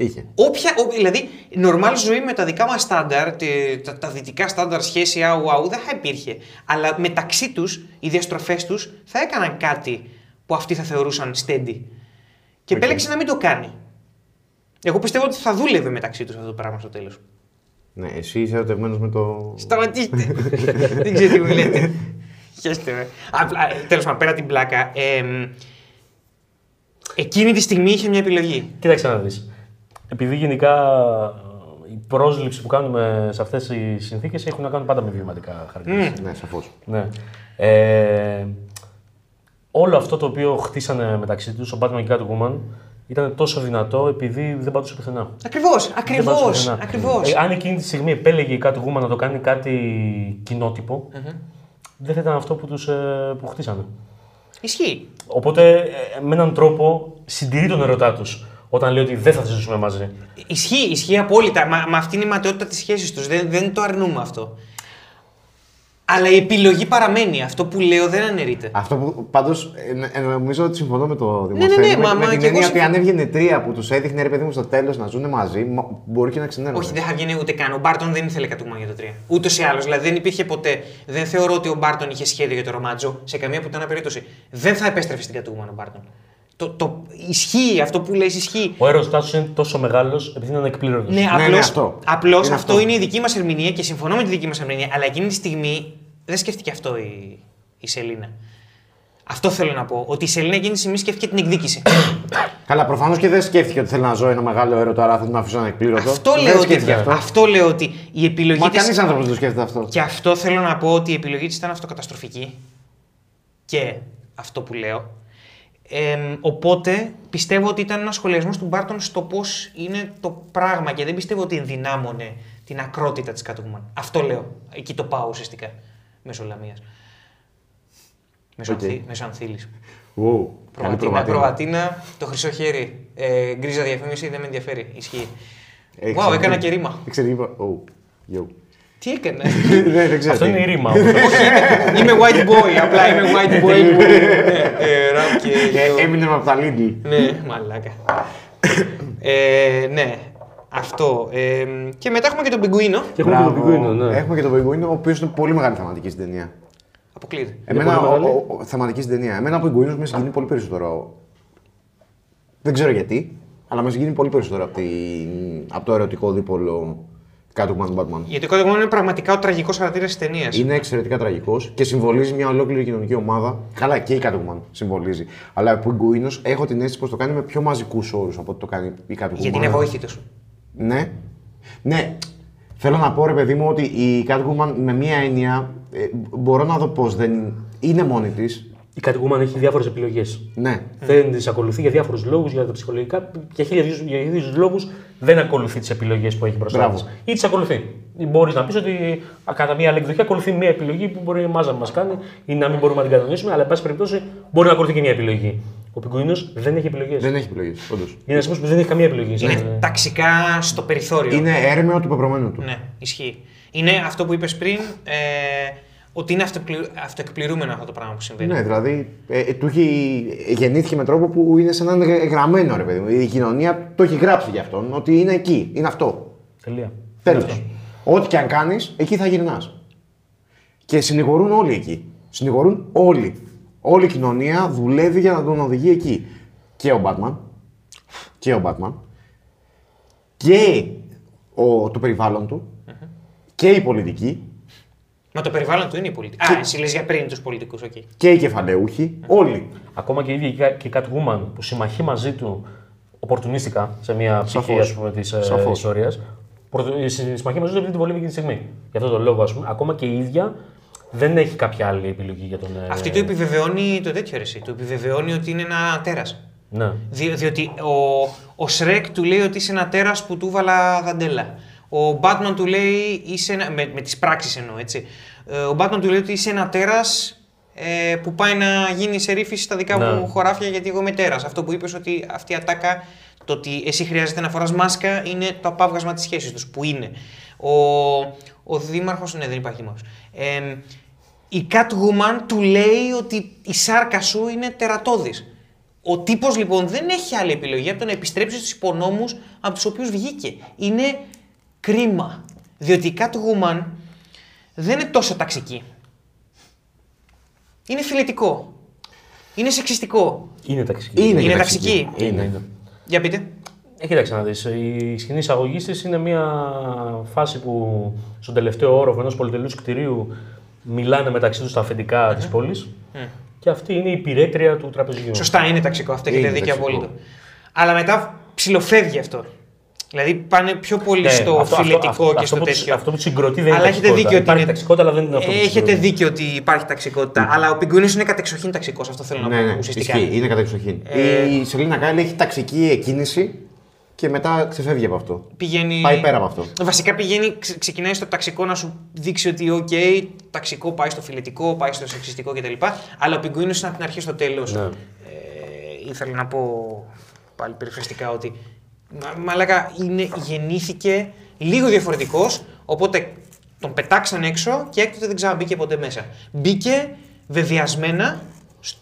Είχε. Όποια, ό, δηλαδή, normal ζωή με τα δικά μας στάνταρ, τε- τα, τα δυτικά στάνταρ σχέση άου άου, δεν θα υπήρχε. Αλλά μεταξύ τους, οι διαστροφές τους θα έκαναν κάτι που αυτοί θα θεωρούσαν steady. Και Οκ. επέλεξε να μην το κάνει. Εγώ πιστεύω ότι θα δούλευε μεταξύ τους αυτό το πράγμα στο τέλος. Ναι, εσύ είσαι ερωτευμένος με το. Σταματήστε. Δεν ξέρω τι μου λέτε. Χαίρεστε με. Απλά, τέλος πάντων, πέρα την πλάκα. εμ, εκείνη τη στιγμή είχε μια επιλογή. Κοίταξε να δεις. Επειδή γενικά ε, η πρόσληψη που κάνουμε σε αυτές οι συνθήκες έχουν να κάνουν πάντα με βιωματικά χαρακτηριστικά. Ναι, σαφώς. Ναι. Ε, όλο αυτό το οποίο χτίσανε μεταξύ τους, ο Batman και η Catwoman, ήταν τόσο δυνατό επειδή δεν πατούσε πουθενά. Ακριβώς, Δεν ακριβώς, πατούσε πουθενά. ακριβώς. Ε, αν εκείνη τη στιγμή επέλεγε η Catwoman να το κάνει κάτι κοινότυπο, δεν θα ήταν αυτό που, τους, ε, που χτίσανε. Ισχύει. Οπότε ε, με έναν τρόπο συντηρεί τον ερωτά τους όταν λέει ότι δεν θα ζήσουμε μαζί. Ισχύει, ισχύει απόλυτα. Μα, μα αυτή είναι η ματαιότητα της σχέσης τους. Δεν, δεν το αρνούμε αυτό. Αλλά η επιλογή παραμένει. Αυτό που λέω δεν αναιρείται. Αυτό που πάντως νομίζω ότι συμφωνώ με το ναι, Δημοσθένη. ναι, με, μα- με μα την και εγώ έννοια ότι συμφωνώ. αν έβγαινε τρία που τους έδειχνε ρε παιδί μου στο τέλος να ζουν μαζί, μα- μπορεί και να ξενέρωνε. Όχι, δεν θα βγαίνει ούτε καν. Ο Μπάρτον δεν ήθελε κατούμα για το 3. Ούτως ή άλλως. Δηλαδή δεν υπήρχε ποτέ. Δεν θεωρώ ότι ο Μπάρτον είχε σχέδιο για το ρομάτζο σε καμία πουτάνα περίπτωση. Δεν θα επέστρεφε στην κατούμα ο Μπάρτον. Το, το, ισχύει, αυτό που λες ισχύει. Ο έρωτά του είναι τόσο μεγάλος επειδή είναι ανεκπλήρωτος. Ναι, ναι, απλώς, αυτό. απλώς Είναι αυτό. αυτό. είναι η δική μας ερμηνεία και συμφωνώ με τη δική μας ερμηνεία, αλλά εκείνη τη στιγμή δεν σκέφτηκε αυτό η, η Σελίνα. Αυτό θέλω να πω. Ότι η Σελίνα εκείνη τη στιγμή σκέφτηκε την εκδίκηση. Καλά, προφανώς και δεν σκέφτηκε ότι θέλει να ζω ένα μεγάλο έρωτα, άρα θα τον αφήσω ανεκπλήρωτο. αυτό, δεν λέω ότι, σκέφτηκε αυτό. αυτό λέω ότι η επιλογή Μα της... κανείς άνθρωπος δεν το σκέφτεται αυτό. Και αυτό θέλω να πω ότι η επιλογή της ήταν αυτοκαταστροφική. Και αυτό που λέω. Εμ, οπότε πιστεύω ότι ήταν ένας σχολιασμός του Μπάρτον στο πώς είναι το πράγμα και δεν πιστεύω ότι ενδυνάμωνε την ακρότητα της Catwoman. Αυτό λέω. Εκεί το πάω ουσιαστικά. Μέσω Λαμία. Μέσω, Οκ. Ανθή, μέσω Ανθήλης. Wow, καλή Προβατίνα, προβατίνα. προβατίνα, το χρυσό χέρι. Ε, γκρίζα διαφήμιση δεν με ενδιαφέρει. Ισχύει. Ε, Wow, ξέρω έκανα τι- και ρήμα. Ήξερε, είπα. Oh, yo. Τι έκανε. Ναι, δεν ξέρω. Αυτό τι. είναι η ρήμα. είμαι white boy, απλά είμαι white boy που. ναι, ε, ραπ και. Ε, Έμεινε από τα Lidl. Ναι, μαλάκα. ε, ναι, αυτό. Ε, και μετά έχουμε και τον Πιγκουίνο. Και έχουμε και τον Μπράβο. πιγκουίνο, ναι. Έχουμε και τον Πιγκουίνο, ο οποίος είναι πολύ μεγάλη θεματική στην ταινία. Αποκλείεται. Εμένα, πολύ ο, μεγάλη; ο, ο, θεματική στην ταινία. Εμένα ο Πιγκουίνο με συγκινεί πολύ περισσότερο. Δεν ξέρω γιατί, αλλά με συγκινεί πολύ περισσότερο από, τη, από το ερωτικό δίπολο Catwoman Batman. Γιατί ο Κόντεγκον είναι πραγματικά ο τραγικός χαρακτήρας της ταινίας. Είναι εξαιρετικά τραγικός και συμβολίζει μια ολόκληρη κοινωνική ομάδα. Καλά, και η Catwoman συμβολίζει. Αλλά ο Πιγκουίνο έχω την αίσθηση πως το κάνει με πιο μαζικούς όρους από ό,τι το κάνει η Catwoman. Γιατί είναι βοήθητο. Ναι. Ναι. Θέλω να πω ρε παιδί μου ότι η Catwoman με μία έννοια ε, μπορώ να δω πώ δεν είναι μόνη της. Η Catwoman έχει διάφορες επιλογές. Ναι. Δεν τις ακολουθεί για διάφορους λόγους, για τα ψυχολογικά. Για χίλιους λόγους δεν ακολουθεί τις επιλογές που έχει μπροστά Μπράβο. της. Ή τις ακολουθεί. Μπορείς να πεις ότι α, κατά μία άλλη εκδοχή ακολουθεί μία επιλογή που μπορεί η μάζα να μας κάνει ή να μην μπορούμε να την κατανοήσουμε, αλλά εν πάση περιπτώσει μπορεί να ακολουθεί και μία επιλογή. Ο Πιγκουίνος δεν έχει επιλογές. Δεν έχει επιλογές, όντως. Είναι ένα που δεν έχει καμία επιλογή. σαν- Είναι ταξικά στο περιθώριο. Είναι έρμεο του πεπρωμένου του. Ναι, ισχύει. Είναι αυτό που είπες πριν, ε, ότι είναι αυτοεκπληρου- αυτοεκπληρούμενο αυτό το πράγμα που συμβαίνει. Ναι, δηλαδή ε, ε, του έχει, γεννήθηκε με τρόπο που είναι σαν να είναι γραμμένο ρε παιδί μου. Η κοινωνία το έχει γράψει για αυτόν ότι είναι εκεί, είναι αυτό. Τελεία. Τέλος. Ό,τι και αν κάνεις, εκεί θα γυρνάς. Και συνηγορούν όλοι εκεί. Συνηγορούν όλοι. Όλη η κοινωνία δουλεύει για να τον οδηγεί εκεί. Και ο Batman. Και ο Batman. Και ο, το περιβάλλον του. και η πολιτική Μα το περιβάλλον του είναι η πολιτική. Α, εσύ λες για πριν τους πολιτικούς, οκ. και οι κεφαλαίουχοι. Όλοι. Ακόμα και η ίδια και η Catwoman που συμμαχεί μαζί του οπορτουνίστικα σε μια ψυχή Σαφώς. ας πούμε, της Σαφώς. ε, ιστορίας. Πρωτο- ε, Συμμαχεί μαζί του επειδή την βολεύει εκείνη τη στιγμή. Γι' αυτό τον λόγο, ας πούμε, ακόμα και η ίδια δεν έχει κάποια άλλη επιλογή για τον. ε, Αυτή του επιβεβαιώνει το τέτοιο εσύ. Του επιβεβαιώνει ότι είναι ένα τέρας. Ναι. Δι, διότι ο, ο Σρέκ του λέει ότι είσαι ένα τέρας που του βάλα δαντέλα. Ο Batman του λέει είσαι ένα, με, με τις πράξεις εννοώ έτσι. Ε, Ο Batman του λέει ότι είσαι ένα τέρας ε, που πάει να γίνει σε ρήφηση στα δικά Ναι. μου χωράφια γιατί εγώ είμαι τέρας. Αυτό που είπες ότι αυτή η ατάκα, το ότι εσύ χρειάζεται να φοράς μάσκα είναι το απάβγασμα της σχέσης τους που είναι. Ο, ο δήμαρχος, ναι δεν υπάρχει δήμαρχος. Ε, η Catwoman του λέει ότι η σάρκα σου είναι τερατώδης. Ο τύπος λοιπόν δεν έχει άλλη επιλογή από το να επιστρέψει στους υπονόμους από τους οποίους βγήκε. Είναι κρίμα. Διότι η Catwoman δεν είναι τόσο ταξική. Είναι φιλετικό. Είναι σεξιστικό. Είναι ταξική. Είναι, Είναι και ταξική. Είναι, είναι. Για πείτε. Ε, κοίταξε να δεις, η σκηνή εισαγωγής της είναι μια φάση που στον τελευταίο όροφο ενός πολυτελούς κτηρίου μιλάνε μεταξύ τους στα αφεντικά της πόλης και αυτή είναι η υπηρέτρια του τραπεζιού. Σωστά, είναι ταξικό. Αυτό έχετε Είναι δίκιο ταξικό. απόλυτο. Αλλά μετά ψιλοφεύγει αυτό. Δηλαδή πάνε πιο πολύ Ναι, στο αυτό- φιλετικό αυτό- και αυτό στο που- τέτοιο. Αυτό που τους συγκροτεί δεν Αλλά είναι έχετε ταξικότητα. δίκιο ότι Υπάρχει είναι- ταξικότητα, αλλά δεν είναι αυτό που Έχετε συγκροτεί. δίκιο ότι υπάρχει ταξικότητα. Αλλά ο πιγκουίνο είναι κατεξοχήν ταξικός. Αυτό θέλω να Ναι, πω ναι, ουσιαστικά. ισχύει, είναι κατεξοχήν. Ε, Η Σελίνα Κάιλ έχει ταξική εκκίνηση και μετά ξεφεύγει από αυτό. Πηγαίνει... Πάει πέρα από αυτό. Βασικά πηγαίνει, ξε- ξεκινάει στο ταξικό να σου δείξει ότι, οκ, ταξικό πάει στο φιλετικό, πάει στο σεξιστικό κτλ. Αλλά ο πιγκουίνος είναι από την αρχή στο τέλος. Ναι. Ε, ήθελα να πω πάλι περιφραστικά ότι. Μα, μαλάκα είναι, γεννήθηκε λίγο διαφορετικός, οπότε τον πετάξαν έξω και έκτοτε δεν ξαναμπήκε ποτέ μέσα. Μπήκε βεβαιασμένα σ-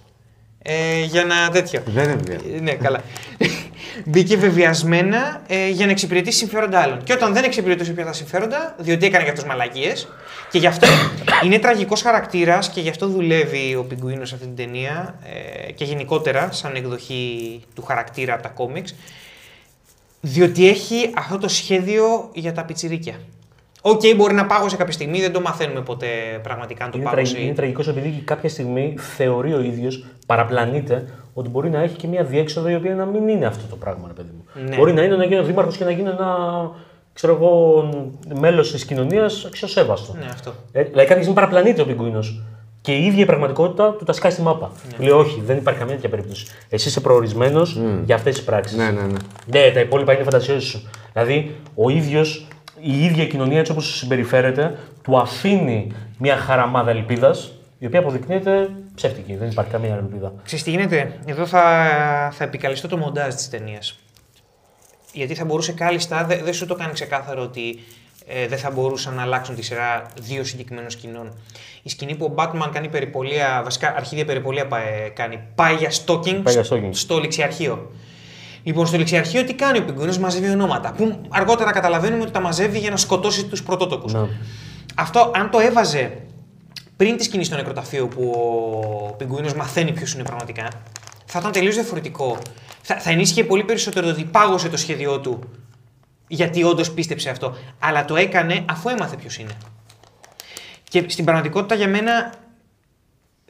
ε, για να τέτοιο. Δεν είναι βεβαία. Ε, ναι, καλά. Μπήκε βεβαιασμένα ε, για να εξυπηρετήσει συμφέροντα άλλων. Και όταν δεν εξυπηρετούσε πια τα συμφέροντα, διότι έκανε και αυτό μαλακίες, και γι' αυτό είναι τραγικός χαρακτήρας και γι' αυτό δουλεύει ο Πιγκουίνος σε αυτή την ταινία ε, και γενικότερα σαν εκδοχή του χαρακτήρα από τα κόμιξ, διότι έχει αυτό το σχέδιο για τα πιτσιρίκια. Οκ, μπορεί να πάγωσε κάποια στιγμή, δεν το μαθαίνουμε ποτέ πραγματικά αν το Είναι, πάγωσε. τραγικό, είναι τραγικός επειδή κάποια στιγμή θεωρεί ο ίδιος, παραπλανείται, ότι μπορεί να έχει και μια διέξοδο η οποία να μην είναι αυτό το πράγμα, ρε παιδί μου. Ναι. Μπορεί να είναι να γίνει δήμαρχος και να γίνει ένα ξέρω εγώ, μέλος της κοινωνίας αξιοσέβαστο. Ναι, αυτό. Ε, δηλαδή κάποια στιγμή παραπλανείται ο πιγκουίνος. Και η ίδια η πραγματικότητα του τα σκάει στη μάπα. Ναι. Του λέει: Όχι, δεν υπάρχει καμία τέτοια περίπτωση. Εσύ είσαι προορισμένος για αυτές τις πράξεις. Ναι, ναι, ναι. Ναι, τα υπόλοιπα είναι φαντασιώσεις σου. Δηλαδή, ο ίδιος, η ίδια η κοινωνία έτσι όπως συμπεριφέρεται, του αφήνει μια χαραμάδα ελπίδας, η οποία αποδεικνύεται ψεύτικη. Δεν υπάρχει καμία ελπίδα. Ξέρεις τι γίνεται, εδώ θα, θα επικαλεστώ το μοντάζ της ταινίας. Γιατί θα μπορούσε κάλλιστα, δεν δεν σου το κάνει ξεκάθαρο ότι ε, δεν θα μπορούσαν να αλλάξουν τη σειρά δύο συγκεκριμένων σκηνών. Η σκηνή που ο Batman κάνει περιπολία, βασικά αρχίδια περιπολία πάει, κάνει, πάει για stalking, Πάει για στο- stalking. στο ληξιαρχείο. Λοιπόν, στο ληξιαρχείο τι κάνει ο Πιγκουίνος, μαζεύει ονόματα. Που αργότερα καταλαβαίνουμε ότι τα μαζεύει για να σκοτώσει τους πρωτότοκους. Ναι. Αυτό, αν το έβαζε πριν τη σκηνή στο νεκροταφείο που ο Πιγκουίνος μαθαίνει ποιος είναι πραγματικά, θα ήταν τελείως διαφορετικό. Θα, θα ενίσχυε πολύ περισσότερο το ότι πάγωσε το σχέδιό του γιατί όντως πίστεψε αυτό. Αλλά το έκανε αφού έμαθε ποιος είναι. Και στην πραγματικότητα για μένα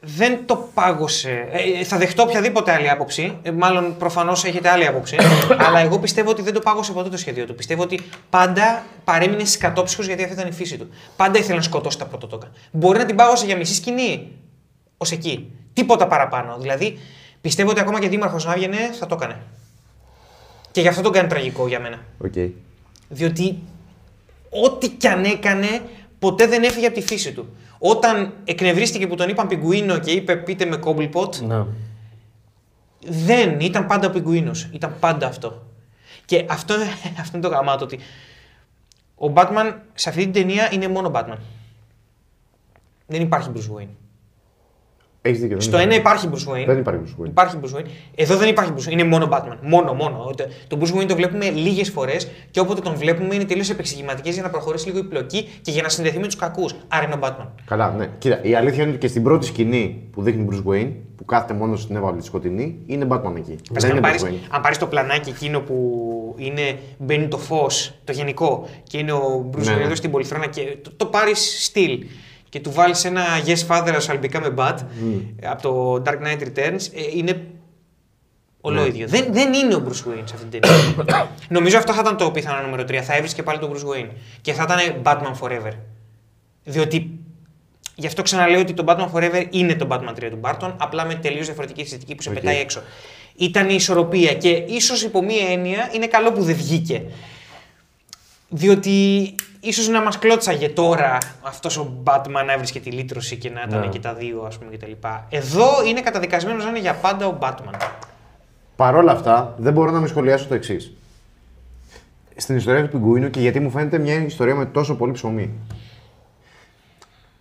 δεν το πάγωσε. Ε, θα δεχτώ οποιαδήποτε άλλη άποψη. Ε, μάλλον προφανώς έχετε άλλη άποψη. αλλά εγώ πιστεύω ότι δεν το πάγωσε ποτέ το σχέδιο του. Πιστεύω ότι πάντα παρέμεινε σκατόψυχος γιατί αυτή ήταν η φύση του. Πάντα ήθελε να σκοτώσει τα πρωτότοκα. Μπορεί να την πάγωσε για μισή σκηνή. Ω εκεί. Τίποτα παραπάνω. Δηλαδή πιστεύω ότι ακόμα και δήμαρχος να έβγαινε θα το έκανε. Και γι' αυτό τον κάνει τραγικό για μένα. Οκ. Διότι ό,τι κι αν έκανε, ποτέ δεν έφυγε από τη φύση του. Όταν εκνευρίστηκε που τον είπαν πιγκουίνο και είπε πείτε με κόμπλποτ, Ναι. δεν, ήταν πάντα ο πιγκουίνος. Ήταν πάντα αυτό. Και αυτό, αυτό είναι το γαμάτο ότι ο Batman σε αυτή την ταινία είναι μόνο Batman. Δεν υπάρχει Bruce Wayne. Έχεις δίκιο. δεν Στο υπάρχει. ένα υπάρχει Bruce Wayne. Δεν υπάρχει Bruce Wayne. Υπάρχει Bruce Wayne. Εδώ δεν υπάρχει Bruce Wayne. Είναι μόνο Batman. Μόνο, μόνο. Ότι- Το Bruce Wayne το βλέπουμε λίγες φορές και όποτε τον βλέπουμε είναι τελείως επεξηγηματικές για να προχωρήσει λίγο η πλοκή και για να συνδεθεί με τους κακούς. Άρα είναι ο Batman. Καλά, ναι. Κοίτα, η αλήθεια είναι ότι και στην πρώτη σκηνή που δείχνει Bruce Wayne, που κάθεται μόνο στην έβαλη της σκοτεινή, είναι Batman εκεί. Πες, δεν αν, είναι πάρεις, Bruce Wayne. αν πάρεις το πλανάκι εκείνο που είναι, μπαίνει το φως, το γενικό, και είναι ο Bruce Ναι, Wayne ναι. εδώ στην πολυθρόνα και το, το πάρεις στυλ και του βάλεις ένα Yes Father ασφαλμπικά με Bat από το Dark Knight Returns, ε, είναι ολόιδιο. Δεν, δεν είναι ο Bruce Wayne σε αυτή την ταινία. Νομίζω αυτό θα ήταν το πιθανό νούμερο 3. Θα έβρισκε πάλι τον Bruce Wayne. Και θα ήταν Batman Forever. Διότι Γι' αυτό ξαναλέω ότι το Batman Forever είναι το Batman 3 του Burton, απλά με τελείως διαφορετική αισθητική που σε Οκ. πετάει έξω. Ήταν η ισορροπία και ίσως υπό μία έννοια είναι καλό που δεν βγήκε. Διότι ίσως να μας κλώτσαγε τώρα αυτός ο Batman να έβρισκε τη λύτρωση και να ήταν Ναι. και τα δύο, ας πούμε κτλ. Εδώ είναι καταδικασμένος να είναι για πάντα ο Batman. Παρ' όλα αυτά, δεν μπορώ να μη σχολιάσω το εξής. Στην ιστορία του Πιγκουίνου και γιατί μου φαίνεται μια ιστορία με τόσο πολύ ψωμί.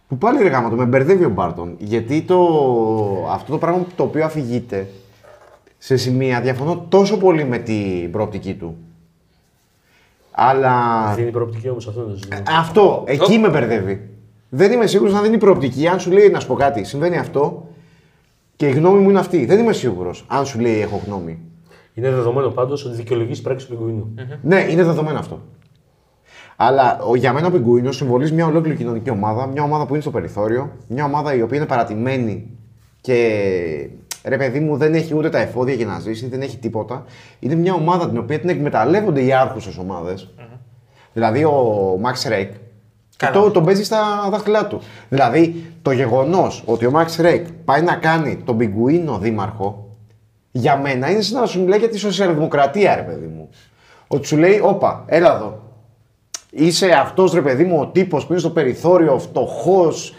Που πάλι ρε γάμα, το με μπερδεύει ο Μπάρτον. Γιατί το... αυτό το πράγμα το οποίο αφηγείται σε σημεία διαφωνώ τόσο πολύ με την προοπτική του. Αλλά Δίνει προοπτική όμως αυτό είναι το ζήτημα. αυτό, εκεί με μπερδεύει. Δεν είμαι σίγουρος αν δίνει προοπτική. Αν σου λέει να σου πω κάτι, συμβαίνει αυτό και η γνώμη μου είναι αυτή. Δεν είμαι σίγουρος αν σου λέει έχω γνώμη. Είναι δεδομένο πάντως ότι δικαιολογείς πράξη του πιγκουίνου. Ναι, είναι δεδομένο αυτό. Αλλά ο, για μένα ο Πιγκουίνος συμβολίζει μια ολόκληρη κοινωνική ομάδα, μια ομάδα που είναι στο περιθώριο, μια ομάδα η οποία είναι παρατημένη και ρε παιδί μου δεν έχει ούτε τα εφόδια για να ζήσει, δεν έχει τίποτα. Είναι μια ομάδα την οποία την εκμεταλλεύονται οι άρχουσες Δηλαδή ο Max Shreck και Καλά. το, τον παίζει στα δάχτυλά του. Δηλαδή το γεγονός ότι ο Max Shreck πάει να κάνει τον Πιγκουίνο δήμαρχο, για μένα είναι σαν να σου μιλάει για τη σοσιαλδημοκρατία, ρε παιδί μου. Ότι σου λέει, όπα, έλα εδώ. Είσαι αυτός ρε παιδί μου ο τύπος που είναι στο περιθώριο, φτωχός,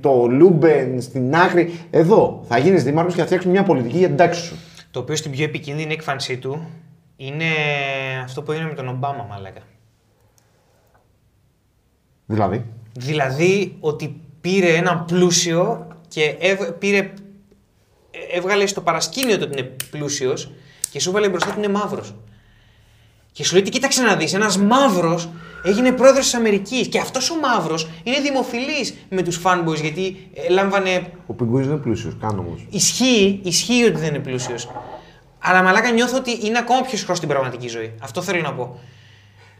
το λούμπεν στην άκρη. Εδώ θα γίνεις δήμαρχος και θα φτιάξουμε μια πολιτική για την τάξη σου. Το οποίο στην πιο επικίνδυνη έκφανσή του είναι αυτό που έγινε με τον Ομπάμα, μαλάκα. Δηλαδή; Δηλαδή ότι πήρε έναν πλούσιο και έβ- πήρε, ε, έβγαλε στο παρασκήνιο του ότι είναι πλούσιος και σου έβαλε μπροστά του είναι μαύρος. Και σου λέει: Τι κοίταξε να δεις, ένας μαύρος έγινε πρόεδρος της Αμερικής. Και αυτός ο μαύρος είναι δημοφιλής με τους fanboys γιατί ε, λάμβανε. Ο Πιγκουίνο είναι πλούσιος, κάνω όμως. Ισχύει, ισχύει ότι δεν είναι πλούσιος. Αλλά μαλάκα νιώθω ότι είναι ακόμα πιο σχρό στην πραγματική ζωή. Αυτό θέλω να πω.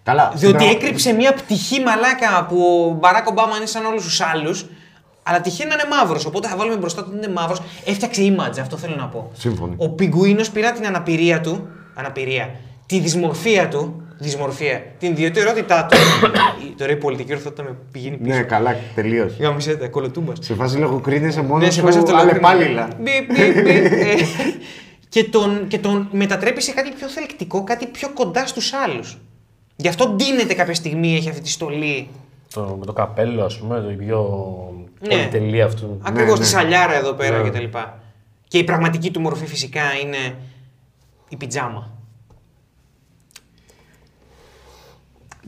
Καλά. στην Διότι πραγμα- έκρυψε μια πτυχή μαλάκα που ο Μπαράκ Ομπάμα είναι σαν όλους τους άλλους, αλλά τυχαίνει να είναι μαύρος. Οπότε θα βάλουμε μπροστά του ότι είναι μαύρος. Έφτιαξε image, αυτό θέλω να πω. Σύμφωνοι. Ο Πιγκουίνος πήρε την αναπηρία του, αναπηρία, τη δυσμορφία του, δυσμορφία, την ιδιαιτερότητά του. Η- Τώρα η πολιτική ορθότητα με πηγαίνει πίσω. Ναι, καλά, τελείως. Γαμισέτα, κολοτούμπας. Σε φάση λογοκρίνεσαι μόνο Ναι, σου, σε βάζει αυτό αλλά το πάλιλα. Μπιπ, μπιπ, μπιπ. Ε, και, τον, και τον μετατρέπεις σε κάτι πιο θελκτικό, κάτι πιο κοντά στους άλλους. Γι' αυτό ντύνεται κάποια στιγμή, έχει αυτή τη στολή. Το, με το καπέλο, ας πούμε, το πιο Ναι. πολυτελή αυτού. Ακριβώς ναι. τη σαλιάρα εδώ πέρα Ναι. και τα λοιπά. Και η πραγματική του μορφή φυσικά είναι η πιτζάμα.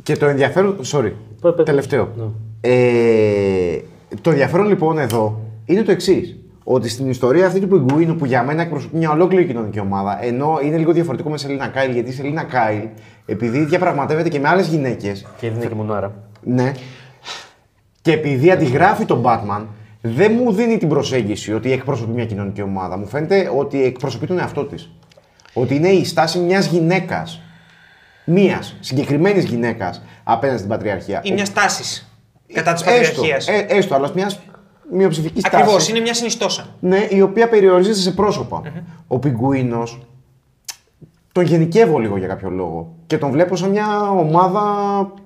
Και το ενδιαφέρον. Sorry. Πε- πε- Τελευταίο. Ναι. Ε, το ενδιαφέρον λοιπόν εδώ είναι το εξής. Ότι στην ιστορία αυτή του Πιγκουίνου που για μένα εκπροσωπεί μια ολόκληρη κοινωνική ομάδα, ενώ είναι λίγο διαφορετικό με Σελίνα Κάιλ, γιατί η Σελίνα Κάιλ, επειδή διαπραγματεύεται και με άλλες γυναίκες, Και είναι και μουνάρα. ναι, και επειδή αντιγράφει τον Batman, δεν μου δίνει την προσέγγιση ότι εκπροσωπεί μια κοινωνική ομάδα. Μου φαίνεται ότι εκπροσωπεί τον εαυτό της. Ότι είναι η στάση μιας γυναίκας. Μια συγκεκριμένης γυναίκας απέναντι στην πατριαρχία. Ή μιας τάσης κατά της Έστω, πατριαρχίας. ε, έστω, αλλά μιας μειοψηφικής στάση. Ακριβώς, είναι μια συνιστόσα. Ναι, η οποία περιορίζεται σε προσωπα Ο Πιγκουίνος τον γενικεύω λίγο για κάποιο λόγο. Και τον βλέπω σαν μια ομάδα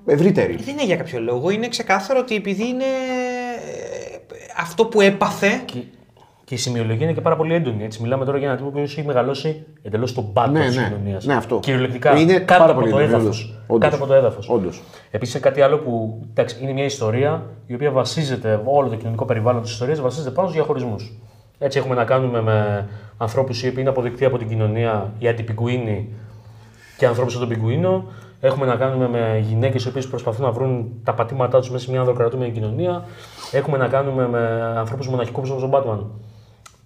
ευρύτερη. Δεν είναι για κάποιο λόγο. Είναι ξεκάθαρο ότι επειδή είναι ε, αυτό που έπαθε. Και, και η σημειολογία είναι και πάρα πολύ έντονη. Έτσι. Μιλάμε τώρα για έναν τύπο που έχει μεγαλώσει εντελώς στον πάτο Ναι, της ναι. κοινωνίας. Ναι, αυτό. Κυριολεκτικά. Είναι κάτω πάρα από πολύ το έντονη, έδαφος. όντως. Όντως. Κάτω από το έδαφος. Όντως. Επίσης, κάτι άλλο που εντάξει, είναι μια ιστορία η οποία βασίζεται, όλο το κοινωνικό περιβάλλον της ιστορίας βασίζεται πάνω στους διαχωρισμούς. Έτσι, έχουμε να κάνουμε με ανθρώπους οι οποίοι είναι αποδεκτοί από την κοινωνία, οι αντιπιγκουίνοι και ανθρώπου σαν τον πιγκουίνο. Έχουμε να κάνουμε με γυναίκες οι οποίες προσπαθούν να βρουν τα πατήματά τους μέσα σε μια ανδροκρατούμενη κοινωνία. Έχουμε να κάνουμε με ανθρώπους μοναχικούς όπως ο Batman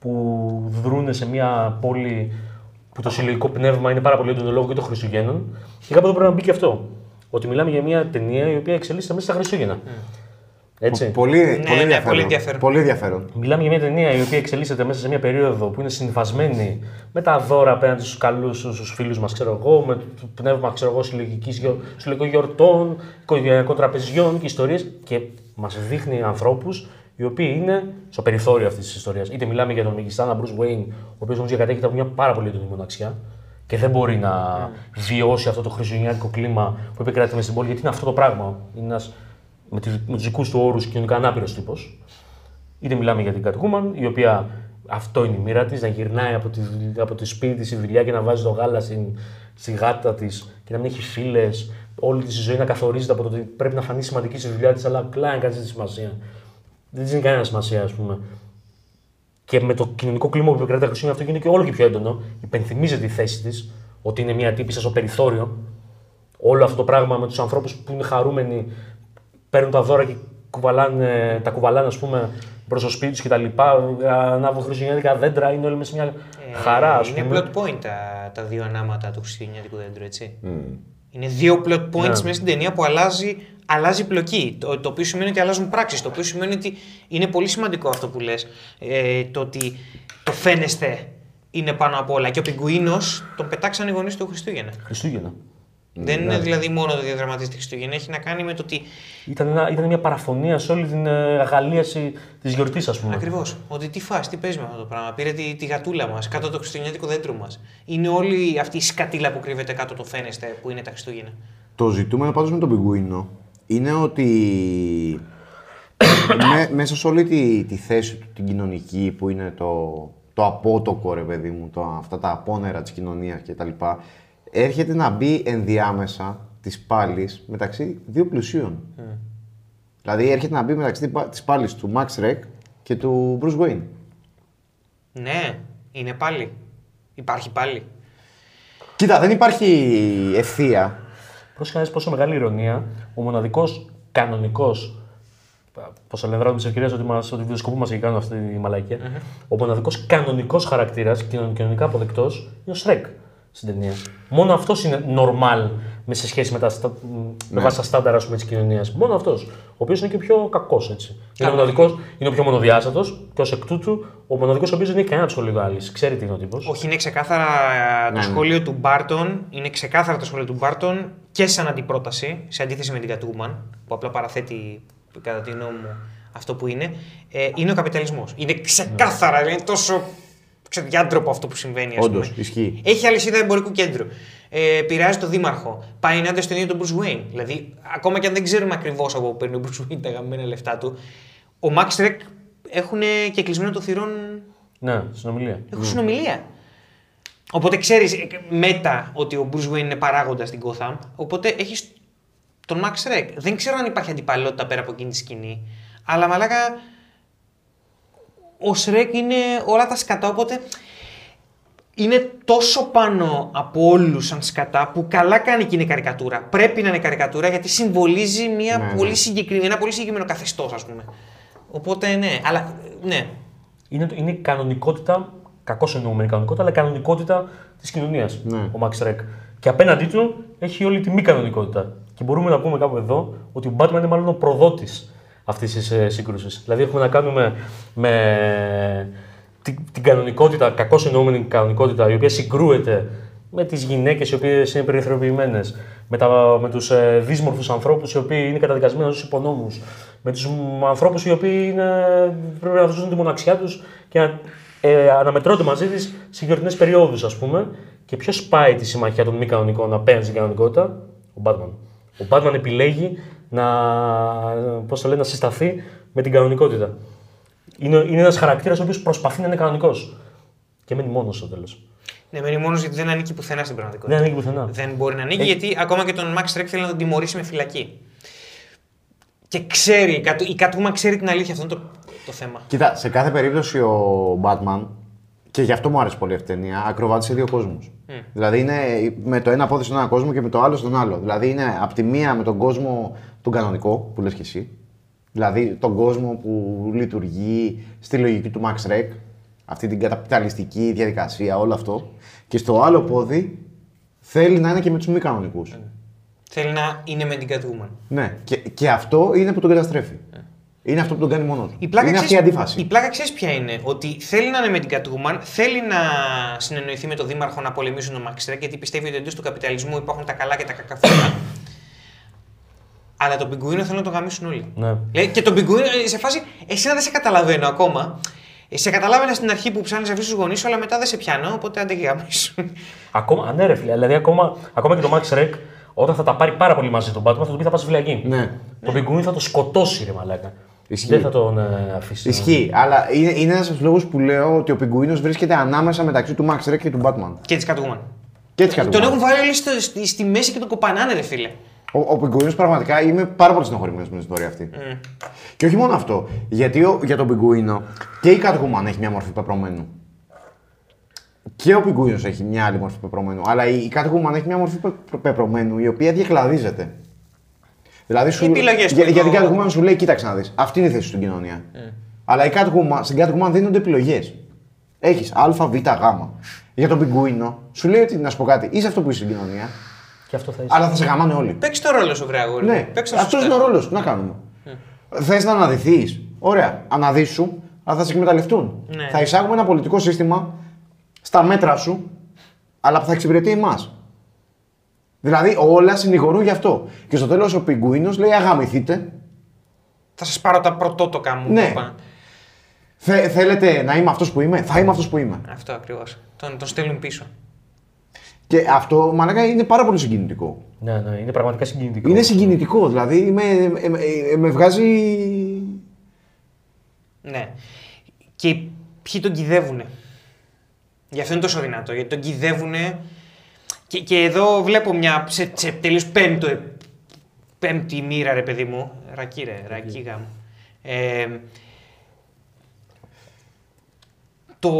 που δρούν σε μια πόλη που το συλλογικό πνεύμα είναι πάρα πολύ έντονο λόγω και των Χριστουγέννων. Και κάπου εδώ πρέπει να μπει και αυτό. Ότι μιλάμε για μια ταινία η οποία εξελίσσεται μέσα στα Χριστούγεννα. Έτσι. Πολύ, Ναι, πολύ, ναι, ενδιαφέρον. πολύ ενδιαφέρον. Πολύ ενδιαφέρον. Μιλάμε για μια ταινία η οποία εξελίσσεται μέσα σε μια περίοδο που είναι συνυφασμένη με τα δώρα απέναντι στους καλούς στους φίλους μας, ξέρω εγώ, με το πνεύμα ξέρω εγώ, συλλογικής γιο- συλλογικών γιορτών, οικογενειακών τραπεζιών και ιστορίες. Και μας δείχνει ανθρώπους οι οποίοι είναι στο περιθώριο αυτής της ιστορίας. Είτε μιλάμε για τον Μεγιστάνα Bruce Wayne, ο οποίος όμω κατέχεται από μια πάρα πολύ έντονη μοναξιά και δεν μπορεί να βιώσει αυτό το χριστουγεννιάτικο κλίμα που επικράτησε μέσα στην πόλη, γιατί είναι αυτό το πράγμα. Είναι ένας με, τις- με τους δικούς του όρους κοινωνικά ανάπηρος τύπος. Είτε μιλάμε για την Catwoman, η οποία αυτό είναι η μοίρα της, να γυρνάει από, τη, δουλ- από το σπίτι της στη δουλειά και να βάζει το γάλα στην, στη γάτα της και να μην έχει φίλες. Όλη τη ζωή να καθορίζεται από το ότι πρέπει να φανεί σημαντική στη δουλειά της, αλλά απλά να κάνει τη σημασία. Δεν τη δίνει κανένα σημασία, ας πούμε. Και με το κοινωνικό κλίμα που επικρατεί τα Χριστούγεννα αυτό γίνεται και όλο και πιο έντονο. Υπενθυμίζεται η θέση της, ότι είναι μια τύπησα στο περιθώριο. Όλο αυτό το πράγμα με τους ανθρώπους που είναι χαρούμενοι, παίρνουν τα δώρα και κουβαλάνε, τα κουβαλάνε, ας πούμε, προς το σπίτι τους κτλ. Ανάβουν χριστουγεννιάτικα δέντρα, είναι όλοι με σε μια χαρά, ας Ε, είναι πούμε. plot point τα, τα δύο ανάματα του Χριστουγεννιάτικου δέντρου, έτσι. Είναι δύο plot points Ναι. μέσα στην ταινία που αλλάζει, αλλάζει πλοκή. Το, το οποίο σημαίνει ότι αλλάζουν πράξεις. Το οποίο σημαίνει ότι είναι πολύ σημαντικό αυτό που λες. Ε, το ότι το φαίνεστε είναι πάνω απ' όλα. Και ο Πιγκουίνος τον πετάξαν οι γονείς του Χριστούγεννα. Χριστούγεννα. Δεν Ναι. είναι δηλαδή μόνο το διαδραματίζεται Χριστούγεννα. Έχει να κάνει με το ότι. Ήταν, ένα, ήταν μια παραφωνία σε όλη την ε, αγαλίαση της γιορτής, ας πούμε. Ακριβώς. Ότι τι φας, τι παίζει με αυτό το πράγμα. Πήρε τη, τη γατούλα μας κάτω το χριστουγεννιάτικο δέντρο μας. Είναι όλη αυτή η σκατήλα που κρύβεται κάτω το φαίνεστε που είναι τα Χριστούγεννα. Το ζητούμενο πάντως με τον πιγκουίνο είναι ότι με- μέσα σε όλη τη, τη θέση του, την κοινωνική που είναι το, το απότοκο ρε παιδί μου, το, αυτά τα απόνερα της κοινωνίας κτλ. Έρχεται να μπει ενδιάμεσα της πάλης μεταξύ δύο πλουσίων. Δηλαδή έρχεται να μπει μεταξύ της πάλης του Max Rec και του Bruce Wayne. Ναι, είναι πάλι. Υπάρχει πάλι. Κοίτα, δεν υπάρχει ευθεία. Πρόσεχε να δεις πόσο μεγάλη ηρωνία ο μοναδικός κανονικός. Πώ θα λένε, δράτω τη ευκαιρία ότι, μας, ότι βιντεοσκοπούμε και κάνουν αυτή τη μαλακια Ο μοναδικός κανονικός χαρακτήρας, κοινωνικά αποδεκτός, είναι ο Σρέκ στην ταινία. Μόνο αυτός είναι normal με σε σχέση με, τα, στα, με βάση τα στάνταρα της κοινωνίας. Μόνο αυτός. Ο οποίος είναι και πιο κακός έτσι. Είναι, ο μοναδικός, είναι ο πιο μονοδιάστατος και ως εκ τούτου ο μοναδικός ο οποίος δεν έχει κανένα σχολείο άλλη. Ξέρει τι είναι ο τύπος. Όχι, είναι ξεκάθαρα ε, το Ναι, ναι. σχόλιο του Μπάρτον. Είναι ξεκάθαρα το σχόλιο του Μπάρτον και σαν αντιπρόταση, σε αντίθεση με την Catwoman, που απλά παραθέτει κατά τη γνώμη μου αυτό που είναι. Ε, είναι ο καπιταλισμός. Είναι ξεκάθαρα, είναι τόσο ξεδιάντροπο αυτό που συμβαίνει. ας Όντως, πούμε. ισχύει. Έχει αλυσίδα εμπορικού κέντρου. Ε, επηρεάζει τον δήμαρχο. Πάει ενάντια στον ίδιο τον Bruce Wayne. Δηλαδή, ακόμα και αν δεν ξέρουμε ακριβώς από πού παίρνει ο Bruce Wayne τα γαμμένα λεφτά του, ο Max Rec έχουν και κλεισμένο το θυρών Ναι, συνομιλία. έχουν συνομιλία. Οπότε ξέρεις μετά ότι ο Bruce Wayne είναι παράγοντας στην Gotham. Οπότε έχεις τον Max Rec. Δεν ξέρω αν υπάρχει αντιπαλότητα πέρα από εκείνη τη σκηνή. Αλλά μαλάκα. Ο Σρέκ είναι όλα τα σκατά. Οπότε είναι τόσο πάνω από όλους σαν σκατά που καλά κάνει και είναι καρικατούρα. Πρέπει να είναι καρικατούρα γιατί συμβολίζει μια Ναι, πολύ ναι. συγκεκριμένη, ένα πολύ συγκεκριμένο καθεστώς, ας πούμε. Οπότε ναι, αλλά ναι. είναι, είναι η κανονικότητα, κακώς εννοούμενη κανονικότητα, αλλά η κανονικότητα της κοινωνίας. Ναι. Ο Max Rec. Και απέναντί του έχει όλη τη μη κανονικότητα. Και μπορούμε να πούμε κάπου εδώ ότι ο Batman είναι μάλλον ο προδότης αυτής της ε, σύγκρουσης. Δηλαδή έχουμε να κάνουμε με την, την κανονικότητα, κακώς εννοούμενη κανονικότητα, η οποία συγκρούεται με τις γυναίκες οι οποίες είναι περιθωριοποιημένες, με, τα, με τους ε, δύσμορφους ανθρώπους οι οποίοι είναι καταδικασμένοι να ζουν υπονόμους, με τους ανθρώπους οι οποίοι είναι, πρέπει να ζουν τη μοναξιά τους και να ε, αναμετρώνται μαζί της σε γιορτινές περιόδους, ας πούμε. Και ποιος πάει τη συμμαχία των μη κανονικών απέναντι στην κανονικότητα, ο Batman. Ο Batman επιλέγει να, πώς το λένε, να συσταθεί με την κανονικότητα. Είναι, είναι ένας χαρακτήρας ο οποίος προσπαθεί να είναι κανονικός. Και μένει μόνος στο τέλος. Ναι, μένει μόνος γιατί δεν ανήκει πουθενά στην πραγματικότητα. Δεν ανήκει πουθενά. Δεν μπορεί να ανήκει Έχει- γιατί ακόμα και τον Max Trek θέλει να τον τιμωρήσει με φυλακή. Και ξέρει, η Cat- η Catwoman ξέρει την αλήθεια, αυτό είναι το, το θέμα. Κοίτα, σε κάθε περίπτωση ο Batman Και γι' αυτό μου άρεσε πολύ αυτή η ταινία. Ακροβάτη σε δύο κόσμους. Δηλαδή είναι με το ένα πόδι στον ένα κόσμο και με το άλλο στον άλλο. Δηλαδή είναι από τη μία με τον κόσμο τον κανονικό που λες και εσύ. Δηλαδή τον κόσμο που λειτουργεί στη λογική του Max Rec. Αυτή την καταπιταλιστική διαδικασία, όλο αυτό. Και στο άλλο πόδι θέλει να είναι και με τους μη κανονικούς. Θέλει να είναι με την Catwoman. Ναι. Και, και αυτό είναι που τον καταστρέφει. Είναι αυτό που τον κάνει μόνο του. Η πλάκα, είναι αυτή η ξέρεις- αντίφαση. η πλάκα ξέρεις ποια είναι; Ότι θέλει να είναι με την Catwoman, θέλει να συνεννοηθεί με τον Δήμαρχο να πολεμήσουν τον Max Rec, γιατί πιστεύει ότι εντός του καπιταλισμού υπάρχουν τα καλά και τα κακά φώτα. Αλλά τον πιγκουίνο θέλουν να τον γαμίσουν όλοι. Ναι. Λέει, και τον πιγκουίνο ε, σε φάση, εσένα δεν σε καταλαβαίνω ακόμα. Ε, Σε καταλάβαινα στην αρχή που ψάχνεις να βρεις τους γονείς σου, αλλά μετά δεν σε πιάνω, οπότε άντε και γαμίσουν. Ακόμα, α, ναι, ρε φίλε. Δηλαδή, ακόμα, ακόμα και το Max Rec, όταν θα τα πάρει πάρα πολύ μαζί τον Batman, θα του πει θα πας στη φυλακή. Ναι. Τον Πιγκουίνι θα το σκοτώσει, ρε μαλάκα. Ισχύει. Δεν θα τον ε, αφήσει. Ισχύει, αλλά είναι, είναι ένας από τους λόγους που λέω ότι ο Πιγκουίνος βρίσκεται ανάμεσα μεταξύ του Max Rec και του Batman. και της Catwoman. Και έτσι Τον έχουν βάλει όλοι στο- στη, στη μέση και τον κοπανάνε, ρε φίλε. Ο, ο Πιγκουίνος πραγματικά είμαι πάρα πολύ στενοχωρημένος με την ιστορία αυτή. Και όχι μόνο αυτό. Γιατί ο, για τον Πιγκουίνο και η Catwoman έχει μια μορφή πεπρωμένου. Και ο Πιγκουίνος έχει μια άλλη μορφή πεπρωμένου. Αλλά η, η Catwoman έχει μια μορφή πε- πεπρωμένου η οποία διακλαδίζεται. Δηλαδή σου, Οι επιλογές για, του για την εδώ- Catwoman σου λέει: Κοίταξε να δεις. Αυτή είναι η θέση σου στην κοινωνία. Αλλά η Catwoman, στην Catwoman δίνονται επιλογές. Έχεις Α, Β, Γ. Για τον Πιγκουίνο σου λέει ότι να σου πω κάτι, είσαι αυτό που είσαι στην κοινωνία, Και αυτό θα είσαι. αλλά θα σε γαμάνε όλοι. Παίξει το ρόλο σου, βρε αγόρι. Ναι, Παίξε το αυτός σωστά. είναι ο ρόλος του. Να κάνουμε. Θες να αναδυθείς. Ωραία, αναδύσου, αλλά θα σε εκμεταλλευτούν. Ναι. Θα εισάγουμε ένα πολιτικό σύστημα στα μέτρα σου, αλλά που θα εξυπηρετεί εμάς. Δηλαδή όλα συνηγορούν γι' αυτό. Και στο τέλος ο Πιγκουίνος λέει: Αγαμηθείτε. Θα σας πάρω τα πρωτότοκα μου. Ναι. είπα. Θε, θέλετε να είμαι αυτός που είμαι, θα είμαι αυτός που είμαι. Αυτό ακριβώς. Τον, τον στέλνουν πίσω. Και αυτό, μαλάκα, είναι πάρα πολύ συγκινητικό. Ναι, ναι, είναι πραγματικά συγκινητικό. Είναι συγκινητικό, δηλαδή με, ε, ε, ε, με βγάζει. Ναι. Και ποιοι τον κυδεύουνε. Γι' αυτό είναι τόσο δυνατό. Γιατί τον κυδεύουνε. Και, και εδώ βλέπω μια σε, σε τελείως πέμπτο, ε, πέμπτη μοίρα, ρε παιδί μου. Ρακί, ρε, ρακί γάμο. Ε, το.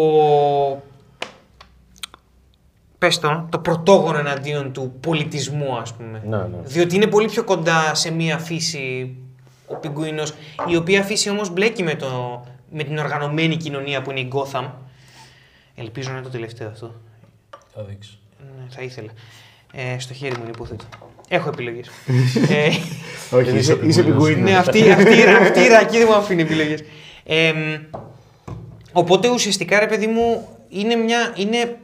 Πες το, το πρωτόγωνο εναντίον του πολιτισμού, ας πούμε. Ναι, ναι. Διότι είναι πολύ πιο κοντά σε μία φύση ο πιγκουίνος, η οποία φύση όμως μπλέκει με, το, με την οργανωμένη κοινωνία που είναι η Gotham. Ελπίζω να είναι το τελευταίο αυτό. Θα δείξει. Ναι, θα ήθελα. Ε, στο χέρι μου είναι υποθέτω. Έχω επιλογές. ε, Όχι, είσαι είσαι, είσαι Πιγκουίνος. πιγκουίνο. ναι, αυτή, αυτή, αυτή η ρακή δεν μου αφήνει επιλογές. Ε, μ, οπότε ουσιαστικά, ρε παιδί μου, είναι μια... Είναι,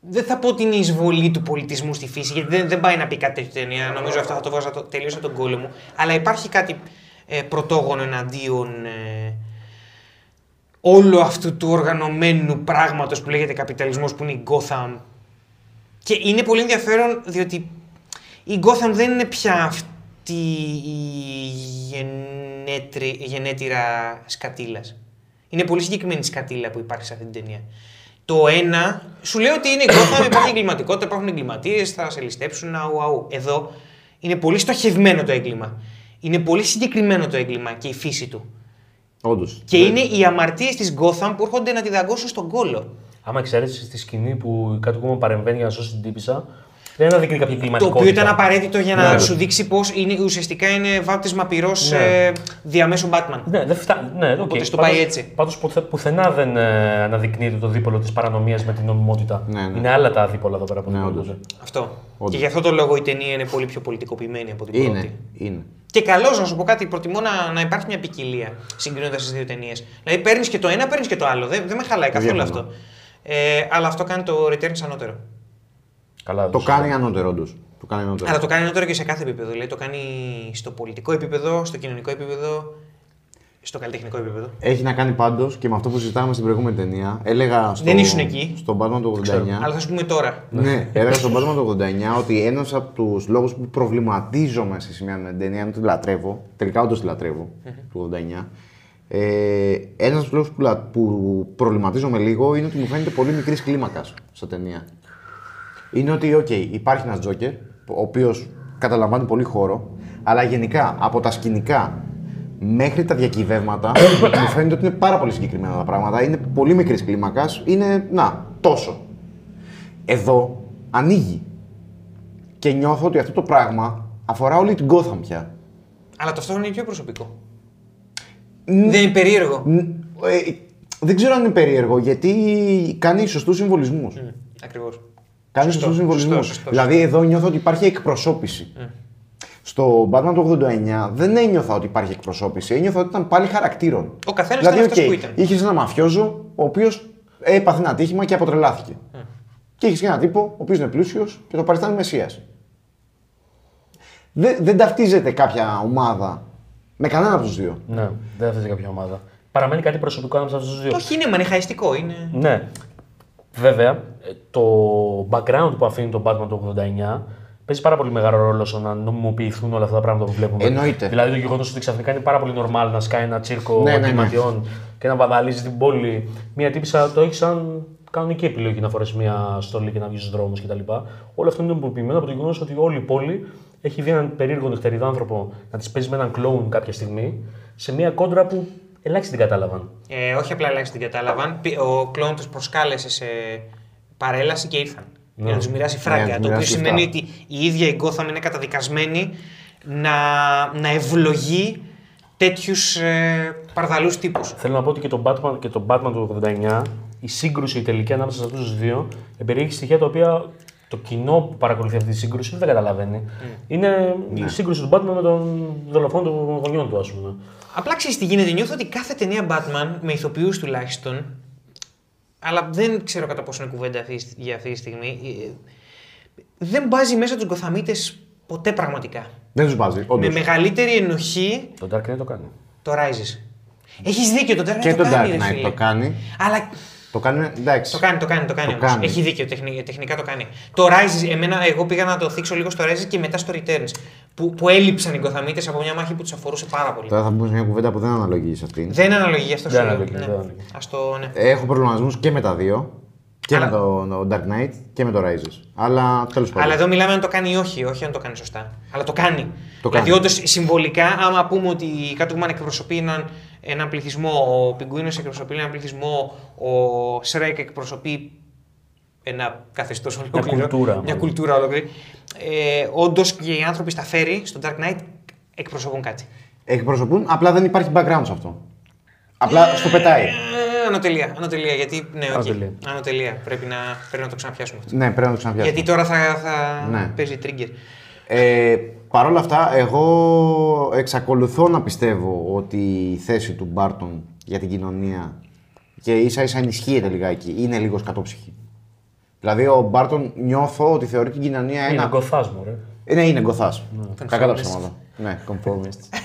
δεν θα πω ότι είναι η εισβολή του πολιτισμού στη φύση, γιατί δεν, δεν πάει να πει κάτι τέτοιο ταινία. Νομίζω αυτό θα το βάζα το, τελείως από τον κόλλο μου. Αλλά υπάρχει κάτι ε, πρωτόγωνο εναντίον ε, όλου αυτού του οργανωμένου πράγματος που λέγεται καπιταλισμός, που είναι η Gotham. Και είναι πολύ ενδιαφέρον διότι η Gotham δεν είναι πια αυτή η γενέτρη, γενέτειρα σκατήλας. Είναι πολύ συγκεκριμένη σκατήλα που υπάρχει σε αυτή την ταινία. Το ένα, σου λέει ότι είναι η Gotham, υπάρχει εγκληματικότητα, υπάρχουν εγκληματίες, θα σε ληστέψουν, αου, αου. Εδώ είναι πολύ στοχευμένο το έγκλημα. Είναι πολύ συγκεκριμένο το έγκλημα και η φύση του. Όντως. Και είναι οι αμαρτίες της Gotham που έρχονται να τη δαγκώσουν στον κόλο. Άμα εξαιρέσει στη σκηνή που η Catwoman παρεμβαίνει για να σώσει την τύπησα, δεν αναδεικνύει κάποια Το κλιματικότητα. οποίο ήταν απαραίτητο για να Ναι. σου δείξει πως ουσιαστικά είναι βάπτισμα πυρός Ναι. ε, διαμέσου Batman. Ναι, δεν φτάνει. Ναι, οκ. Οπότε στο Πάντως- πάει έτσι. Πάντως πουθε- πουθενά δεν ε, αναδεικνύεται το δίπολο της παρανομίας με την νομιμότητα. Ναι, ναι. Είναι άλλα τα δίπολα εδώ πέρα που Ναι, δημιουργούνται. όντως. Αυτό. Όντως. Και γι' αυτό το λόγο η ταινία είναι πολύ πιο πολιτικοποιημένη από την Είναι. πρώτη. είναι. Και καλώς να σου πω κάτι, προτιμώ να, να υπάρχει μια ποικιλία συγκρίνοντας τις δύο ταινίες. Δηλαδή παίρνεις και το ένα, παίρνεις και το άλλο. Δεν, δεν με χαλάει καθόλου Διαφωνώ. αυτό. Ε, αλλά αυτό κάνει το Returns ανώτερο. Καλά, Το δεν κάνει ανώτερο, όντως. Το κάνει ανώτερο. Αλλά το κάνει ανώτερο και σε κάθε επίπεδο. Δηλαδή το κάνει στο πολιτικό επίπεδο, στο κοινωνικό επίπεδο, στο καλλιτεχνικό επίπεδο. Έχει να κάνει πάντως και με αυτό που συζητάμε στην προηγούμενη ταινία. Έλεγα στο, Δεν ήσουν εκεί. Στον Batman του 89. Αλλά θα σου πούμε τώρα. Ναι, έλεγα στον Batman του 89 ότι ένας από τους λόγους που προβληματίζομαι σε σημεία με την ταινία είναι ότι τη λατρεύω. Τελικά όντως τη λατρεύω του 89. Ε, ένας από τους λόγους που, λα- που προβληματίζομαι λίγο είναι ότι μου φαίνεται πολύ μικρής κλίμακας σαν ταινία. Είναι ότι, οκ, υπάρχει ένας Τζόκερ, ο οποίος καταλαμβάνει πολύ χώρο, αλλά γενικά από τα σκηνικά μέχρι τα διακυβεύματα μου φαίνεται ότι είναι πάρα πολύ συγκεκριμένα τα πράγματα. Είναι πολύ μικρής κλίμακας. Είναι, να, τόσο. Εδώ ανοίγει. Και νιώθω ότι αυτό το πράγμα αφορά όλη την Gotham πια. Αλλά ταυτόχρονα είναι πιο προσωπικό. Δεν είναι περίεργο. Ν- ε, δεν ξέρω αν είναι περίεργο γιατί κάνει σωστούς συμβολισμούς. Ακριβώς. Κάνει Σωστό, σωστούς συμβολισμούς. σωστό, σωστό. Δηλαδή εδώ νιώθω ότι υπάρχει εκπροσώπηση. Στο Batman του 89 δεν ένιωθα ότι υπάρχει εκπροσώπηση. Ένιωθα ότι ήταν πάλη χαρακτήρων. Ο καθένας δηλαδή, ήταν αυτός οκ, που ήταν. Είχες ένα μαφιόζο ο οποίος έπαθε ένα ατύχημα και αποτρελάθηκε. Και έχει και έναν τύπο ο οποίος είναι πλούσιος και το παριστάνει μεσία. Δεν, δεν ταυτίζεται κάποια ομάδα με κανένα από τους δύο. Ναι, δεν θα κάποια ομάδα. Παραμένει κάτι προσωπικό ανάμεσα στου δύο. Όχι, είναι μανιχαϊστικό. Είναι... Ναι. Βέβαια, ε, το background που αφήνει το Batman το 89 παίζει πάρα πολύ μεγάλο ρόλο στο να νομιμοποιηθούν όλα αυτά τα πράγματα που βλέπουμε. Εννοείται. Δηλαδή το γεγονός ότι ξαφνικά είναι πάρα πολύ normal να σκάει ένα τσίρκο Ναι, ναι, ναι. εγκληματιών και να βαδαλίζει την πόλη. Μία τύπησα το έχει σαν κανονική επιλογή να φορέσει μια στολή και να βγει στους δρόμους κτλ. Όλο αυτό είναι νομιμοποιημένο από το γεγονός ότι όλη η πόλη έχει δει έναν περίεργο νυχτεριδάνθρωπο να τη παίζει με έναν κλόουν κάποια στιγμή σε μια κόντρα που ελάχιστοι την κατάλαβαν. Ε, όχι απλά ελάχιστοι την κατάλαβαν. Πι- Ο κλόν τους προσκάλεσε σε παρέλαση και ήρθαν. Για να τους μοιράσει Ναι, φράγκα. να τους το οποίο μοιράσει σημαίνει λεφτά. ότι η ίδια η Gotham είναι καταδικασμένη να, να ευλογεί τέτοιους ε, παρδαλούς τύπους. Θέλω να πω ότι και το Batman, και το Batman του 89, η σύγκρουση η τελική ανάμεσα σε αυτούς τους δύο, περιέχει στοιχεία τα οποία το κοινό που παρακολουθεί αυτή τη σύγκρουση δεν τα καταλαβαίνει. Είναι η σύγκρουση του Batman με τον δολοφόνο των γονιών του, ας πούμε. Απλά ξέρεις τι γίνεται. Νιώθω ότι κάθε ταινία Batman, με ηθοποιούς τουλάχιστον, αλλά δεν ξέρω κατά πόσο είναι κουβέντα αυτή, για αυτή τη στιγμή, ε, δεν μπάζει μέσα τους Γκοθαμίτες ποτέ πραγματικά. Δεν τους βάζει. Με Όντως. μεγαλύτερη ενοχή Το Dark Knight το κάνει. το Rises. Έχεις δίκιο, το Dark Knight Και το, το κάνει, Dark ρε Knight φίλε. το κάνει. Αλλά Το κάνει, εντάξει. το κάνει, το κάνει, το κάνει. Το όμως. κάνει. Έχει δίκιο, τεχνη- τεχνικά το κάνει. Το Rises, εμένα, εγώ πήγα να το θίξω λίγο στο Rises και μετά στο Returns. Που, που έλειψαν οι Γκοθαμίτε από μια μάχη που τους αφορούσε πάρα πολύ. Τώρα θα μπούμε σε μια κουβέντα που δεν αναλογεί σε αυτήν. Δεν αναλογεί γι' αυτό Δεν σου λέω. αναλογεί, Ναι. δεν αναλογεί. Ας το, ναι. Έχω προβληματισμούς και με τα δύο. Και Αλλά- με το, το Dark Knight και με το Rises. Αλλά τέλος πάντων. Αλλά εδώ μιλάμε αν το κάνει ή όχι, όχι αν το κάνει σωστά. Αλλά το κάνει. Το δηλαδή, κάνει. όντως συμβολικά, άμα πούμε ότι η Catwoman εκπροσωπεί έναν, έναν πληθυσμό, ο Πιγκουίνο εκπροσωπεί έναν πληθυσμό, ο Σρέκ εκπροσωπεί ένα καθεστώς ολόκληρο. κουλτούρα, Μια μάλλον. κουλτούρα ολόκληρη. Ε, όντως και οι άνθρωποι στα φέρει, στο Dark Knight, εκπροσωπούν κάτι. Εκπροσωπούν, απλά δεν υπάρχει background σε αυτό. Απλά στο πετάει. Ε, ανωτελεία, ανωτελεία. Γιατί, ναι, όχι. Ανωτελεία. Ανωτελεία. Πρέπει να, πρέπει να το ξαναπιάσουμε αυτό. Ναι, πρέπει να το ξαναπιάσουμε. Γιατί τώρα θα, θα Ναι. παίζει trigger. Ε, Παρ' όλα αυτά, εγώ εξακολουθώ να πιστεύω ότι η θέση του Μπάρτον για την κοινωνία και ίσα ίσα ενισχύεται λιγάκι, είναι λίγο σκατόψυχη. Δηλαδή, ο Μπάρτον νιώθω ότι θεωρεί την κοινωνία Είναι ένα. γκοθάσμο, ρε. Ε, Ναι, είναι γκοθά. Κακά τα Conformist. ψέματα. Ναι, conformist.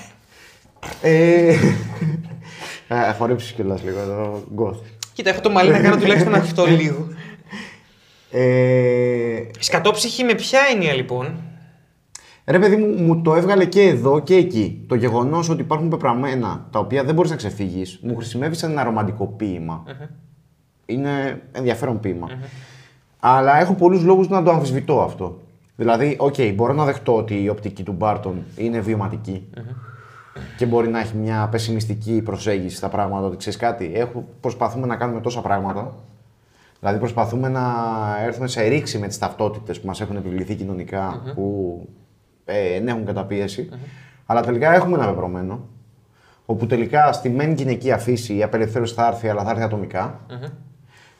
ε, θα χορέψει κιόλας λίγο εδώ. Goth. Κοίτα, έχω το μαλλί να κάνω τουλάχιστον αυτό λίγο. Ε, Σκατόψυχη με ποια έννοια λοιπόν; Ρε παιδί μου, μου το έβγαλε και εδώ και εκεί. Το γεγονός ότι υπάρχουν πεπρωμένα τα οποία δεν μπορείς να ξεφύγεις, μου χρησιμεύει σαν ένα ρομαντικό ποίημα. Είναι ενδιαφέρον ποίημα. Αλλά έχω πολλούς λόγους να το αμφισβητώ αυτό. Δηλαδή, οκ, μπορώ να δεχτώ ότι η οπτική του Μπάρτον είναι βιωματική και μπορεί να έχει μια πεσημιστική προσέγγιση στα πράγματα. Ότι ξέρεις κάτι, έχω, προσπαθούμε να κάνουμε τόσα πράγματα. Δηλαδή, προσπαθούμε να έρθουμε σε ρήξη με τις ταυτότητες που μας έχουν επιβληθεί κοινωνικά, που ε, ενέχουν καταπίεση. Αλλά τελικά έχουμε ένα πεπρωμένο. Όπου τελικά στη μεν γυναικεία φύση η απελευθέρωση θα έρθει, αλλά θα έρθει ατομικά.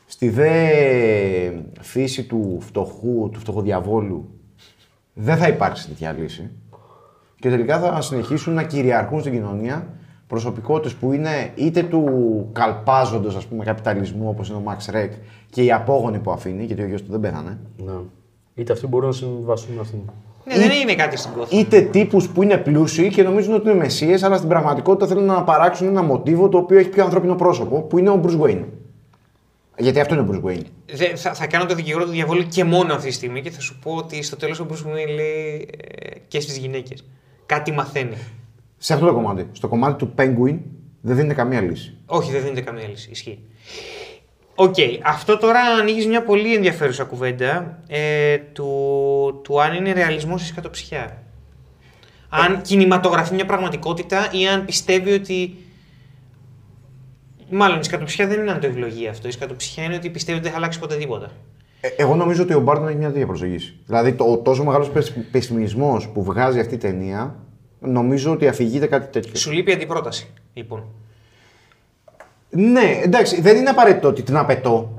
Στη δε φύση του φτωχού, του φτωχοδιαβόλου, δεν θα υπάρξει τέτοια λύση. Και τελικά θα συνεχίσουν να κυριαρχούν στην κοινωνία προσωπικότητες που είναι είτε του καλπάζοντος ας πούμε καπιταλισμού όπως είναι ο Max Ρεκ και οι απόγονοι που αφήνει, γιατί ο γιος του δεν πέθανε. Ναι. Είτε αυτοί μπορούν να συμβαστούν με αυτήν. Ναι, δεν είναι κάτι στην κόθη. Είτε τύπους που είναι πλούσιοι και νομίζουν ότι είναι μεσίες, αλλά στην πραγματικότητα θέλουν να παράξουν ένα μοτίβο το οποίο έχει πιο ανθρώπινο πρόσωπο, που είναι ο Bruce Wayne. Γιατί αυτό είναι ο Bruce Wayne. Δε- θα, θα κάνω το δικηγόρο του διαβόλου και μόνο αυτή τη στιγμή και θα σου πω ότι στο τέλος ο Bruce Wayne λέει ε, και στις γυναίκες. Κάτι μαθαίνει. Σε αυτό το κομμάτι. Στο κομμάτι του Penguin δεν δίνεται καμία λύση. Όχι, δεν δίνεται καμία λύση. Ισχύει. Οκ, αυτό τώρα ανοίγεις μια πολύ ενδιαφέρουσα κουβέντα ε, του, του αν είναι ρεαλισμός ή σκατοψυχιά. Αν κινηματογραφεί μια πραγματικότητα ή αν πιστεύει ότι. Μάλλον η σκατοψυχία δεν είναι αντοευλογία αυτό. Η σκατοψυχία είναι ότι πιστεύει ότι δεν θα αλλάξει ποτέ τίποτα. Ε, εγώ νομίζω ότι ο Μπάρτον έχει μια τέτοια προσεγγίση. Δηλαδή, το, ο τόσο μεγάλος πεσημισμός που βγάζει αυτή η ταινία, νομίζω ότι αφηγείται κάτι τέτοιο. Σου λείπει αντιπρόταση, λοιπόν. Ναι, εντάξει, δεν είναι απαραίτητο ότι την απαιτώ.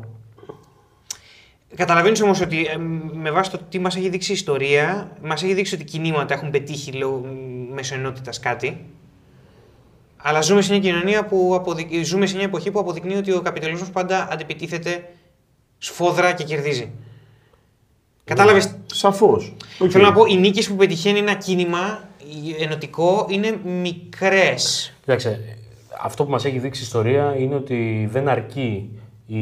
Καταλαβαίνεις όμως ότι ε, με βάση το τι μας έχει δείξει η ιστορία, μας έχει δείξει ότι κινήματα έχουν πετύχει λόγω μέσω ενότητας κάτι. Αλλά ζούμε σε μια κοινωνία που αποδεικ... ζούμε σε μια εποχή που αποδεικνύει ότι ο καπιταλισμός πάντα αντιπιτίθεται σφόδρα και κερδίζει. Κατάλαβες; Σαφώς. Θέλω να πω, οι νίκες που πετυχαίνει ένα κίνημα ενωτικό είναι μικρές. Κοιτάξτε, αυτό που μας έχει δείξει η ιστορία είναι ότι δεν αρκεί η,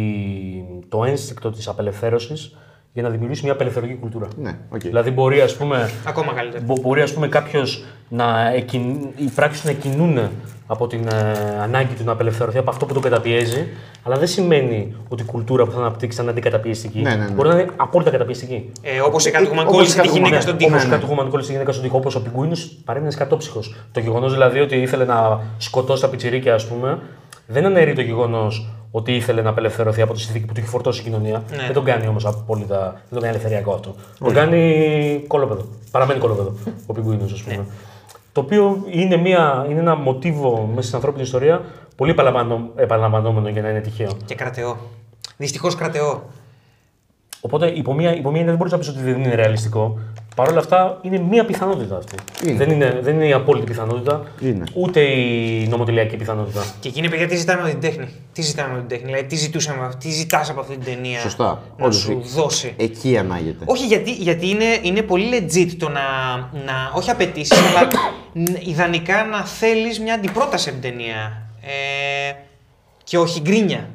το ένστικτο της απελευθέρωσης για να δημιουργήσει μια απελευθερωτική κουλτούρα. Ναι, okay. Δηλαδή μπορεί ας πούμε, Ακόμα καλύτερα. μπο- μπορεί ας πούμε κάποιος να εκκιν... οι πράξεις να κινούν από την ε, ανάγκη του να απελευθερωθεί από αυτό που τον καταπιέζει, αλλά δεν σημαίνει ότι η κουλτούρα που θα αναπτύξει θα είναι αντικαταπιεστική. Ναι, ναι, ναι. Μπορεί να είναι απόλυτα καταπιεστική. Ε, Όπως η Catwoman όπως κόλλησε η τη Catwoman, γυναίκα ναι. στον Όπω τοίχο. Ναι, ναι. κάτι που κόλλησε τη γυναίκα στον τοίχο, όπως ο Πιγκουίνος παρέμεινε σκατόψυχος. Το γεγονός δηλαδή ότι ήθελε να σκοτώσει τα πιτσιρίκια, ας πούμε, δεν αναιρεί το γεγονός ότι ήθελε να απελευθερωθεί από τη συνθήκη που του έχει φορτώσει η κοινωνία. Ναι. Δεν τον κάνει όμως απόλυτα. Δεν τον κάνει ελευθεριακό αυτό. Τον κάνει κολόπεδο. Παραμένει κολόπεδο ο Πιγκουίνος, ας πούμε. Το οποίο είναι, μια, είναι ένα μοτίβο μέσα στην ανθρώπινη ιστορία πολύ επαναλαμβανό- επαναλαμβανόμενο για να είναι τυχαίο. Και κρατεό. Δυστυχώς κρατεό. Οπότε υπό μία, υπό μία έννοια δεν μπορείς να πεις ότι δεν είναι ρεαλιστικό. Παρ' όλα αυτά είναι μία πιθανότητα αυτή. Είναι. Δεν, είναι, δεν είναι η απόλυτη πιθανότητα, Είναι. ούτε η νομοτελειακή πιθανότητα. Και εκεί είναι παιδιά τι ζητάμε με την τέχνη; Τι ζητάμε με την τέχνη; Δηλαδή, τι ζητούσαμε, τι ζητάς από αυτή την ταινία. Σωστά. Να Όντως, σου εκεί- δώσει; Εκεί ανάγεται. Όχι, γιατί, γιατί είναι, είναι πολύ legit το να, να όχι απαιτήσεις, αλλά ν- ιδανικά να θέλεις μια αντιπρόταση από την ταινία. Ε, και όχι γκρίνια.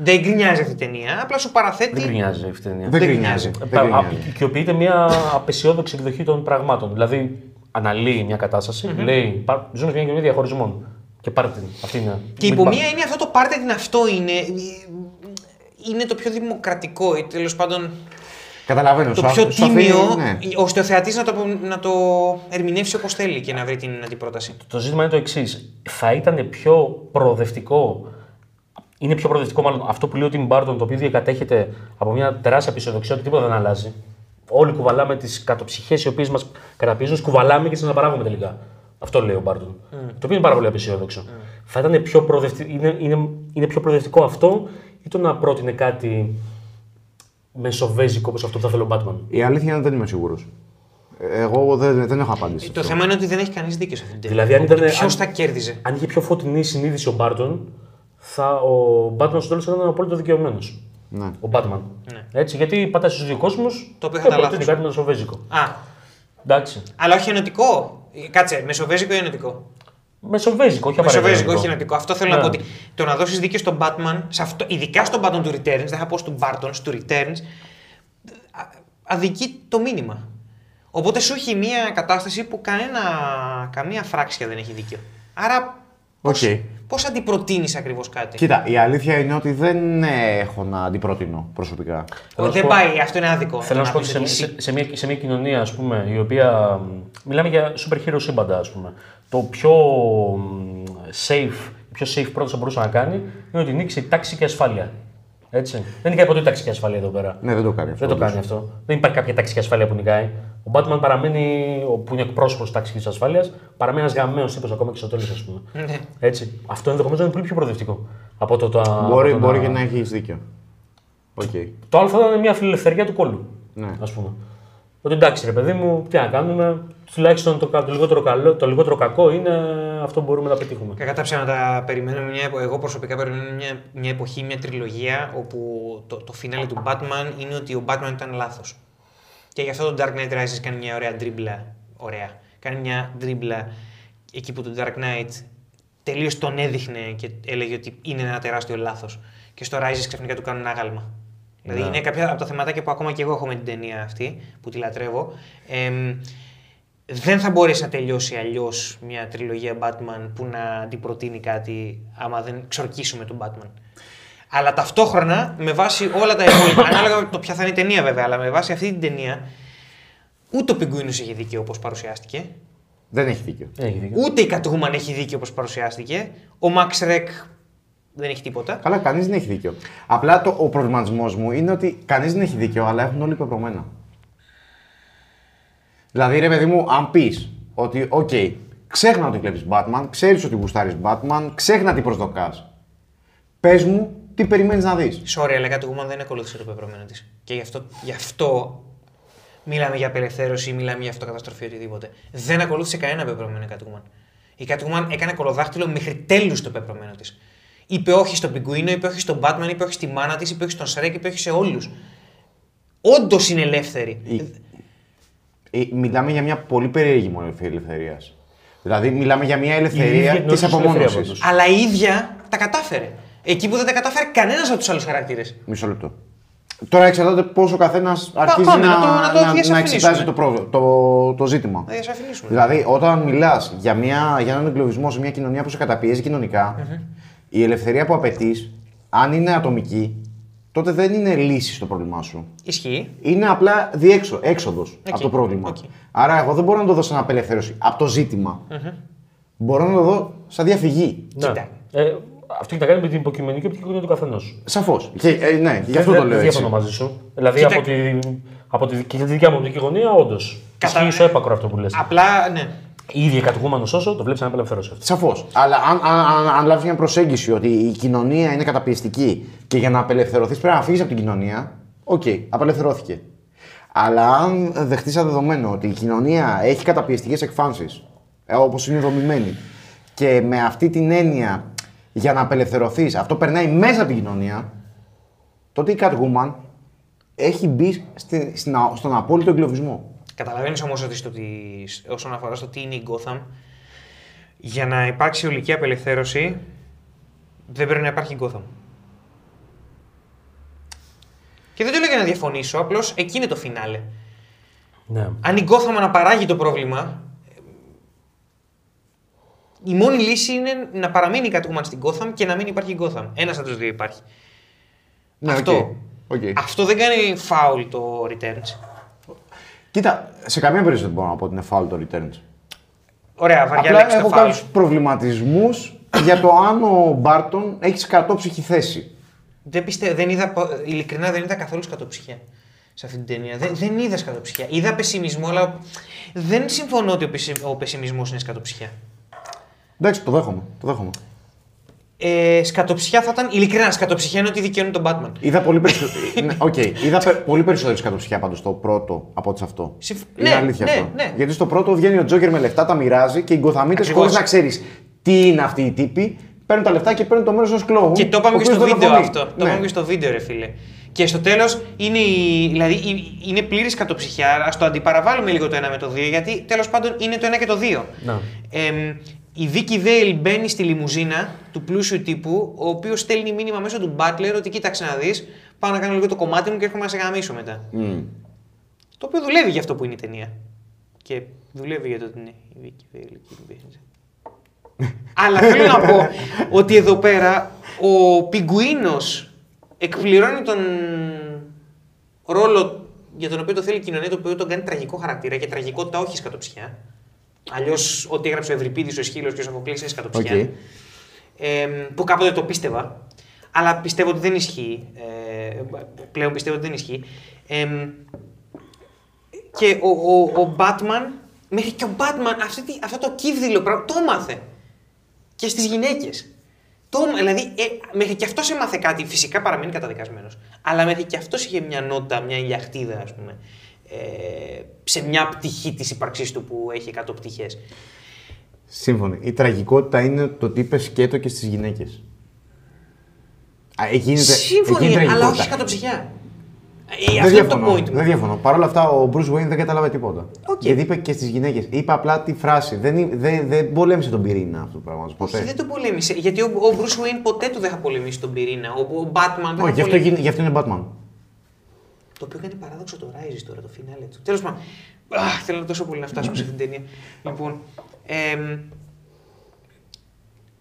Δεν γκρινιάζει αυτή η ταινία, απλά σου παραθέτει. Δεν γκρινιάζει αυτή η ταινία. Δεν δεν γκρινιάζει. γκρινιάζει. δεν Ε, α- γκρινιάζει. Οικειοποιείται μια απεσιόδοξη εκδοχή των πραγμάτων. Δηλαδή, αναλύει μια κατασταση λέει: «Πα- Ζούμε σε μια κοινωνία διαχωρισμών. Και πάρτε την. Αυτή είναι. Και Μην υπό πα- μία είναι αυτό το πάρτε την αυτό είναι. Είναι το πιο δημοκρατικό ή τέλος πάντων Καταλαβαίνω. το σου πιο αφ- σου αφήνει- τίμιο, ναι. ώστε ο θεατής να το, να το ερμηνεύσει όπως θέλει και να βρει την αντιπρόταση. Το ζήτημα είναι το εξής. Θα ήταν πιο προοδευτικό. Είναι πιο προοδευτικό, μάλλον αυτό που λέει ο Tim Burton, το οποίο διακατέχεται από μια τεράστια πισοδοξία ότι τίποτα δεν αλλάζει. Όλοι κουβαλάμε τις κατοψυχές οι οποίες μας καταπιέζουν, κουβαλάμε και τι αναπαράγουμε τελικά. Αυτό λέει ο Μπάρτον. Το οποίο είναι πάρα πολύ απεσιόδοξο. Θα ήταν πιο προοδευτικό, είναι, είναι, είναι πιο προοδευτικό αυτό ή το να πρότεινε κάτι μεσοβέζικο όπως αυτό που θα θέλει ο Batman; Η αλήθεια είναι ότι δεν είμαι σίγουρος. Εγώ δεν, δεν έχω απάντηση. Το θέμα είναι ότι δεν έχει κανείς δίκιο σε αυτήν την Δηλαδή, αν ήταν- Ποιος αν- θα κέρδιζε; Αν είχε πιο φωτεινή συνείδηση ο Μπάρτον, θα, ο Batman στο τέλος θα ήταν απόλυτα δικαιωμένος. Ναι. Ο Batman. Έτσι, γιατί πατάει στους δύο κόσμου Το οποίο και θα ήταν προτείνει λάθος. κάτι μεσοβέζικο. Α, Εντάξει. αλλά όχι ενωτικό. Κάτσε, μεσοβέζικο ή ενωτικό; Μεσοβέζικο, όχι απαραίτητα. Μεσοβέζικο, όχι ενωτικό. ενωτικό. Αυτό θέλω να Ναι. πω ότι το να δώσεις δίκιο στον Batman, σε αυτό, ειδικά στον Batman του Returns, δεν θα πω στον Burton, του Returns, α- αδικεί το μήνυμα. Οπότε σου έχει μια κατάσταση που κανένα, καμία φράξια δεν έχει δίκιο. Άρα, πώς, Οκ. πώς αντιπροτείνεις ακριβώς κάτι; Κοίτα, η αλήθεια είναι ότι δεν έχω να αντιπροτείνω προσωπικά. Θέλω να δεν σου πω- πάει, αυτό είναι άδικο. Θέλω να σου πω ότι πεις σε, ότι σε, σε, μια, σε μια κοινωνία, ας πούμε, η οποία. μ, Μιλάμε για super hero σύμπαντα, ας πούμε. Το πιο μ, safe, η πιο safe πρόταση που μπορούσε να κάνει είναι ότι νίξει τάξη και ασφάλεια. Έτσι. Δεν νικάει ποτέ τάξη και ασφάλεια εδώ πέρα. Ναι, δεν το κάνει αυτό. Δεν το όντως. κάνει αυτό. Δεν υπάρχει κάποια τάξη και ασφάλεια που νικάει. Ο Batman παραμένει, ο- που είναι εκπρόσωπος της τάξης και ασφάλειας, παραμένει ένας γαμμένο τύπος ακόμα και στο τέλος, ας πούμε. Ναι. Έτσι. Αυτό ενδεχομένως είναι πολύ πιο προοδευτικό από το. το Μπορεί, από το μπορεί να- και να έχεις δίκιο. Οκ. Το άλλο θα ήταν μια φιλελευθερία του κώλου. Ναι. Ας πούμε. Ότι εντάξει, ρε παιδί μου, τι να κάνουμε. Τουλάχιστον το, κα- το, λιγότερο καλό, το λιγότερο κακό είναι αυτό που μπορούμε να πετύχουμε. Κακά τα ψέματα περιμένουμε μια επο- Εγώ προσωπικά περιμένω μια, μια εποχή, μια τριλογία όπου το, το φινάλε του Batman είναι ότι ο Batman ήταν λάθος. Και γι' αυτό το Dark Knight Rises κάνει μια ωραία τρίμπλα. Ωραία. Κάνει μια τρίμπλα εκεί που το Dark Knight τελείως τον έδειχνε και έλεγε ότι είναι ένα τεράστιο λάθος. Και στο Rises ξαφνικά του κάνουν άγαλμα. Δηλαδή είναι κάποια από τα θεματάκια που ακόμα και εγώ έχω με την ταινία αυτή, που τη λατρεύω. Εμ, δεν θα μπορέσει να τελειώσει αλλιώς μια τριλογία Batman που να αντιπροτείνει κάτι άμα δεν ξορκίσουμε τον Batman. Αλλά ταυτόχρονα, με βάση όλα τα υπόλοιπα, ανάλογα με το ποια θα είναι η ταινία βέβαια, αλλά με βάση αυτή την ταινία, ούτε ο Πιγκουίνος έχει δίκιο όπως παρουσιάστηκε. Δεν έχει δίκιο. Δεν έχει δίκιο. Ούτε η Catwoman έχει δίκιο όπως παρουσιάστηκε. Ο Max Shreck δεν έχει τίποτα. Καλά, κανείς δεν έχει δίκιο. Απλά το, ο προβληματισμός μου είναι ότι κανείς δεν έχει δίκιο, αλλά έχουν όλοι πεπρωμένα. Δηλαδή, ρε παιδί μου, αν πεις ότι, οκ, ξέχνα ότι βλέπεις Batman, ξέρεις ότι γουστάρεις Batman, ξέχνα τι προσδοκάς. Πες μου τι περιμένεις να δεις; Sorry, αλλά η Catwoman δεν ακολούθησε το πεπρωμένο της. Και γι' αυτό, γι' αυτό μιλάμε για απελευθέρωση, μιλάμε για αυτοκαταστροφή οτιδήποτε. Δεν ακολούθησε κανένα πεπρωμένο η Catwoman. Η Catwoman έκανε κολοδάχτυλο μέχρι τέλους το πεπρωμένο της. Είπε όχι στον Πιγκουίνο, είπε όχι στον Batman, είπε όχι στη μάνα της, είπε όχι στον Σρέκ, είπε όχι σε όλους. Όντως είναι ελεύθερη. Ε, μιλάμε για μια πολύ περίεργη μορφή ελευθερίας. Δηλαδή, μιλάμε για μια Η ελευθερία ίδια της την ελευθερία απομόνωσης. πάντως. Αλλά η ίδια τα κατάφερε. Εκεί που δεν τα κατάφερε κανένας από τους άλλους χαρακτήρες. Μισό λεπτό. Τώρα εξαρτάται πόσο ο καθένας αρχίζει πάμε, να, να το- να το να, διασαφηνίσουμε. εξετάζει το, πρόβλημα, το, το ζήτημα. Να διασαφηνίσουμε. Δηλαδή, όταν μιλάς για, μια- για έναν εγκλωβισμό σε μια κοινωνία που σε καταπιέζει κοινωνικά, η ελευθερία που απαιτείς, αν είναι ατομική, τότε δεν είναι λύση στο πρόβλημά σου. Ισχύει. Είναι απλά διέξω, έξοδος από το πρόβλημα. οκ. Άρα, εγώ δεν μπορώ να το δω σαν απελευθέρωση από το ζήτημα Μπορώ να το δω σαν διαφυγή. Ναι. Κοίτα. Ε, αυτό έχει να κάνει με την υποκειμενική οπτική γωνία του καθενός. Σαφώς. Ε, ναι, γι' αυτό το λέω Δεν έτσι. διαφωνώ μαζί σου. Δηλαδή Κοίτα. από τη, από τη, και για τη δικιά μου οπτική γωνία, όντως. Κατα- Ισχύει στο έπακρο αυτό που λες. Απλά, ναι. Η ίδια κατοικούμενο όσο το βλέπεις σαν απελευθέρωση αυτό. Σαφώς. Αλλά αν, αν, αν, αν λάβεις μια προσέγγιση ότι η κοινωνία είναι καταπιεστική και για να απελευθερωθείς πρέπει να φύγεις από την κοινωνία, οκ, απελευθερώθηκε. Αλλά αν δεχτείς σαν δεδομένο ότι η κοινωνία έχει καταπιεστικές εκφάνσεις, όπως είναι δομημένη, και με αυτή την έννοια για να απελευθερωθείς αυτό περνάει μέσα από την κοινωνία, τότε η Catwoman έχει μπει στη, στην α- στον απόλυτο εγκλωβισμό. Καταλαβαίνεις όμως ότι στο, τι- όσον αφορά στο τι είναι η Gotham, για να υπάρξει ολική απελευθέρωση, δεν πρέπει να υπάρχει Gotham. Και δεν το λέω για να διαφωνήσω, απλώς εκεί είναι το φινάλε. Ναι. Αν η Gotham αναπαράγει το πρόβλημα, η μόνη λύση είναι να παραμείνει η Catwoman στην Gotham και να μην υπάρχει Gotham. Ένας από τους δύο υπάρχει. Ναι, Αυτό. OK, OK. Αυτό δεν κάνει foul το Returns. Κοίτα, σε καμία περίπτωση δεν μπορώ να πω ότι είναι foul το returns. Ωραία, βαριά Απλά λέξη το έχω foul. κάποιους προβληματισμούς για το αν ο Μπάρτον έχει σκατόψυχη θέση. Δεν πιστεύω, δεν είδα, πο- ειλικρινά δεν είδα καθόλου σκατοψυχιά σε αυτή την ταινία. Δεν, δεν είδα σκατοψυχιά. Είδα πεσιμισμό, αλλά δεν συμφωνώ ότι ο, πεσι, ο πεσιμισμός είναι σκατοψυχιά. Εντάξει, το δέχομαι. Το δέχομαι. Ε, σκατοψυχιά θα ήταν, ειλικρινά, σκατοψυχιά είναι ότι δικαιώνει τον Batman. Είδα πολύ, περισσο... ναι, οκ. Είδα πε- πολύ περισσότερη σκατοψυχιά πάντως στο πρώτο από ότι σε αυτό. Συμφ- Είναι ναι, αλήθεια ναι, αυτό. ναι. Γιατί στο πρώτο βγαίνει ο Τζόκερ με λεφτά, τα μοιράζει και οι γκοθαμίτες Ακριβώς. χωρίς να ξέρεις τι είναι αυτοί οι τύποι, παίρνουν τα λεφτά και παίρνουν το μέρος ενός κλόουν. Και το ο είπαμε ο οποίος στο βίντεο δολοφονεί. αυτό. Το Ναι. είπαμε και στο βίντεο, ρε φίλε. Και στο τέλος είναι, η- δηλαδή, η- είναι πλήρης κατοψυχιά. Α το αντιπαραβάλουμε λίγο το ένα με το δύο, γιατί τέλος πάντων είναι το ένα και το δύο. Να. Εμ, η Βίκη Βέιλ μπαίνει στη λιμουζίνα του πλούσιου τύπου, ο οποίος στέλνει μήνυμα μέσω του Butler ότι κοίταξε να δεις, πάω να κάνω λίγο το κομμάτι μου και έρχομαι να σε γαμίσω μετά. Μμ. Το οποίο δουλεύει για αυτό που είναι η ταινία. Και δουλεύει για το ότι είναι η Βίκη Βέιλ εκεί που παίζει. Αλλά θέλω να πω ότι εδώ πέρα ο Πιγκουίνος εκπληρώνει τον ρόλο για τον οποίο το θέλει η κοινωνία, το οποίο τον κάνει τραγικό χαρακτήρα και τραγικότητα όχι σκατοψυχιά. Αλλιώς, ό,τι έγραψε ο Ευριπίδης, ο Αισχύλος και ο Σοφοκλής είναι σκατοψυχιά. Οκ. Ε, που κάποτε το πίστευα. Αλλά πιστεύω ότι δεν ισχύει. Ε, πλέον πιστεύω ότι δεν ισχύει. Ε, και ο, ο, ο Batman, μέχρι και ο Batman, αυτή, τη- αυτό το κύβδηλο πράγμα, το έμαθε. Και στις γυναίκες. Το, δηλαδή, ε, μέχρι και αυτός έμαθε κάτι. Φυσικά παραμένει καταδικασμένος. Αλλά μέχρι και αυτός είχε μια νότα, μια ηλιαχτίδα, ας πούμε. Ε, σε μια πτυχή της ύπαρξής του που έχει 100 πτυχές. Σύμφωνοι. Η τραγικότητα είναι το ότι είπες σκέτο και στις γυναίκες. Εκεί γίνεται, εκεί Σύμφωνοι, είναι αλλά τραγικότητα. όχι κατοψυχιά. Ε, Δεν αυτό είναι το διαφωνώ. point μου. Δεν διαφωνώ. Παρ' όλα αυτά, ο Bruce Wayne δεν κατάλαβε τίποτα. Οκ. Γιατί είπε και στις γυναίκες. Είπε απλά τη φράση. Δεν, είναι- δεν, δεν πολέμησε τον πυρήνα αυτό το πράγμα. Ποτέ. Όχι, δεν το πολέμησε. Γιατί ο, ο Bruce Wayne ποτέ του δεν θα πολεμήσει τον πυρήνα. Ο, ο Batman δεν θα Όχι, γι' αυτό, πολεμήσει. γίνει- γι' αυτό είναι Batman. Το οποίο κάνει παράδοξο το Rises τώρα, το φινάλε του. Τέλος πάντων. Αχ, θέλω τόσο πολύ να φτάσουμε σε αυτήν την ταινία. Λοιπόν. εμ,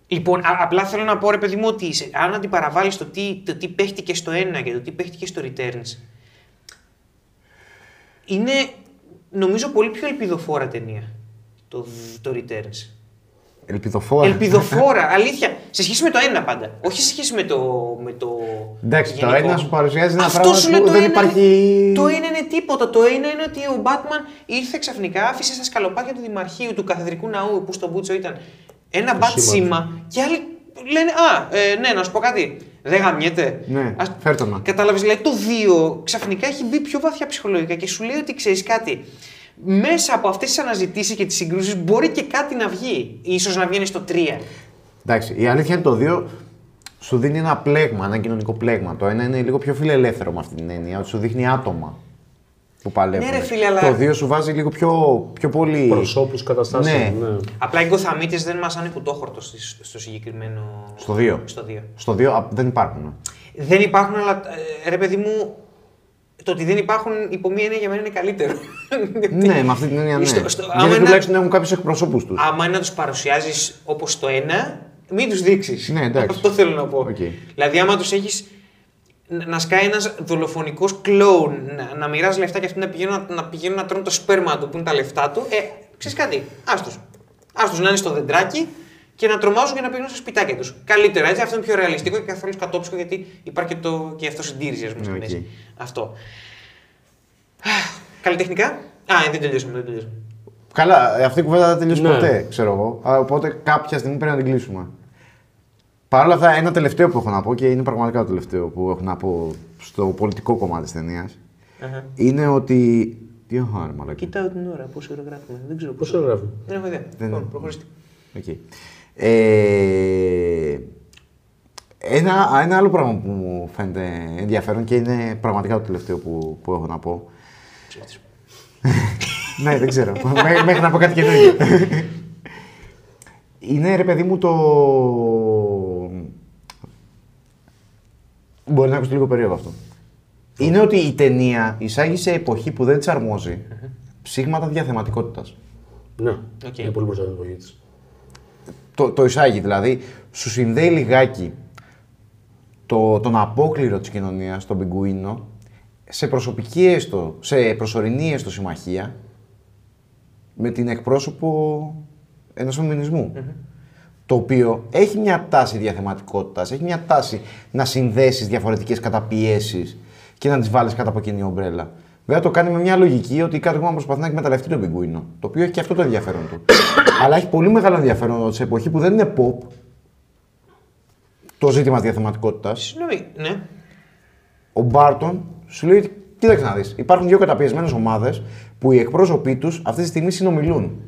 λοιπόν, α- απλά θέλω να πω ρε παιδί μου ότι σε- αν αντιπαραβάλεις το τι, το τι παίχτηκε στο 1 και το τι παίχτηκε στο Returns. Είναι νομίζω πολύ πιο ελπιδοφόρα ταινία. το, το Returns. Ελπιδοφόρα. Ελπιδοφόρα, αλήθεια. Σε σχέση με το ένα πάντα. Όχι σε σχέση με το. Με το Εντάξει, το γενικό. ένα σου παρουσιάζει ένα Αυτό πράγμα σου λέω, που το δεν ένα υπάρχει. είναι- Το ένα είναι τίποτα. Το ένα είναι ότι ο Batman ήρθε ξαφνικά, άφησε στα σκαλοπάτια του Δημαρχείου του Καθεδρικού Ναού που στον Μπούτσο ήταν ένα bat σήμα. σήμα και άλλοι λένε Α, ε, ναι, να σου πω κάτι. Δεν γαμιέται. Ναι, Ας- φέρ' το να. Κατάλαβες, δηλαδή το 2 ξαφνικά έχει μπει πιο βαθιά ψυχολογικά και σου λέει ότι ξέρεις κάτι. Μέσα από αυτές τις αναζητήσεις και τις συγκρούσεις μπορεί και κάτι να βγει. Ίσως να βγαίνει στο 3. Εντάξει, η αλήθεια είναι το 2 σου δίνει ένα πλέγμα, ένα κοινωνικό πλέγμα. Το ένα είναι λίγο πιο φιλελεύθερο με αυτή την έννοια, ότι σου δείχνει άτομα που παλεύουν. Ναι, ρε φίλε, αλλά- Το 2 σου βάζει λίγο πιο, πιο πολύ. Προσώπους καταστάσεων. Ναι. Ναι. Απλά οι Γκοθαμίτες δεν μασάνε κουτόχορτο στις- στο συγκεκριμένο. Στο 2. Στο 2. Στο 2 δεν υπάρχουν. Δεν υπάρχουν, αλλά ε, ρε παιδί μου, το ότι δεν υπάρχουν υπό μία έννοια για μένα είναι καλύτερο. ναι, με αυτή την έννοια ναι. Στο- στο- άμα Γιατί είναι- τουλάχιστον έχουν κάποιους εκπροσώπους τους. Άμα είναι να τους παρουσιάζεις όπως το ένα, μην τους δείξεις. Ναι, εντάξει. Αυτό θέλω να πω. Οκ. Δηλαδή, άμα τους έχεις να να σκάει ένας δολοφονικός κλόουν, να, να μοιράζει λεφτά και αυτοί να πηγαίνουν να, να, πηγαίνουν να τρώνε το σπέρμα του που είναι τα λεφτά του, ε, ξέρεις κάτι, άστου. Άστου να είναι στο δεντράκι και να τρομάζουν και να πηγαίνουν στα σπιτάκια τους. Καλύτερα έτσι, αυτό είναι πιο ρεαλιστικό και καθόλου σκατόψυχο γιατί υπάρχει και, το, και αυτοσυντήρηση, ας πούμε, στη Ναι, οκ. μέση. Αυτό. Καλλιτεχνικά; Α, ε, δεν τελειώσαμε, δεν τελειώσαμε. Καλά, ε, αυτή η κουβέντα δεν θα τελειώσει Ναι. ποτέ, ξέρω εγώ. Α, Οπότε κάποια στιγμή πρέπει να την κλείσουμε. Παρ' όλα αυτά, ένα τελευταίο που έχω να πω και είναι πραγματικά το τελευταίο που έχω να πω στο πολιτικό κομμάτι της ταινίας. Αχα. Είναι ότι. Τι έχω άρμα, μαλακά. Κοιτάω την ώρα, πόσο ώρα γράφουμε. Δεν ξέρω Πόσο γράφει. Δεν έχω ιδέα. Δεν- Λοιπόν, προχωρήστε. Οκ. Ε, ένα, ένα άλλο πράγμα που μου φαίνεται ενδιαφέρον και είναι πραγματικά το τελευταίο που, που έχω να πω. ναι, δεν ξέρω. Μέ- Μέχρι να πω κάτι καινούργιο. είναι ρε παιδί μου το. Μπορεί να ακουστεί λίγο περίεργο αυτό. Είναι ότι η ταινία εισάγει σε εποχή που δεν της αρμόζει ψήγματα διαθεματικότητας. Ναι, Οκ. είναι πολύ μπροστά την εποχή της. Το, το εισάγει. Δηλαδή, σου συνδέει λιγάκι το, τον απόκληρο της κοινωνίας, τον πιγκουίνο, σε προσωπική έστω, σε προσωρινή έστω συμμαχία, με την εκπρόσωπο ενός φεμινισμού. Το οποίο έχει μια τάση διαθεματικότητας, έχει μια τάση να συνδέσεις διαφορετικές καταπιέσεις και να τις βάλεις κάτω από κοινή ομπρέλα. Βέβαια το κάνει με μια λογική ότι κάθε κόμμα προσπαθεί να εκμεταλλευτεί τον πιγκουίνο. Το οποίο έχει και αυτό το ενδιαφέρον του. Αλλά έχει πολύ μεγάλο ενδιαφέρον ότι σε εποχή που δεν είναι pop το ζήτημα διαθεματικότητας, Συγγνώμη, ναι. ο Μπάρτον σου λέει: ότι, Κοίταξε να δεις. Υπάρχουν δύο καταπιεσμένες ομάδες που οι εκπρόσωποι τους αυτή τη στιγμή συνομιλούν.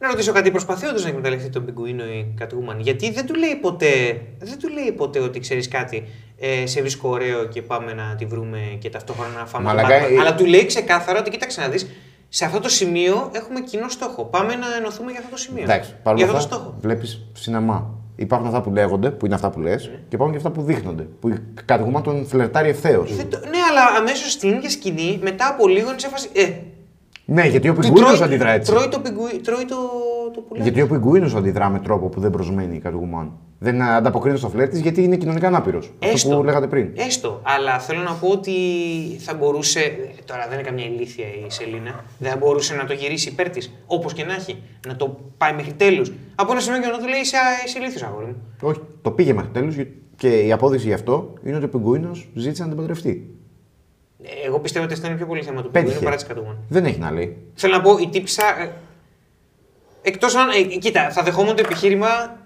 Να ρωτήσω κάτι, προσπαθεί όντως να εκμεταλλευτεί τον πιγκουίνο η Catwoman. Γιατί δεν του λέει ποτέ, δεν του λέει ποτέ ότι ξέρεις κάτι, ε, σε βρίσκω ωραίο και πάμε να τη βρούμε και ταυτόχρονα να φάμε τον Μαλάκα, Batman. ε- Αλλά του λέει ξεκάθαρα ότι κοίταξε να δεις, σε αυτό το σημείο έχουμε κοινό στόχο. Πάμε να ενωθούμε για αυτό το σημείο. Εντάξει, για παρόλα αυτό το αυτά στόχο. βλέπεις σινεμά. Υπάρχουν αυτά που λέγονται, που είναι αυτά που λες, και υπάρχουν και αυτά που δείχνονται. Που η Catwoman τον φλερτάρει ευθέως. Δεν το- ναι, αλλά αμέσως στην ίδια σκηνή, μετά από λίγο είναι σε φάση. Ε, Ναι, γιατί ο του πιγκουίνος τρώει- αντιδρά έτσι. Τρώει το, πιγκουί, τρώει το, το πουλάκι. Γιατί ο πιγκουίνος αντιδρά με τρόπο που δεν προσμένει η Catwoman. Δεν ανταποκρίνεται στο φλερ της γιατί είναι κοινωνικά ανάπηρος. Αυτό που λέγατε πριν. Έστω. Αλλά θέλω να πω ότι θα μπορούσε. Τώρα δεν είναι καμιά ηλίθεια η Σελίνα. Δεν θα μπορούσε να το γυρίσει υπέρ της. Όπως και να έχει. Να το πάει μέχρι τέλους. Από ένα σημείο και να του λέει: Είσαι, είσαι ηλίθιος, αγόρι μου. Όχι, το πήγε μέχρι τέλους και η απόδειξη γι' αυτό είναι ότι ο πιγκουίνος ζήτησε να την παντρευτεί. Ε, Εγώ πιστεύω ότι αυτό είναι πιο πολύ θέμα του Πέτυχε. πιγκουίνου παρά τη Catwoman. Δεν έχει να λέει. Θέλω να πω, η τύψα. Εκτός αν. ε, κοίτα, θα δεχόμουν το επιχείρημα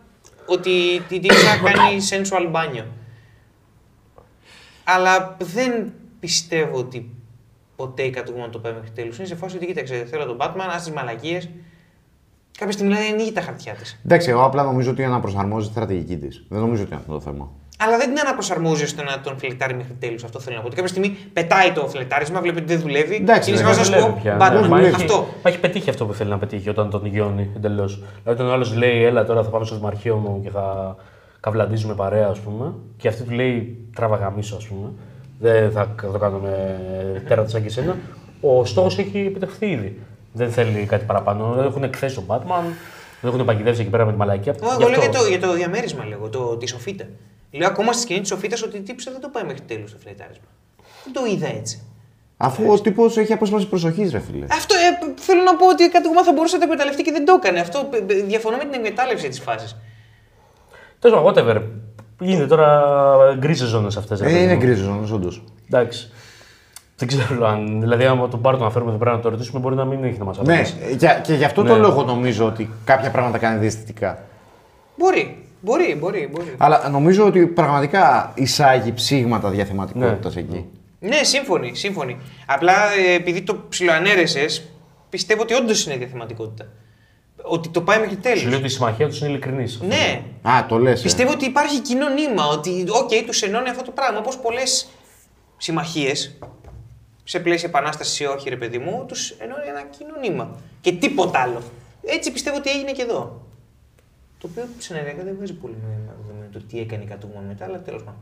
ότι η τύψα κάνει sensual μπάνιο. Αλλά δεν πιστεύω ότι ποτέ η Catwoman το πάει μέχρι τέλου. Είναι σε φάση ότι κοίταξε, θέλω τον Batman, ας τις μαλακίες. Κάποια στιγμή δηλαδή ανοίγει τα χαρτιά της. Εντάξει, εγώ απλά νομίζω ότι αναπροσαρμόζει τη στρατηγική της. Δεν νομίζω ότι είναι αυτό το θέμα. Αλλά δεν την αναπροσαρμόζει ώστε να τον φλετάρει μέχρι τέλους. Αυτό θέλω να πω. Ότι κάποια στιγμή πετάει το φλετάρισμα, βλέπει ότι δεν δουλεύει. Εντάξει, και είναι ρε, σε φάση δεν να σου δουλεύει πω πια. Batman. Δεν Μα δουλεύει. έχει- Αυτό. μα έχει πετύχει αυτό που θέλει να πετύχει όταν τον γιώνει εντελώς. Δηλαδή, όταν ο άλλος λέει, Έλα τώρα θα πάμε στο δημαρχείο μου και θα καβλαντίζουμε παρέα, ας πούμε. Και αυτή του λέει, Τράβα γαμίσω, ας πούμε. Δεν θα το κάνουμε τέρα σαν και εσένα. Ο στόχος έχει επιτευχθεί ήδη. Δεν θέλει κάτι παραπάνω. Δεν έχουν εκθέσει τον Batman, δεν έχουν παγιδεύσει εκεί πέρα με τη μαλακία. Εγώ Γι' λέω αυτό- για το, για το διαμέρισμα, λέγω, το, τη σοφίτα. Λέω ακόμα στη σκηνή της σοφίτας ότι η τύψα δεν το πάει μέχρι τέλους το φλετάρισμα. Δεν το είδα έτσι. Αφού ο τύπος έχει απόσπαση προσοχής, ρε φίλε. Αυτό ε, θέλω να πω ότι κατηγορά θα μπορούσε να το εκμεταλλευτεί και δεν το έκανε. Αυτό ε, ε, διαφωνώ με την εκμετάλλευση της φάσης. Τέλος πάντων, whatever. Γίνεται τώρα γκρίζε ζώνε αυτές. Ε, είναι γκρίζο όμω, όντως. Εντάξει. Δεν ξέρω αν. Δηλαδή, άμα τον πάρει να φέρουμε εδώ πέρα να το ρωτήσουμε, μπορεί να μην έχει να μας Ναι, απαντήσει. και, και γι' αυτό Ναι. το λόγο νομίζω ότι κάποια πράγματα κάνει διαισθητικά. Μπορεί, μπορεί, μπορεί. μπορεί. Αλλά νομίζω ότι πραγματικά εισάγει ψήγματα διαθεματικότητας εκεί. Ναι, σύμφωνοι, σύμφωνοι. Απλά ε, επειδή το ψιλοανέρεσες, πιστεύω ότι όντως είναι διαθεματικότητα. Ότι το πάει μέχρι Σου λέει τέλους. ότι η συμμαχία τους είναι ειλικρινής. Ναι, Α, το λες. Πιστεύω ότι υπάρχει κοινό νήμα, ότι οκ, τους ενώνει αυτό το πράγμα. Όπως πολλές συμμαχίες, σε πλαίσια επανάστασης ή όχι, ρε παιδί μου, τους ενώνει ένα κοινό νήμα. Και τίποτα άλλο. Έτσι πιστεύω ότι έγινε και εδώ. Το οποίο σενεριακά δεν βγάζει πολύ νόημα με το τι έκανε η Catwoman μετά, αλλά τέλος πάντων.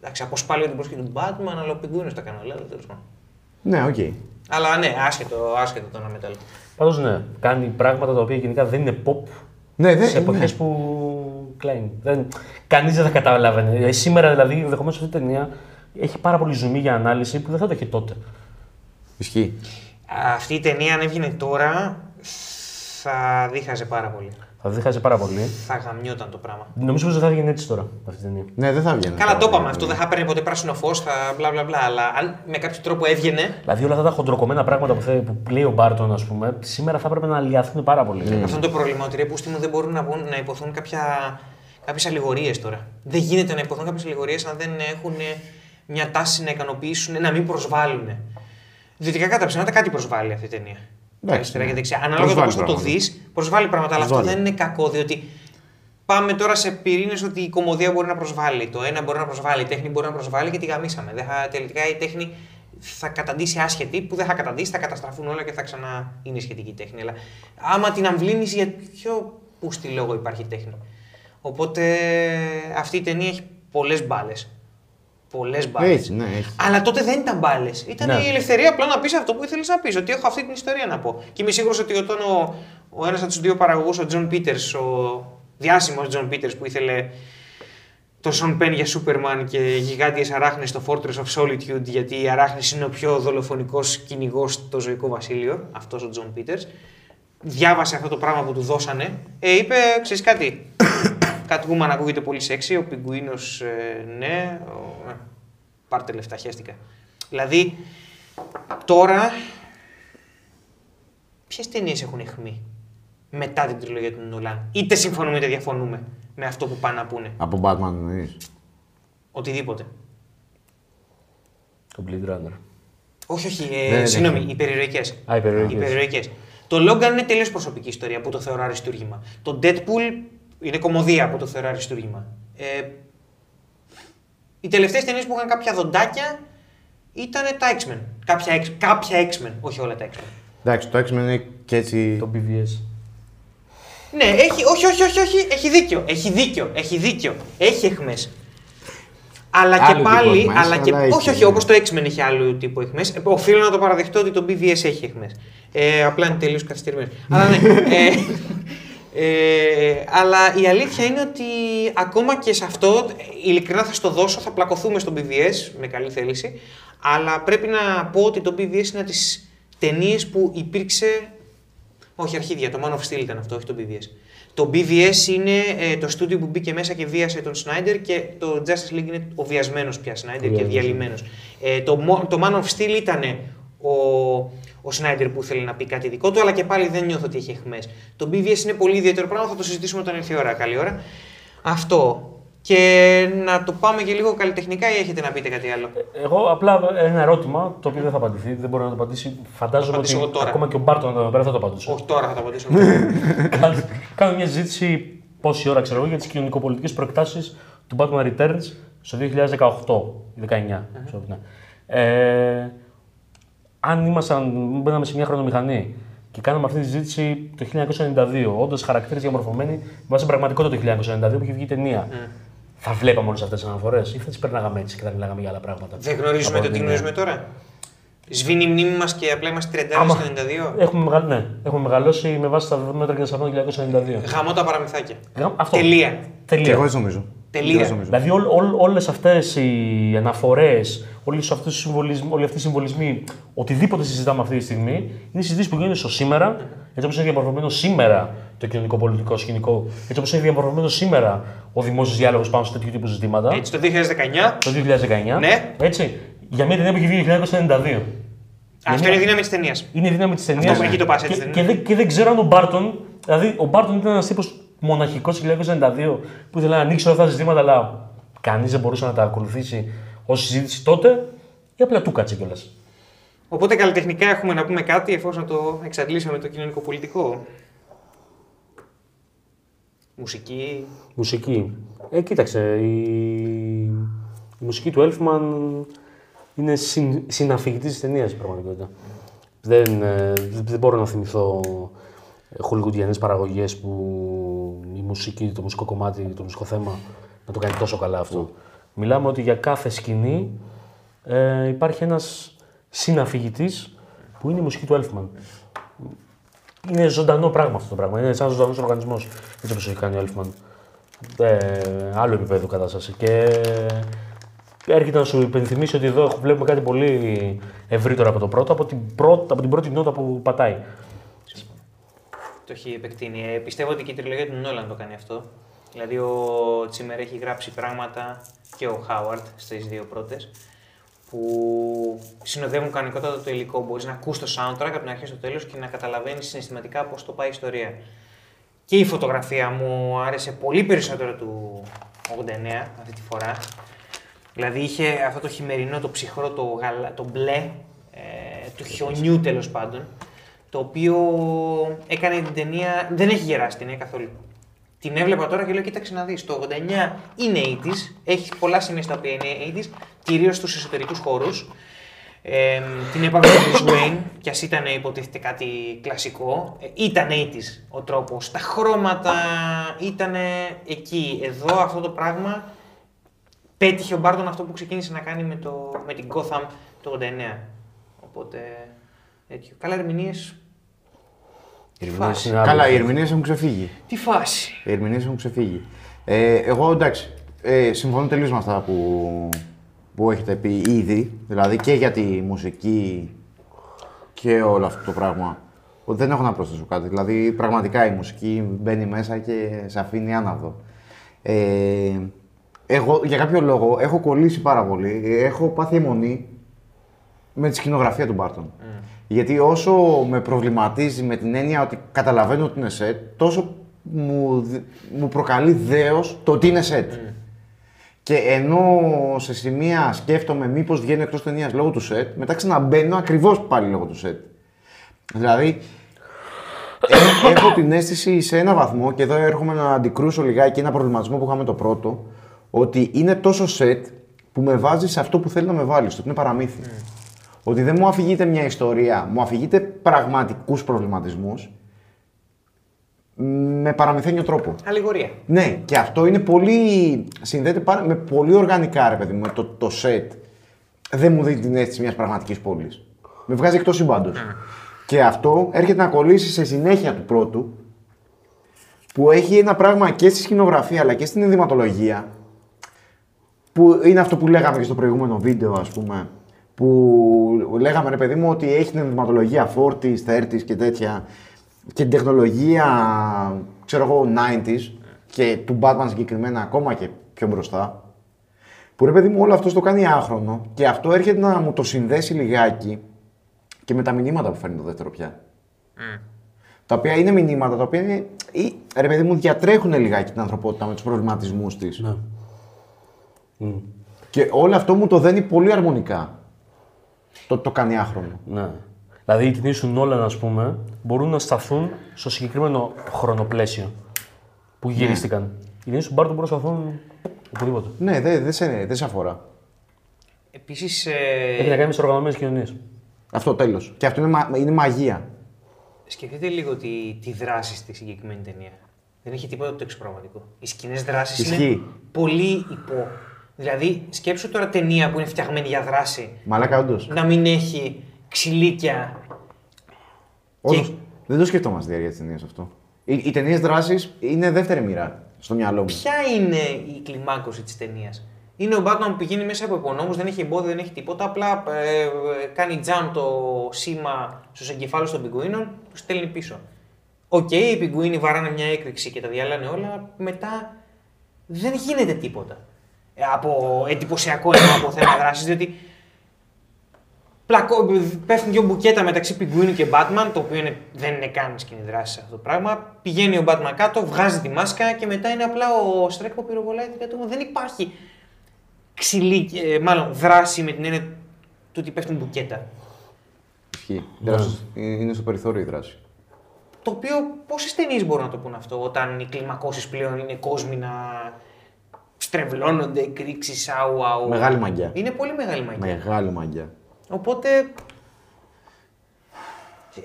Εντάξει, αποσπάλλει την πρόσχη του Batman, αλλά ο Πιγκουίνο τα κάνει όλα, αλλά τέλος πάντων. Ναι, οκ. Αλλά ναι, άσχετο, άσχετο το ένα μετά. άλλο. Πάντως ναι, κάνει πράγματα τα οποία γενικά δεν είναι pop Ναι, δεν σε εποχές ναι. που κλαίνει. Δεν... Κανείς δεν θα καταλάβαινε. Ε, σήμερα δηλαδή, ενδεχομένως αυτή η ταινία έχει πάρα πολύ ζουμί για ανάλυση που δεν θα το είχε τότε. Ισχύει. Αυτή η ταινία, αν έβγαινε τώρα, θα δίχαζε πάρα πολύ. Θα δίχαζε πάρα πολύ. Θα γαμιόταν το πράγμα. Νομίζω πως δεν θα βγαίνει έτσι τώρα αυτή η ταινία. Ναι, δεν θα βγαίνει. Καλά, το είπαμε αυτό. Δεν θα παίρνει ποτέ πράσινο φως, θα μπλα μπλα μπλα. Αλλά αν με κάποιο τρόπο έβγαινε. Δηλαδή όλα αυτά τα χοντροκομμένα πράγματα που, θε- που λέει ο Μπάρτον, ας πούμε, σήμερα θα έπρεπε να αλλοιαθούν πάρα πολύ. Αυτό είναι το πρόβλημα. Ότι ρε πούστη μου δεν μπορούν να, μπουν, να υποθούν κάποια, κάποιες αλληγορίες τώρα. Δεν γίνεται να υποθούν κάποιες αλληγορίες αν δεν έχουν μια τάση να ικανοποιήσουν, να μην προσβάλλουν. Διότι κατά ψέματα κάτι προσβάλλει αυτή η ταινία. Εντάξει, Αριστερά ναι. και δεξιά. Ανάλογα το Προσβάλλει πώς θα το πράγματα. δεις, προσβάλλει πράγματα. Αλλά αυτό Προσβάλλει. δεν είναι κακό, διότι πάμε τώρα σε πυρήνες ότι η κομμωδία μπορεί να προσβάλλει. Το ένα μπορεί να προσβάλλει, η τέχνη μπορεί να προσβάλλει και τη γαμίσαμε. Δεν θα, τελικά η τέχνη θα καταντήσει άσχετη, που δεν θα καταντήσει, θα καταστραφούν όλα και θα ξανά είναι σχετική τέχνη. Αλλά άμα την αμβλύνεις, για ποιο πούστη λόγο υπάρχει τέχνη. Οπότε αυτή η ταινία έχει πολλές μπάλες. Πολλές μπάλες. Έτσι, ναι, έχει. Αλλά τότε δεν ήταν μπάλες. Ήταν Ναι. η ελευθερία απλά να πεις αυτό που ήθελες να πεις. Ότι έχω αυτή την ιστορία να πω. Και είμαι σίγουρος ότι όταν ο, ο ένας από τους δύο παραγωγούς, ο Τζον Πίτερς, ο διάσημος Τζον Πίτερς που ήθελε τον Σον Πεν για Σούπερμαν και γιγάντιες αράχνες στο Fortress of Solitude γιατί η αράχνη είναι ο πιο δολοφονικός κυνηγός στο ζωικό βασίλειο, αυτός ο Τζον Πίτερς. Διάβασε αυτό το πράγμα που του δώσανε. Ε, είπε, ξέρεις κάτι, Catwoman ακούγεται πολύ σεξι, ο Πιγκουίνος ε, ναι, ο, ε, πάρτε λεφτά, χαίστηκα. Δηλαδή, τώρα, ποιες ταινίες έχουν εχμή μετά την τριλογία του Νολάν. Είτε συμφωνούμε είτε διαφωνούμε με αυτό που πάνε να πούνε. Από Batman εννοείς; Οτιδήποτε. Το Blade Runner. Όχι, όχι. Δεν Ε, συγγνώμη, έχει. οι περιρροϊκές. Α, οι περιρροϊκές. Το Logan είναι τελείως προσωπική ιστορία που το θεωρώ αριστούργημα. Το Deadpool είναι κομμωδία που το θεωρώ αριστούργημα. Ε, οι τελευταίες ταινίες που είχαν κάποια δοντάκια ήταν τα X-Men. Κάποια, X- κάποια X-Men, όχι όλα τα X-Men. Εντάξει, το X-Men είναι και έτσι. Το BVS. Ναι, έχει, όχι, όχι, όχι, όχι, έχει δίκιο, έχει δίκιο, έχει δίκιο. Έχει εχμές. Αλλά και Άλλου τύπου πάλι, εχμές, αλλά και, αλλά έχει, όχι, όχι, ναι. όπως το X-Men έχει άλλου τύπου εχμές. Ε, οφείλω να το παραδεχτώ ότι το BVS έχει εχμές. Ε, απλά είναι τελείως καθυστερημένο. αλλά ναι, ε, ε, αλλά η αλήθεια είναι ότι ακόμα και σε αυτό, ειλικρινά θα στο δώσω, θα πλακωθούμε στο BVS με καλή θέληση, αλλά πρέπει να πω ότι το BVS είναι από τις ταινίες που υπήρξε όχι, αρχίδια. Το Man of Steel ήταν αυτό, όχι το BVS. Το BVS είναι ε, το στούντιο που μπήκε μέσα και βίασε τον Snyder και το Justice League είναι ο βιασμένο πια Snyder και βιασμένος. διαλυμένος. Ε, το, Mo- το Man of Steel ήταν ο, ο Snyder που ήθελε να πει κάτι δικό του, αλλά και πάλι δεν νιώθω ότι έχει εχμές. Το BVS είναι πολύ ιδιαίτερο πράγμα, θα το συζητήσουμε όταν έρθει η ώρα. Καλή ώρα. Αυτό. Και να το πάμε και λίγο καλλιτεχνικά ή έχετε να πείτε κάτι άλλο; Εγώ απλά ένα ερώτημα το οποίο δεν θα απαντηθεί, δεν μπορεί να το απαντήσει. Φαντάζομαι απαντήσω ότι εγώ τώρα. ακόμα και ο Μπάρτον εδώ πέρα θα το απαντούσε. Όχι τώρα θα το απαντήσω. Κάνω- Κάνω μια συζήτηση πόση ώρα ξέρω εγώ για τις κοινωνικοπολιτικές προεκτάσεις του Batman Returns στο 2018 ή 19. ξέρω, ναι. Ε, αν ήμασταν, μπαίναμε σε μια χρονομηχανή και κάναμε αυτή τη συζήτηση το 1992, όντως χαρακτήρες διαμορφωμένοι βάσει την πραγματικότητα το 1992 που είχε βγει η ταινία. Θα βλέπαμε όλες αυτές τις αναφορές ή θα τις περνάγαμε έτσι και θα μιλάγαμε για άλλα πράγματα. Δεν γνωρίζουμε Από το τι την- γνωρίζουμε τώρα. Σβήνει η μνήμη μας και απλά είμαστε 30 Άμα- στο 92. Έχουμε, μεγα... ναι, έχουμε μεγαλώσει με βάση τα δεδομένα και τα σταθμά του 1992. Γαμώ τα παραμυθάκια. Γαμ- Αυτό. Τελεία. Και Τελεία. εγώ έτσι νομίζω. Τελεία. νομίζω. Δηλαδή όλ, όλ, όλες αυτές οι αναφορές, όλες αυτές οι συμβολισμοί, όλοι αυτοί οι συμβολισμοί, οτιδήποτε συζητάμε αυτή τη στιγμή, είναι συζητήσεις που γίνονται στο σήμερα, έτσι όπως είναι διαμορφωμένο σήμερα το κοινωνικό πολιτικό σκηνικό, έτσι όπως είναι διαμορφωμένο σήμερα ο δημόσιος διάλογος πάνω σε τέτοιου τύπου ζητήματα, Έτσι, το 2019. το 2019. Ναι. Έτσι, για μια ταινία που έχει βγει το 1992. Αυτό είναι η δύναμη της ταινίας. Είναι η δύναμη της ταινίας. Αυτό εκεί το πας, έτσι και, δεν και, είναι; δεν, και δεν ξέρω αν ο Μπάρτον. Δηλαδή, ο Μπάρτον ήταν ένας τύπος μοναχικός το 1992 που ήθελε να ανοίξει όλα αυτά τα ζητήματα, αλλά κανείς δεν μπορούσε να τα ακολουθήσει ως συζήτηση τότε, ή απλά του κάτσε κιόλας. Οπότε καλλιτεχνικά έχουμε να πούμε κάτι εφόσον το εξαντλήσαμε το κοινωνικό πολιτικό; Μουσική. Μουσική. Ε, κοίταξε, η, η μουσική του Elfman είναι συν, συναφηγητής της ταινίας, στην πραγματικότητα. Δεν, ε, δεν, δεν μπορώ να θυμηθώ χολιγουντιανές παραγωγές που η μουσική, το μουσικό κομμάτι, το μουσικό θέμα να το κάνει τόσο καλά αυτό. Μιλάμε ότι για κάθε σκηνή ε, υπάρχει ένας συναφηγητής που είναι η μουσική του Elfman. Είναι ζωντανό πράγμα αυτό το πράγμα. Είναι σαν ζωντανός οργανισμός. Έτσι όπω έχει κάνει ο Elfman. Ε, άλλο επίπεδο κατάσταση. Και έρχεται να σου υπενθυμίσει ότι εδώ έχω- βλέπουμε κάτι πολύ ευρύτερο από το πρώτο, από την, πρώτη, από την πρώτη νότα που πατάει. Το έχει επεκτείνει. Ε, πιστεύω ότι και η τριλογία του Νόλαν το κάνει αυτό. Δηλαδή ο Τσίμερ έχει γράψει πράγματα και ο Χάουαρντ στις δύο πρώτες που συνοδεύουν κανονικότατα το υλικό. Μπορείς να ακούς το soundtrack από την αρχή στο τέλος και να καταλαβαίνεις συναισθηματικά πώς το πάει η ιστορία. Και η φωτογραφία μου άρεσε πολύ περισσότερο του 89 αυτή τη φορά. Δηλαδή είχε αυτό το χειμερινό, το ψυχρό, το, γαλα... το μπλε, ε, του χιονιού τέλος πάντων, το οποίο έκανε την ταινία, δεν έχει γεράσει την ταινία καθόλου. Την έβλεπα τώρα και λέω, κοίταξε να δεις, το 89 είναι 80s, έχει πολλά σημεία στα οποία είναι 80s, κυρίως στους εσωτερικούς χώρους. Ε, την έπαγε ο Bruce Wayne, κι ας ήταν υποτίθεται κάτι κλασικό, ε, ήταν 80s ο τρόπος, τα χρώματα ήταν εκεί. Εδώ αυτό το πράγμα πέτυχε ο Μπάρτον αυτό που ξεκίνησε να κάνει με, το, με την Gotham το 89. Οπότε, τέτοιο. Καλά ερμηνείες. Τι φάση. είναι άλλο. Καλά, οι ερμηνείες έχουν ξεφύγει. Τι φάση. Οι ερμηνείες έχουν ξεφύγει. Ε, εγώ εντάξει, ε, συμφωνώ τελείως με αυτά που, που έχετε πει ήδη. Δηλαδή και για τη μουσική και όλο αυτό το πράγμα. Ότι Δεν έχω να προσθέσω κάτι. Δηλαδή, πραγματικά η μουσική μπαίνει μέσα και σε αφήνει άναυδο. Ε, εγώ για κάποιο λόγο έχω κολλήσει πάρα πολύ. Έχω πάθει αιμονή με τη σκηνογραφία του Μπάρτον. Γιατί όσο με προβληματίζει με την έννοια ότι καταλαβαίνω ότι είναι σετ, τόσο μου, δ- μου προκαλεί δέος το ότι είναι σετ. Και ενώ σε σημεία σκέφτομαι μήπως βγαίνει εκτός ταινίας λόγω του σετ, μετά ξαναμπαίνω ακριβώς πάλι λόγω του σετ. Δηλαδή, ε, έχω την αίσθηση σε ένα βαθμό, και εδώ έρχομαι να αντικρούσω λιγάκι ένα προβληματισμό που είχαμε το πρώτο, ότι είναι τόσο σετ που με βάζει σε αυτό που θέλει να με βάλει, στο ότι είναι παραμύθι. Ότι δεν μου αφηγείται μια ιστορία, μου αφηγείται πραγματικούς προβληματισμούς με παραμυθένιο τρόπο. Αλληγορία. Ναι, και αυτό είναι πολύ. συνδέεται πάρα, με πολύ οργανικά, ρε παιδί μου, το, το set. Δεν μου δίνει την αίσθηση μιας πραγματικής πόλης. Με βγάζει εκτός σύμπαντο. Και αυτό έρχεται να κολλήσει σε συνέχεια του πρώτου, που έχει ένα πράγμα και στη σκηνογραφία αλλά και στην ενδυματολογία, που είναι αυτό που λέγαμε και στο προηγούμενο βίντεο, ας πούμε, που λέγαμε ρε παιδί μου ότι έχει την ενδυματολογία 40s, 30s και τέτοια και την τεχνολογία, ξέρω εγώ, 90s και του Batman συγκεκριμένα ακόμα και πιο μπροστά. Που ρε παιδί μου όλο αυτό το κάνει άχρονο και αυτό έρχεται να μου το συνδέσει λιγάκι και με τα μηνύματα που φέρνει το δεύτερο πια. Τα οποία είναι μηνύματα τα οποία είναι, ή, ρε παιδί μου διατρέχουν λιγάκι την ανθρωπότητα με τους προβληματισμούς της. Ναι. Και όλο αυτό μου το δένει πολύ αρμονικά. Το, το κάνει άχρονο. Ναι. Δηλαδή οι ταινίε του Νόλαν, ας πούμε, μπορούν να σταθούν στο συγκεκριμένο χρονοπλαίσιο που γυρίστηκαν. Οι ταινίε του Μπάρτον μπορούν να σταθούν οπουδήποτε. Ναι, δεν δεν σε, δεν σε αφορά. Επίσης, Έχει ε, να κάνει με τις οργανωμένες κοινωνίες. Αυτό τέλος. Και αυτό είναι, μα- είναι μαγεία. σκεφτείτε λίγο τη, τη δράση στη συγκεκριμένη ταινία. Δεν έχει τίποτα το εξωπραγματικό. Οι σκηνές δράσης είναι Ισχύει. πολύ υπό. Δηλαδή, σκέψου τώρα ταινία που είναι φτιαγμένη για δράση Μαλάκα, όντως. να μην έχει ξυλίκια. Όντως, δεν το σκεφτόμαστε διάρκεια της ταινίας αυτό. Οι, οι ταινίες δράσης είναι δεύτερη μοίρα στο μυαλό μου. Ποια είναι η κλιμάκωση της ταινίας; Είναι ο Batman που πηγαίνει μέσα από υπονόμους, δεν έχει εμπόδιο, δεν έχει τίποτα. Απλά ε, ε, κάνει jam το σήμα στους εγκεφάλους των πιγκουίνων, τους στέλνει πίσω. Οκ, οι πιγκουίνοι βαράνε μια έκρηξη και τα διαλύνε όλα. Μετά δεν γίνεται τίποτα. Ε, από εντυπωσιακό εννοώ από θέμα δράσης, διότι πλακώ, πέφτουν δύο μπουκέτα μεταξύ πιγκουίνου και Batman, το οποίο είναι, δεν είναι καν σκηνή δράση σε αυτό το πράγμα. Πηγαίνει ο Batman κάτω, βγάζει τη μάσκα και μετά είναι απλά ο Στρέκ που πυροβολάει την κατομα. Δεν υπάρχει ξυλί, ε, μάλλον δράση με την έννοια του ότι πέφτουν μπουκέτα. Ισχύει. Δράση- Είναι στο περιθώριο η δράση. Το οποίο πόσε ταινίε μπορούν να το πούν αυτό, όταν οι κλιμακώσεις πλέον είναι κόσμοι να στρεβλώνονται, εκρήξεις, άου, άου. Μεγάλη μαγιά. Είναι πολύ μεγάλη μαγιά. Μεγάλη μαγιά. Οπότε.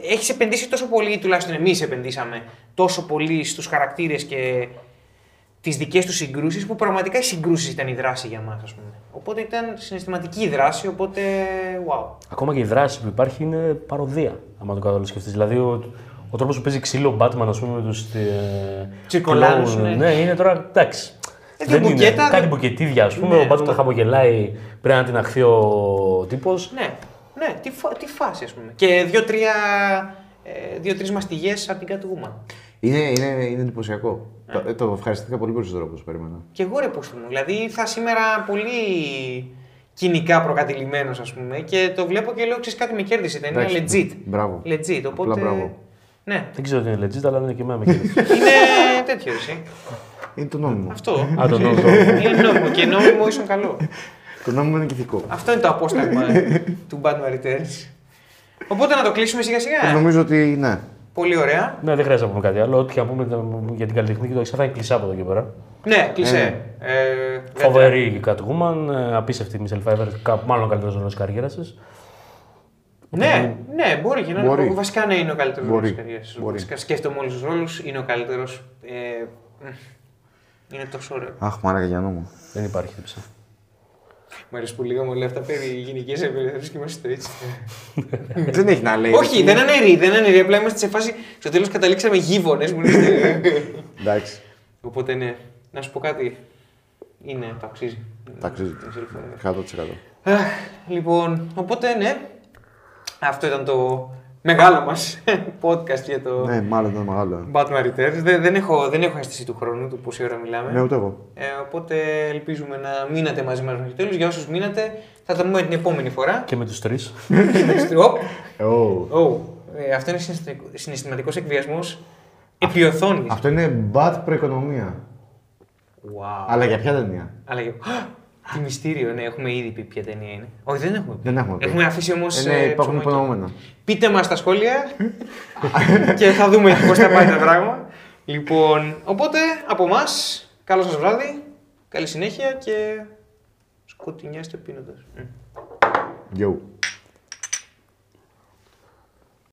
Έχεις επενδύσει τόσο πολύ, τουλάχιστον εμείς επενδύσαμε τόσο πολύ στους χαρακτήρες και τις δικές τους συγκρούσεις, που πραγματικά οι συγκρούσεις ήταν η δράση για μας, ας πούμε. Οπότε ήταν συναισθηματική η δράση, οπότε. Wow. Ακόμα και η δράση που υπάρχει είναι παροδία, άμα το καθόλου σκεφτεί. Δηλαδή, ο, ο τρόπος που παίζει ξύλο ο Batman, ας πούμε, με τους. Ε, Τσιρκολάνους, κλόουν, ναι. ναι, είναι τώρα. Εντάξει. Ε, Δεν την είναι. μπουκέτα, Κάτι δεν- μπουκετίδια, ας πούμε. Ναι, ο Batman ναι. χαμογελάει, πρέπει να την αχθεί ο τύπος. Ναι, ναι, τι, φα- τι φάση, ας πούμε. Και δύο-τρία. Ε, δύο-τρεις μαστιγές από την Catwoman. Είναι, είναι, είναι εντυπωσιακό. Ναι. Το, ε, το ευχαριστήθηκα πολύ περισσότερο από όσο περίμενα. Και εγώ ρε πούστη μου. Δηλαδή ήρθα σήμερα πολύ κοινικά προκατηλημένος ας πούμε και το βλέπω και λέω ξέρεις κάτι με κέρδισε. Δεν είναι Εντάξει, legit. μπράβο. Legit. Οπότε. Απλά μπράβο. Ναι. Δεν ξέρω τι είναι legit, αλλά είναι και εμένα με κέρδισε. είναι τέτοιο εσύ. Είναι το νόμιμο. Αυτό. Α, το νόμο. είναι νόμιμο και νόμιμο ίσον καλό. Το νόμιμο είναι και ηθικό. Αυτό είναι το απόσταγμα του Batman Returns. Οπότε να το κλείσουμε σιγά σιγά. Νομίζω ότι ναι. Πολύ ωραία. ναι, δεν χρειάζεται να πούμε κάτι άλλο. Ό,τι και να πούμε για την καλλιτεχνική το εξά θα είναι κλεισά από εδώ και πέρα. Ναι, κλεισέ. Ε, Φοβερή η Catwoman, ε, απίστευτη η Michelle Pfeiffer, κα- μάλλον ο καλύτερος ρόλος της καριέρας της. Ναι, ναι, μπορεί και να Μπορεί. είναι. Βασικά ναι, είναι ο καλύτερος ρόλος Μπορεί. της καριέρας. Μπορεί. Βασικά σκέφτομαι όλους τους ρόλους, είναι ο καλύτερος. Ε, μ, είναι τόσο ωραίο. Αχ, μάρακα για νόμο. Δεν υπάρχει τύψα. Μου αρέσει που λέγαμε όλα αυτά περί γυναικεία απελευθερία και είμαστε στο έτσι. δεν έχει να λέει. Όχι, δεν είναι ρί, δεν είναι ρί. Απλά είμαστε σε φάση. Στο τέλος καταλήξαμε γείγονε. Μου λες, Εντάξει. Οπότε ναι, να σου πω κάτι. Είναι, το αξίζει. Τα αξίζει. Michelle Pfeiffer. 100%. Αχ, Λοιπόν, οπότε ναι. Αυτό ήταν το μεγάλο μας podcast για το Ναι, μάλλον ήταν μεγάλο. Batman Returns. Δεν, δεν, έχω, δεν έχω αίσθηση του χρόνου, του πόση ώρα μιλάμε. Ναι, ούτε εγώ. Ε, οπότε ελπίζουμε να μείνατε μαζί μας μέχρι τέλους. Για όσους μείνατε, θα τα πούμε την επόμενη φορά. Και με τους τρεις. Οπ, Oh. oh, ε, αυτό είναι συναισθηματικό- συναισθηματικός εκβιασμός επί οθόνης. Αυτό είναι bad προοικονομία. Wow. Αλλά για ποια ταινία; Αλλά για... Τι μυστήριο, ναι, έχουμε ήδη πει ποια ταινία είναι. Όχι, δεν έχουμε πει. Δεν έχουμε πει. Έχουμε αφήσει όμως... Ε, ναι, ε, υπάρχουν ψωμάκι. υπονοούμενα. Πείτε μας στα σχόλια και θα δούμε πώς θα πάει το πράγμα. Λοιπόν, οπότε από εμάς, καλό σας βράδυ, καλή συνέχεια και σκοτεινιάστε πίνοντας. Μμ. Yo.